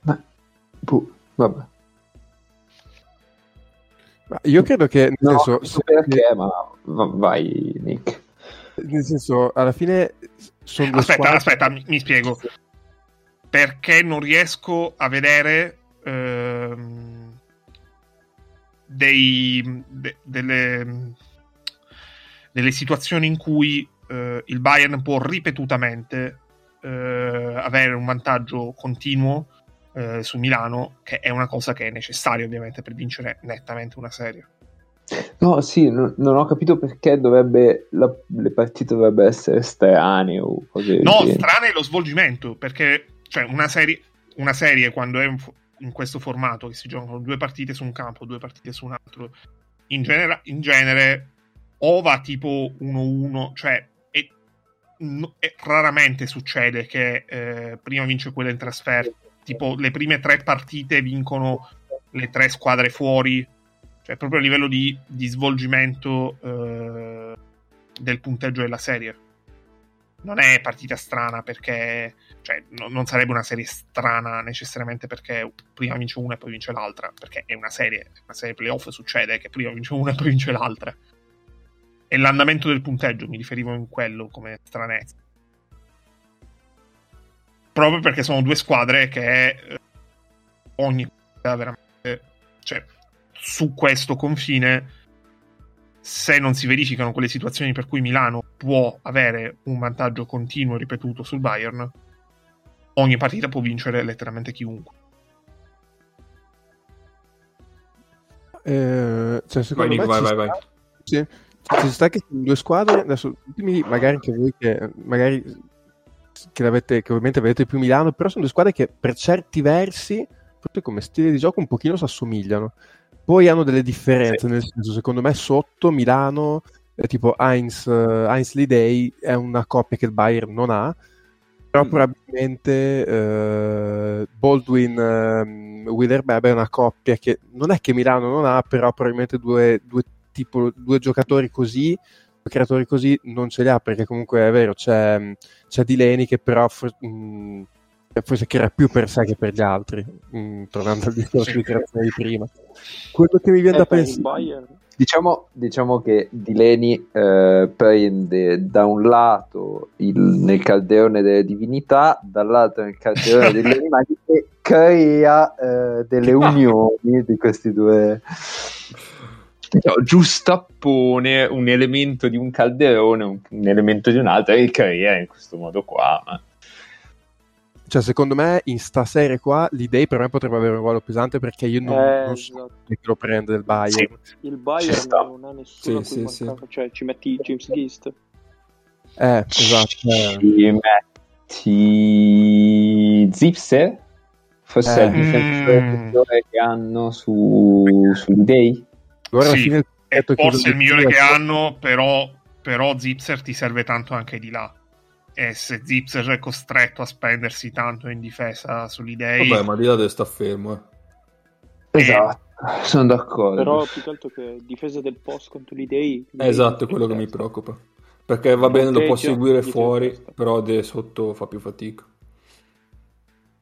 Ma, boh, vabbè. Ma io credo che, nel No, senso, non so perché, ma va- vai, Nick. nel senso, alla fine sono Aspetta, squadre- aspetta, mi, mi spiego. Perché non riesco a vedere ehm, dei, de- delle, delle situazioni in cui eh, il Bayern può ripetutamente eh, avere un vantaggio continuo eh, su Milano, che è una cosa che è necessaria ovviamente per vincere nettamente una serie. No, sì, non, non ho capito perché dovrebbe la- le partite dovrebbero essere strane o cose No, strano è lo svolgimento, perché cioè, una, serie, una serie quando è fo- in questo formato, che si giocano due partite su un campo, due partite su un altro, in, genera- in genere o va tipo 1-1, cioè no- e raramente succede che eh, prima vince quella in trasferta, tipo le prime tre partite vincono le tre squadre fuori, cioè proprio a livello di, di svolgimento eh, del punteggio della serie. Non è partita strana perché, cioè, no- non sarebbe una serie strana necessariamente perché prima vince una e poi vince l'altra, perché è una serie, una serie playoff succede che prima vince una e poi vince l'altra. E l'andamento del punteggio, mi riferivo in quello come stranezza. Proprio perché sono due squadre che eh, ogni partita veramente, cioè, su questo confine, se non si verificano quelle situazioni per cui Milano può avere un vantaggio continuo e ripetuto sul Bayern, ogni partita può vincere letteralmente chiunque. Eh, cioè, Vai, secondo Nico, me vai, ci vai, sta- vai. Sì. Ci sta che sono due squadre, adesso ditemi magari anche voi che magari che, l'avete, che ovviamente vedete più Milano, però sono due squadre che per certi versi, proprio come stile di gioco, un pochino si assomigliano. Poi hanno delle differenze, nel senso, secondo me sotto Milano, eh, tipo Heinz, eh, Heinz Lidei è una coppia che il Bayern non ha, però Mm. probabilmente eh, Baldwin ehm, Witherbeb è una coppia che non è che Milano non ha, però probabilmente due, due, tipo, due giocatori così, due creatori così non ce li ha, perché comunque è vero, c'è, c'è Dileni che però mh, forse crea più per sé che per gli altri, mh, tornando al discorso di creazione di prima. Quello che mi viene Eh, da pensare... Diciamo, diciamo che Dileni eh, prende da un lato il, nel calderone delle divinità, dall'altro nel calderone degli [LAUGHS] animali e crea eh, delle unioni di questi due. No, giustappone un elemento di un calderone, un, un elemento di un altro e crea in questo modo qua. ma- Cioè, secondo me, in sta serie qua, l'idea per me potrebbe avere un ruolo pesante perché io non, Eh, non so esatto. chi lo prende del Bayern. il Ci Bayern sta. non ha nessuno Sì, sì, mancava, cioè ci metti James Gist Eh, esatto. eh. Ci metti Zipser, forse Eh. è il difensore Mm. migliore che hanno su, sugli dei. Allora, Sì, il È forse il migliore che hanno, però, però Zipser ti serve tanto anche di là. E se Zipser è costretto a spendersi tanto in difesa sugli dei, Vabbè, ma di là deve sta fermo. Eh. Esatto, [LAUGHS] sono d'accordo. però più che altro che difesa del post contro gli dei Esatto, è quello che mi preoccupa. Perché va bene, lo può seguire fuori, però de sotto fa più fatica.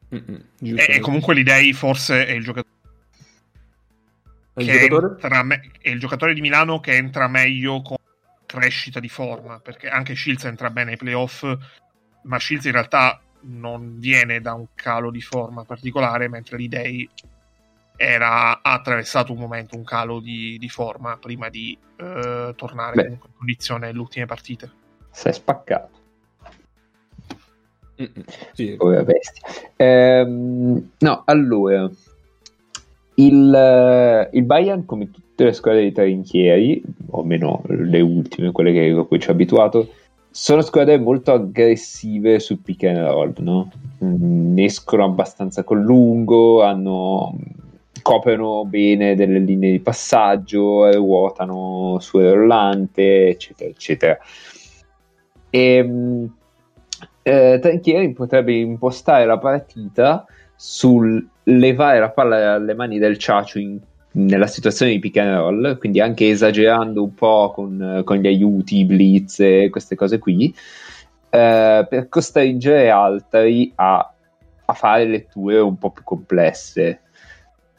E, e comunque l'idei forse è il giocatore E il che giocatore? entra me- è il giocatore di Milano che entra meglio con crescita di forma, perché anche Shields entra bene ai playoff, ma Shields in realtà non viene da un calo di forma particolare, mentre l'Idei era, ha attraversato un momento, un calo di, di forma prima di eh, tornare Beh. in condizione nelle ultime partite. Si è spaccato. Sì, Povera bestia. Ehm, no, allora, il, eh, il Bayern, come tutte le squadre di trinchieri, o almeno le ultime, quelle che, a cui ci ho abituato, sono squadre molto aggressive sul pick and roll, no? Mm, escono abbastanza col lungo, hanno, coprono bene delle linee di passaggio, ruotano sul rollante, eccetera, eccetera. E, eh, Tranchieri potrebbe impostare la partita sul levare la palla dalle mani del Ciacio in- nella situazione di pick and roll, quindi anche esagerando un po' con, con gli aiuti, blitz e queste cose qui, eh, per costringere altri a, a fare letture un po' più complesse.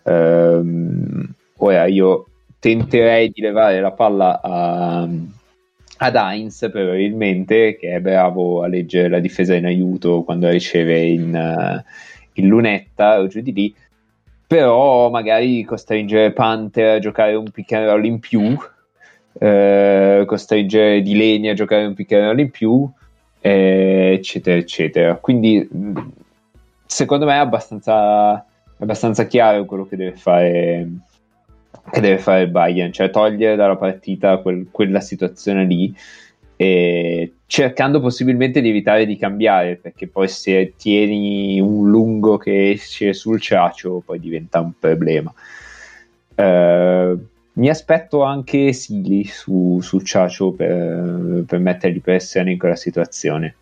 Ehm, ora io tenterei di levare la palla a, ad Heinz probabilmente che è bravo a leggere la difesa in aiuto quando riceve in, eh, in lunetta o giù di lì però magari costringere Panther a giocare un pick and roll in più eh, costringere Dileni a giocare un pick and roll in più eh, eccetera eccetera. Quindi mh, secondo me è abbastanza, abbastanza chiaro quello che deve fare che deve fare il Bayern, cioè togliere dalla partita quel- quella situazione lì e cercando possibilmente di evitare di cambiare perché poi se tieni un lungo che esce sul ciacio poi diventa un problema. Eh, mi aspetto anche Sili su, su ciacio per, per mettergli pressione in quella situazione.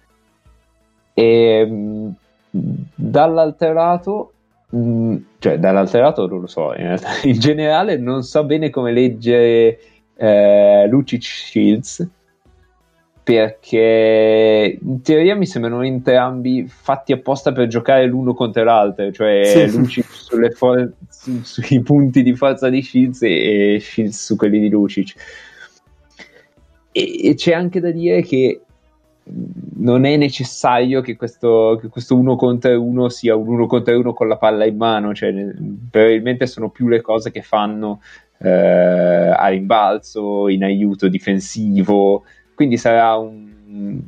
E mh, dall'altro lato mh, cioè dall'altro lato non lo so in, realtà, [LAUGHS] in generale non so bene come leggere eh, Lucic Shields perché in teoria mi sembrano entrambi fatti apposta per giocare l'uno contro l'altro, cioè Sì. Lucic sulle for- su- sui punti di forza di Shields e, e Shields su quelli di Lucic. E, e c'è anche da dire che non è necessario che questo, che questo uno contro uno sia un uno contro uno con la palla in mano, cioè, probabilmente sono più le cose che fanno eh, a rimbalzo, in aiuto difensivo, quindi sarà un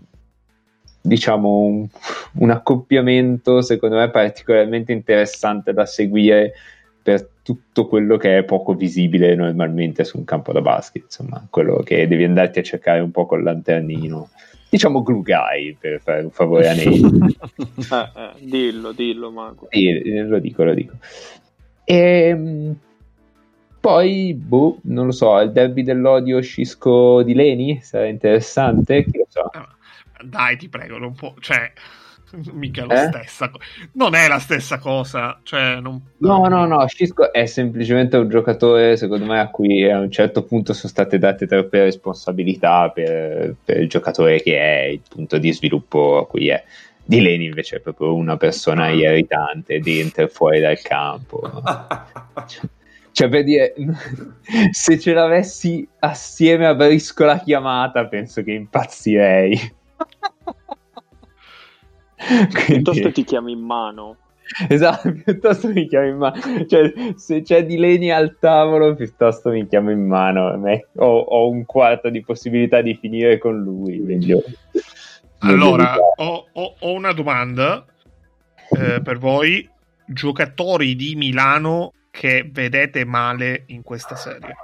diciamo un, un accoppiamento secondo me particolarmente interessante da seguire per tutto quello che è poco visibile normalmente su un campo da basket insomma quello che devi andarti a cercare un po' col lanternino diciamo glue guy per fare un favore a Nate [LAUGHS] Eh, eh, dillo, dillo, Mago. Sì, eh, lo dico, lo dico. E poi, boh, non lo so, il derby dell'odio Scisco di Leni sarà interessante, chi lo so. Dai, ti prego, non può... Cioè, [LAUGHS] mica Eh? la stessa cosa. Non è la stessa cosa. Cioè, non... No, no, no, Scisco è semplicemente un giocatore, secondo me, a cui a un certo punto sono state date troppe responsabilità per, per il giocatore che è, il punto di sviluppo a cui è. Di Leni invece è proprio una persona irritante dentro e fuori dal campo. [LAUGHS] Cioè, per dire, [LAUGHS] se ce l'avessi assieme a Briscola chiamata, penso che impazzirei. [LAUGHS] Quindi- Piuttosto ti chiami in mano. Esatto, [LAUGHS] piuttosto mi chiamo in mano. Cioè, se c'è di Leni al tavolo, piuttosto mi chiamo in mano. Ho, ho un quarto di possibilità di finire con lui. Meglio. Allora, ho, ho- ho una domanda eh, per voi, giocatori di Milano che vedete male in questa serie.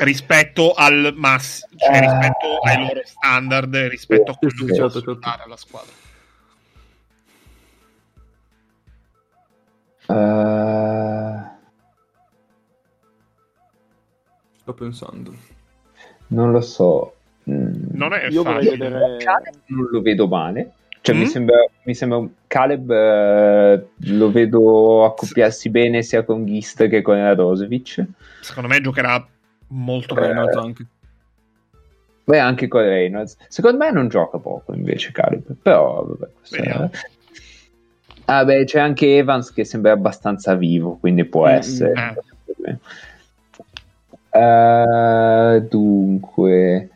Rispetto al massimo, cioè Eh. rispetto ai loro standard, rispetto a quello che certo, certo. dare alla squadra. Eh, Sto pensando. non lo so. Mm. Non è Io vorrei facile. vedere... Non lo vedo male. Cioè, Mm? mi sembra, mi sembra Caleb eh, lo vedo accoppiarsi bene sia con Gist che con Radosevic. Secondo me giocherà molto Eh, bene. Reynolds anche. Beh, anche con Reynolds. Secondo me non gioca poco invece Caleb. Però, vabbè, è- Vediamo. Ah, beh, c'è anche Evans che sembra abbastanza vivo, quindi può Mm, essere. eh. Eh, dunque,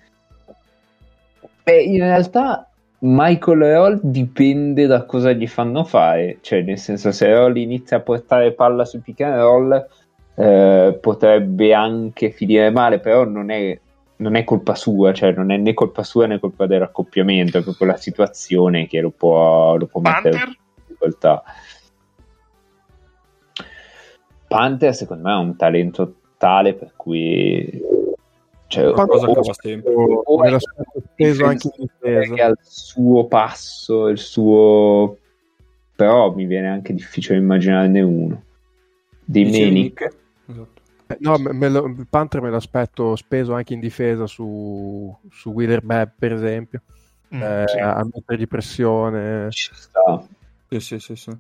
beh, in realtà Michael Roll dipende da cosa gli fanno fare, cioè nel senso se Roll inizia a portare palla sul pick and roll eh, potrebbe anche finire male, però non è, non è colpa sua, cioè non è né colpa sua né colpa dell'accoppiamento, è proprio la situazione che lo può, lo può mettere in difficoltà. Panther secondo me ha un talento tale per cui cioè, Qualcosa o- che va sempre. O, l'aspetto speso anche in difesa. che ha il suo passo, il suo però mi viene anche difficile immaginarne uno. Di Nick? Esatto. Eh, No, me- me lo- il Panther me l'aspetto speso anche in difesa su, su Wheeler Bab, per esempio, Mm, eh, sì. a mettergli pressione. ci sta. Sì, sì, sì, sì.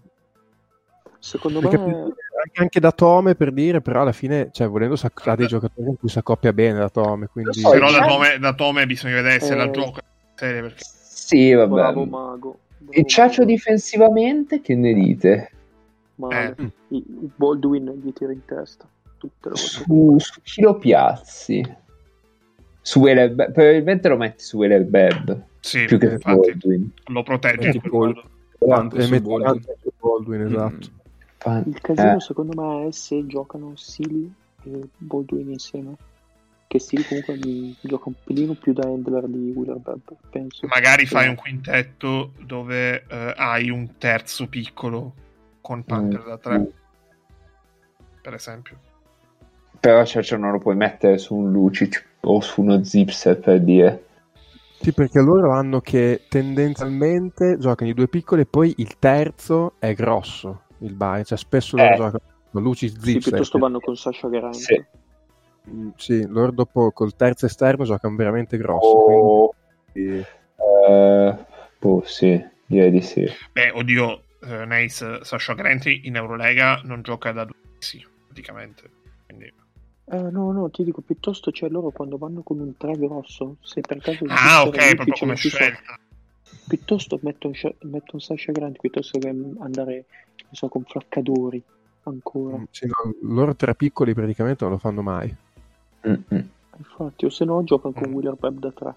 Secondo Perché me... anche, anche da Tome per dire, però alla fine, cioè, volendo, sa- ha dei giocatori con cui si accoppia bene da Tome. Quindi... so, Però da Tome, da Tome bisogna vedere se Eh. la gioca serie perché Sì, vabbè. Bravo Mago. Bravo E Ciaccio Mago. difensivamente che ne dite? Male. Eh. Baldwin gli tira in testa. Tutte le. Su, su chi lo piazzi? Su Wheeler Bab- probabilmente lo metti su Wheeler Bab sì, più che su infatti Baldwin. lo protegge Metti in quel Paul. modo. Panther E su metti Baldwin. Baldwin, esatto. Mm. Pan- Il casino eh, secondo me è se giocano Sili e Baldwin insieme. Che Sili comunque mi gioca un pelino più da handler di Wheeler penso. Magari fai un quintetto dove eh, hai un terzo piccolo con Panther Mm. da tre. per esempio. Però cioè, cioè, non lo puoi mettere su un Lucid o su uno Zipset per dire. Sì, perché loro hanno che tendenzialmente giocano i due piccoli e poi il terzo è grosso, il Bayern. Cioè spesso loro Eh. giocano con Lucid Sì, Zipset. piuttosto vanno con Sasha Grant. Sì. Mm, Sì, loro dopo col terzo esterno giocano veramente grosso. O... quindi- eh, boh, sì, direi di sì. Beh, oddio, eh, Nace Sasha Grant in Eurolega non gioca da due mesi, praticamente. Quindi... Eh, no, no, ti dico piuttosto, cioè loro quando vanno con un 3 grosso, se per caso Ah, ok, Lukic proprio come scelta. piuttosto metto un, metto un Sasha Grant piuttosto che andare, so, con flaccadori ancora. Mm, sì, no, loro tre piccoli praticamente non lo fanno mai. Mm-mm. Infatti, o se no giocano con Mm. Wheeler Webb da 3.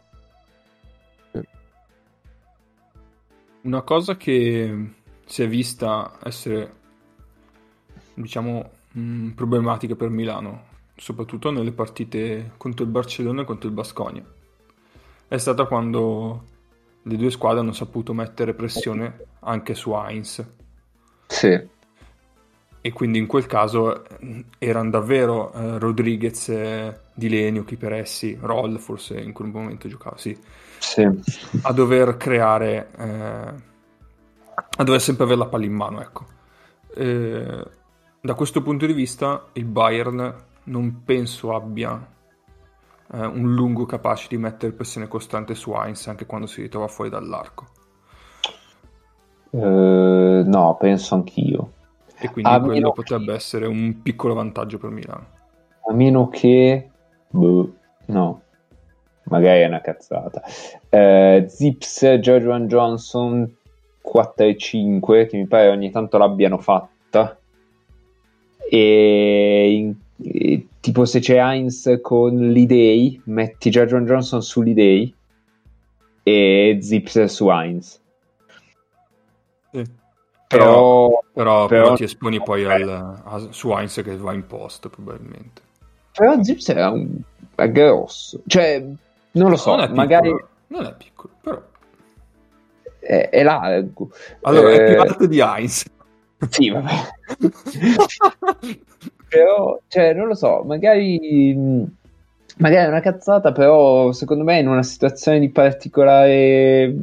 Una cosa che si è vista essere, diciamo, mh, problematica per Milano, soprattutto nelle partite contro il Barcellona e contro il Basconia, è stata quando le due squadre hanno saputo mettere pressione anche su Heinz. Sì. E quindi in quel caso eh, erano davvero eh, Rodriguez, eh, Di Lenio, Chiperessi, Roll forse in quel momento giocava, sì, Sì. a dover creare, eh, a dover sempre avere la palla in mano, ecco. Eh, da questo punto di vista il Bayern non penso abbia eh, un lungo capace di mettere pressione costante su Heinz anche quando si ritrova fuori dall'arco. Eh, no, penso anch'io. E quindi A quello potrebbe che- essere un piccolo vantaggio per Milano. A meno che... boh, no. Magari è una cazzata. Eh, Zips, George Johnson 4 e 5, che mi pare ogni tanto l'abbiano fatta. E, in- e tipo se c'è Heinz con l'Idei, metti George Johnson sull'Idei e Zips su Heinz. Sì. Però, Però, Però- però ti esponi poi al, a- su Heinz che va in post probabilmente. però Zips è, un, è grosso. Cioè, non lo so, non è piccolo, magari non è piccolo, però. è, è largo. Allora, è Eh, più alto di Heinz. Sì, vabbè. [LAUGHS] però, cioè, non lo so, magari, magari è una cazzata, però secondo me in una situazione di particolare,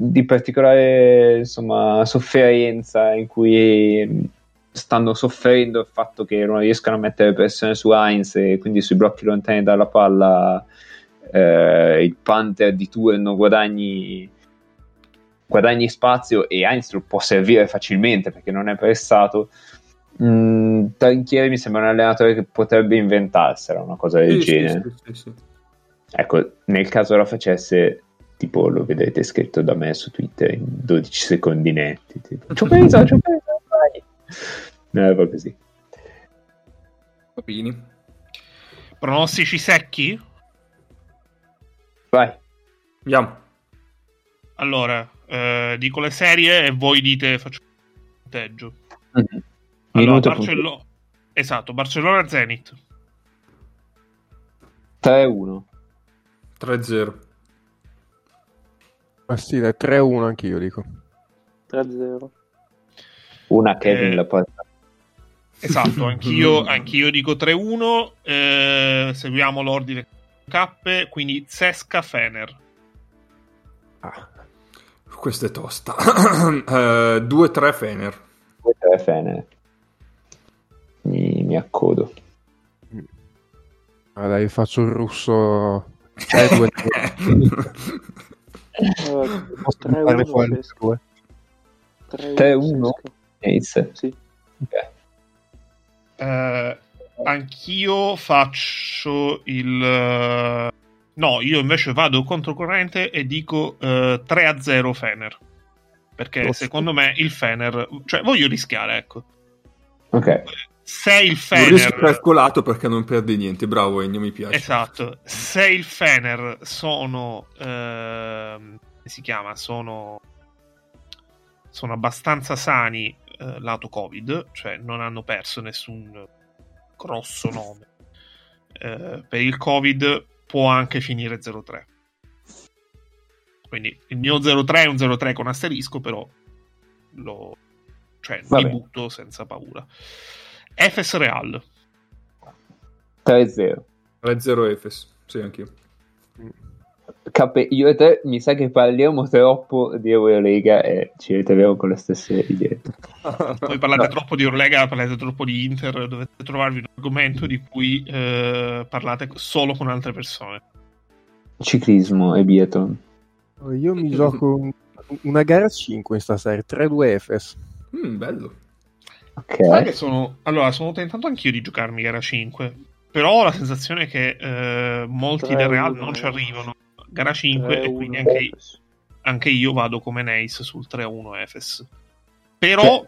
di particolare, insomma, sofferenza in cui mh, stanno soffrendo il fatto che non riescano a mettere pressione su Heinz e quindi sui blocchi lontani dalla palla eh, il Panther di turno guadagni guadagni spazio e Heinz lo può servire facilmente perché non è pressato. Mm, Trinchieri mi sembra un allenatore che potrebbe inventarsela una cosa del Sì, genere. sì, sì. Ecco, nel caso la facesse, tipo lo vedrete scritto da me su Twitter in 12 secondi netti. Tipo, ci ho [LAUGHS] preso, ci ho preso, vai. No, va così. Papini. Pronostici secchi? Vai. Andiamo. Allora, eh, dico le serie e voi dite faccio il punteggio. Mhm. Allora, Barcello- Esatto, Barcellona-Zenit. 3-1. 3-0. Ma sì, dai, 3-1 anch'io dico. 3-0. Una eh, Kevin eh, la poi. Esatto, [LAUGHS] anch'io, anch'io dico 3-1. Eh, seguiamo l'ordine K, quindi Sesca Fener. Ah, questa è tosta. [COUGHS] Eh, uh, 2-3 Fener. 2-3 Fener. Mi, mi accodo. Ah, dai, faccio il russo. Eh, 3-2. [LAUGHS] 3-1 le due? 3-1? Ace. Sì. Ok. Eh, anch'io faccio il. eh, No, io invece vado controcorrente e dico eh, 3-0 Fener. Perché Tosto. secondo me il Fener. Cioè, voglio rischiare, ecco. Ok. Se il Un rischio Fener. calcolato perché non perdi niente. Bravo Ennio, mi piace. Esatto, se il Fener sono. ehm, come si chiama? Sono. Sono abbastanza sani eh, lato Covid, cioè non hanno perso nessun grosso nome. Eh, per il Covid può anche finire 0-3. Quindi il mio 0-3 è un 0-3 con asterisco, però lo, cioè, mi Vabbè. butto senza paura. Efes Real. 3-0. 3-0 Efes. Sì, anch'io. Cappe, io e te mi sa che parliamo troppo di Eurolega e ci ritroviamo con le stesse idee. [LAUGHS] Voi parlate troppo di Eurolega, parlate troppo di Inter, dovete trovarvi un argomento di cui eh, parlate solo con altre persone. Ciclismo e Biathlon. Io mi gioco un- una gara 5 in stasera, 3-2 Efes. Mm, bello. Sai Ok. che sono... Allora, sono tentato anch'io di giocarmi gara 5, però ho la sensazione che eh, molti del Real non ci arrivano. Gara 5 e quindi anche, anche io vado come Nace sul 3-1 Efes. Però Cioè,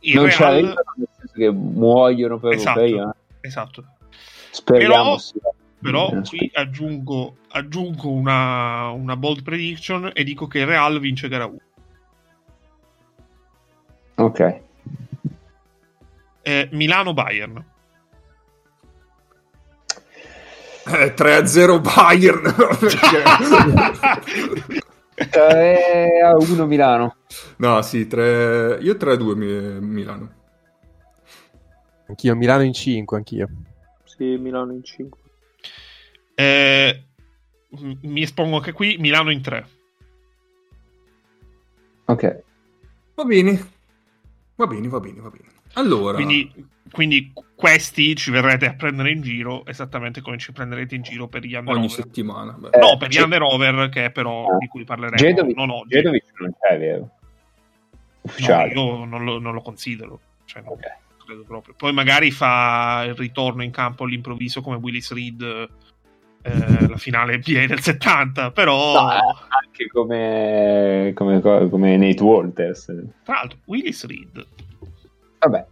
il non ci Real... arrivano nel senso che muoiono per Esatto. europei, eh. Esatto. Speriamo Però- sia- Però Eh, qui aggiungo, aggiungo una, una bold prediction e dico che il Real vince gara 1. Ok. Eh, Milano-Bayern. Eh, 3-0 Bayern. [LAUGHS] perché- 3 a 1 Milano. no, sì, 3... io 3-2 Mi- Milano. Anch'io, Milano in 5, anch'io. Sì, Milano in 5. Eh, mi espongo anche qui, Milano in 3. Ok. Va bene. Va bene, va bene, va bene. Allora, Quindi, quindi questi ci verrete a prendere in giro esattamente come ci prenderete in giro per gli Under ogni Over. settimana. beh. Eh, No, per gli. Under Over che però Ah. di cui parleremo Gedovic, non oggi. Gedovic non c'è, vero? No, Ufficiale. io non lo, non lo considero. Cioè, non Ok. credo proprio. Poi magari fa il ritorno in campo all'improvviso come Willis Reed eh, la finale NBA del 70, però No, eh, anche come, come, come Nate Walters. tra l'altro Willis Reed Vabbè.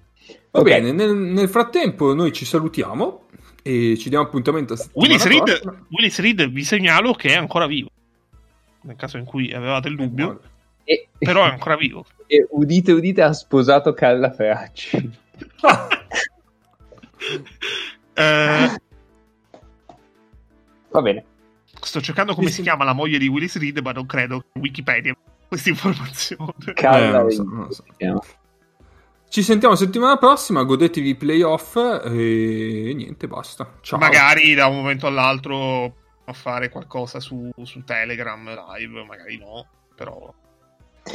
Va Ok. bene, nel, nel frattempo noi ci salutiamo e ci diamo appuntamento a Willis Reed. Willis Reed vi segnalo che è ancora vivo. Nel caso in cui avevate il dubbio, E, però è ancora vivo. [LAUGHS] e udite, udite, ha sposato Carla Ferracci. [LAUGHS] Eh, Va bene. sto cercando come si chiama la moglie di Willis Reed, ma non credo che Wikipedia abbia questa informazione. Carla Eh, non so, non so. Ci sentiamo settimana prossima, godetevi i playoff e niente, basta. Ciao. Magari da un momento all'altro a fare qualcosa su, su Telegram live, magari no, però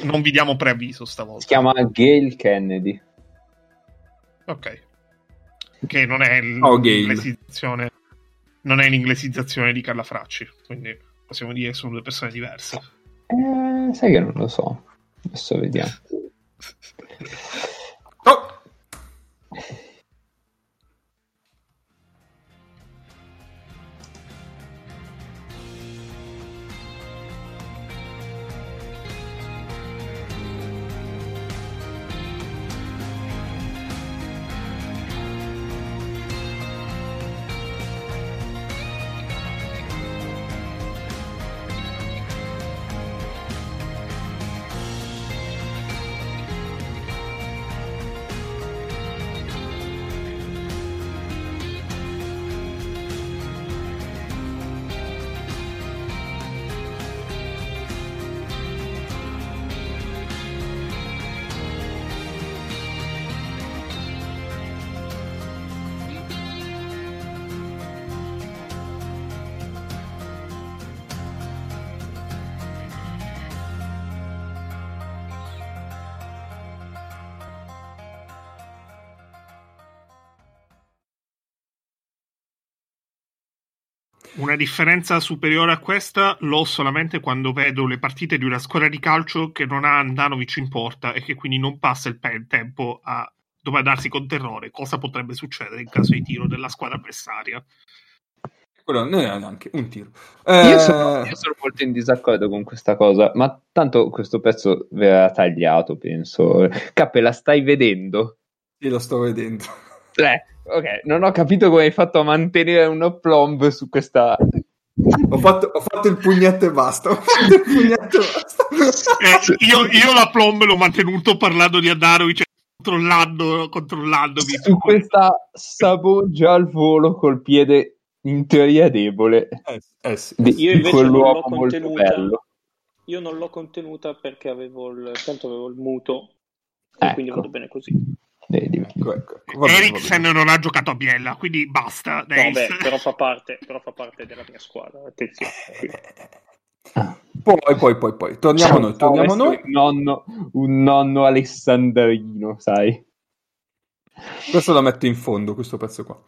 non vi diamo preavviso stavolta. Si chiama Gail Kennedy. Ok. Che non è Oh, l'inglesizzazione non è l'inglesizzazione di Carla Fracci, quindi possiamo dire che sono due persone diverse. Eh, sai che non lo so. Adesso vediamo. [LAUGHS] Una differenza superiore a questa l'ho solamente quando vedo le partite di una squadra di calcio che non ha Andanovic in porta e che quindi non passa il pe- tempo a domandarsi con terrore cosa potrebbe succedere in caso di tiro della squadra avversaria. Quello non è neanche un tiro. Io, Eh, sono, io sono molto in disaccordo con questa cosa, ma tanto questo pezzo verrà tagliato, penso. Cappe, la stai vedendo? Sì, lo sto vedendo. Eh, ok, non ho capito come hai fatto a mantenere un plomb su questa... Ho fatto, ho fatto il pugnetto e basta. Ho fatto il pugnetto e basta. Eh, io, io la plomb l'ho mantenuto parlando di Andanovic controllando, controllandomi. su questa saboggia al volo col piede in teoria debole Eh, eh sì. di, Io invece non l'ho contenuta. Io non l'ho contenuta perché avevo il, tanto avevo il muto e quindi Ecco. vado bene così. Eriksen non ha giocato a Biella, quindi basta. Beh, però fa parte, però fa parte della mia squadra, attenzione. quindi. Poi, poi, poi, poi. Torniamo a noi, torniamo a noi. Un nonno, un nonno alessandrino, sai. Questo la metto in fondo, questo pezzo qua.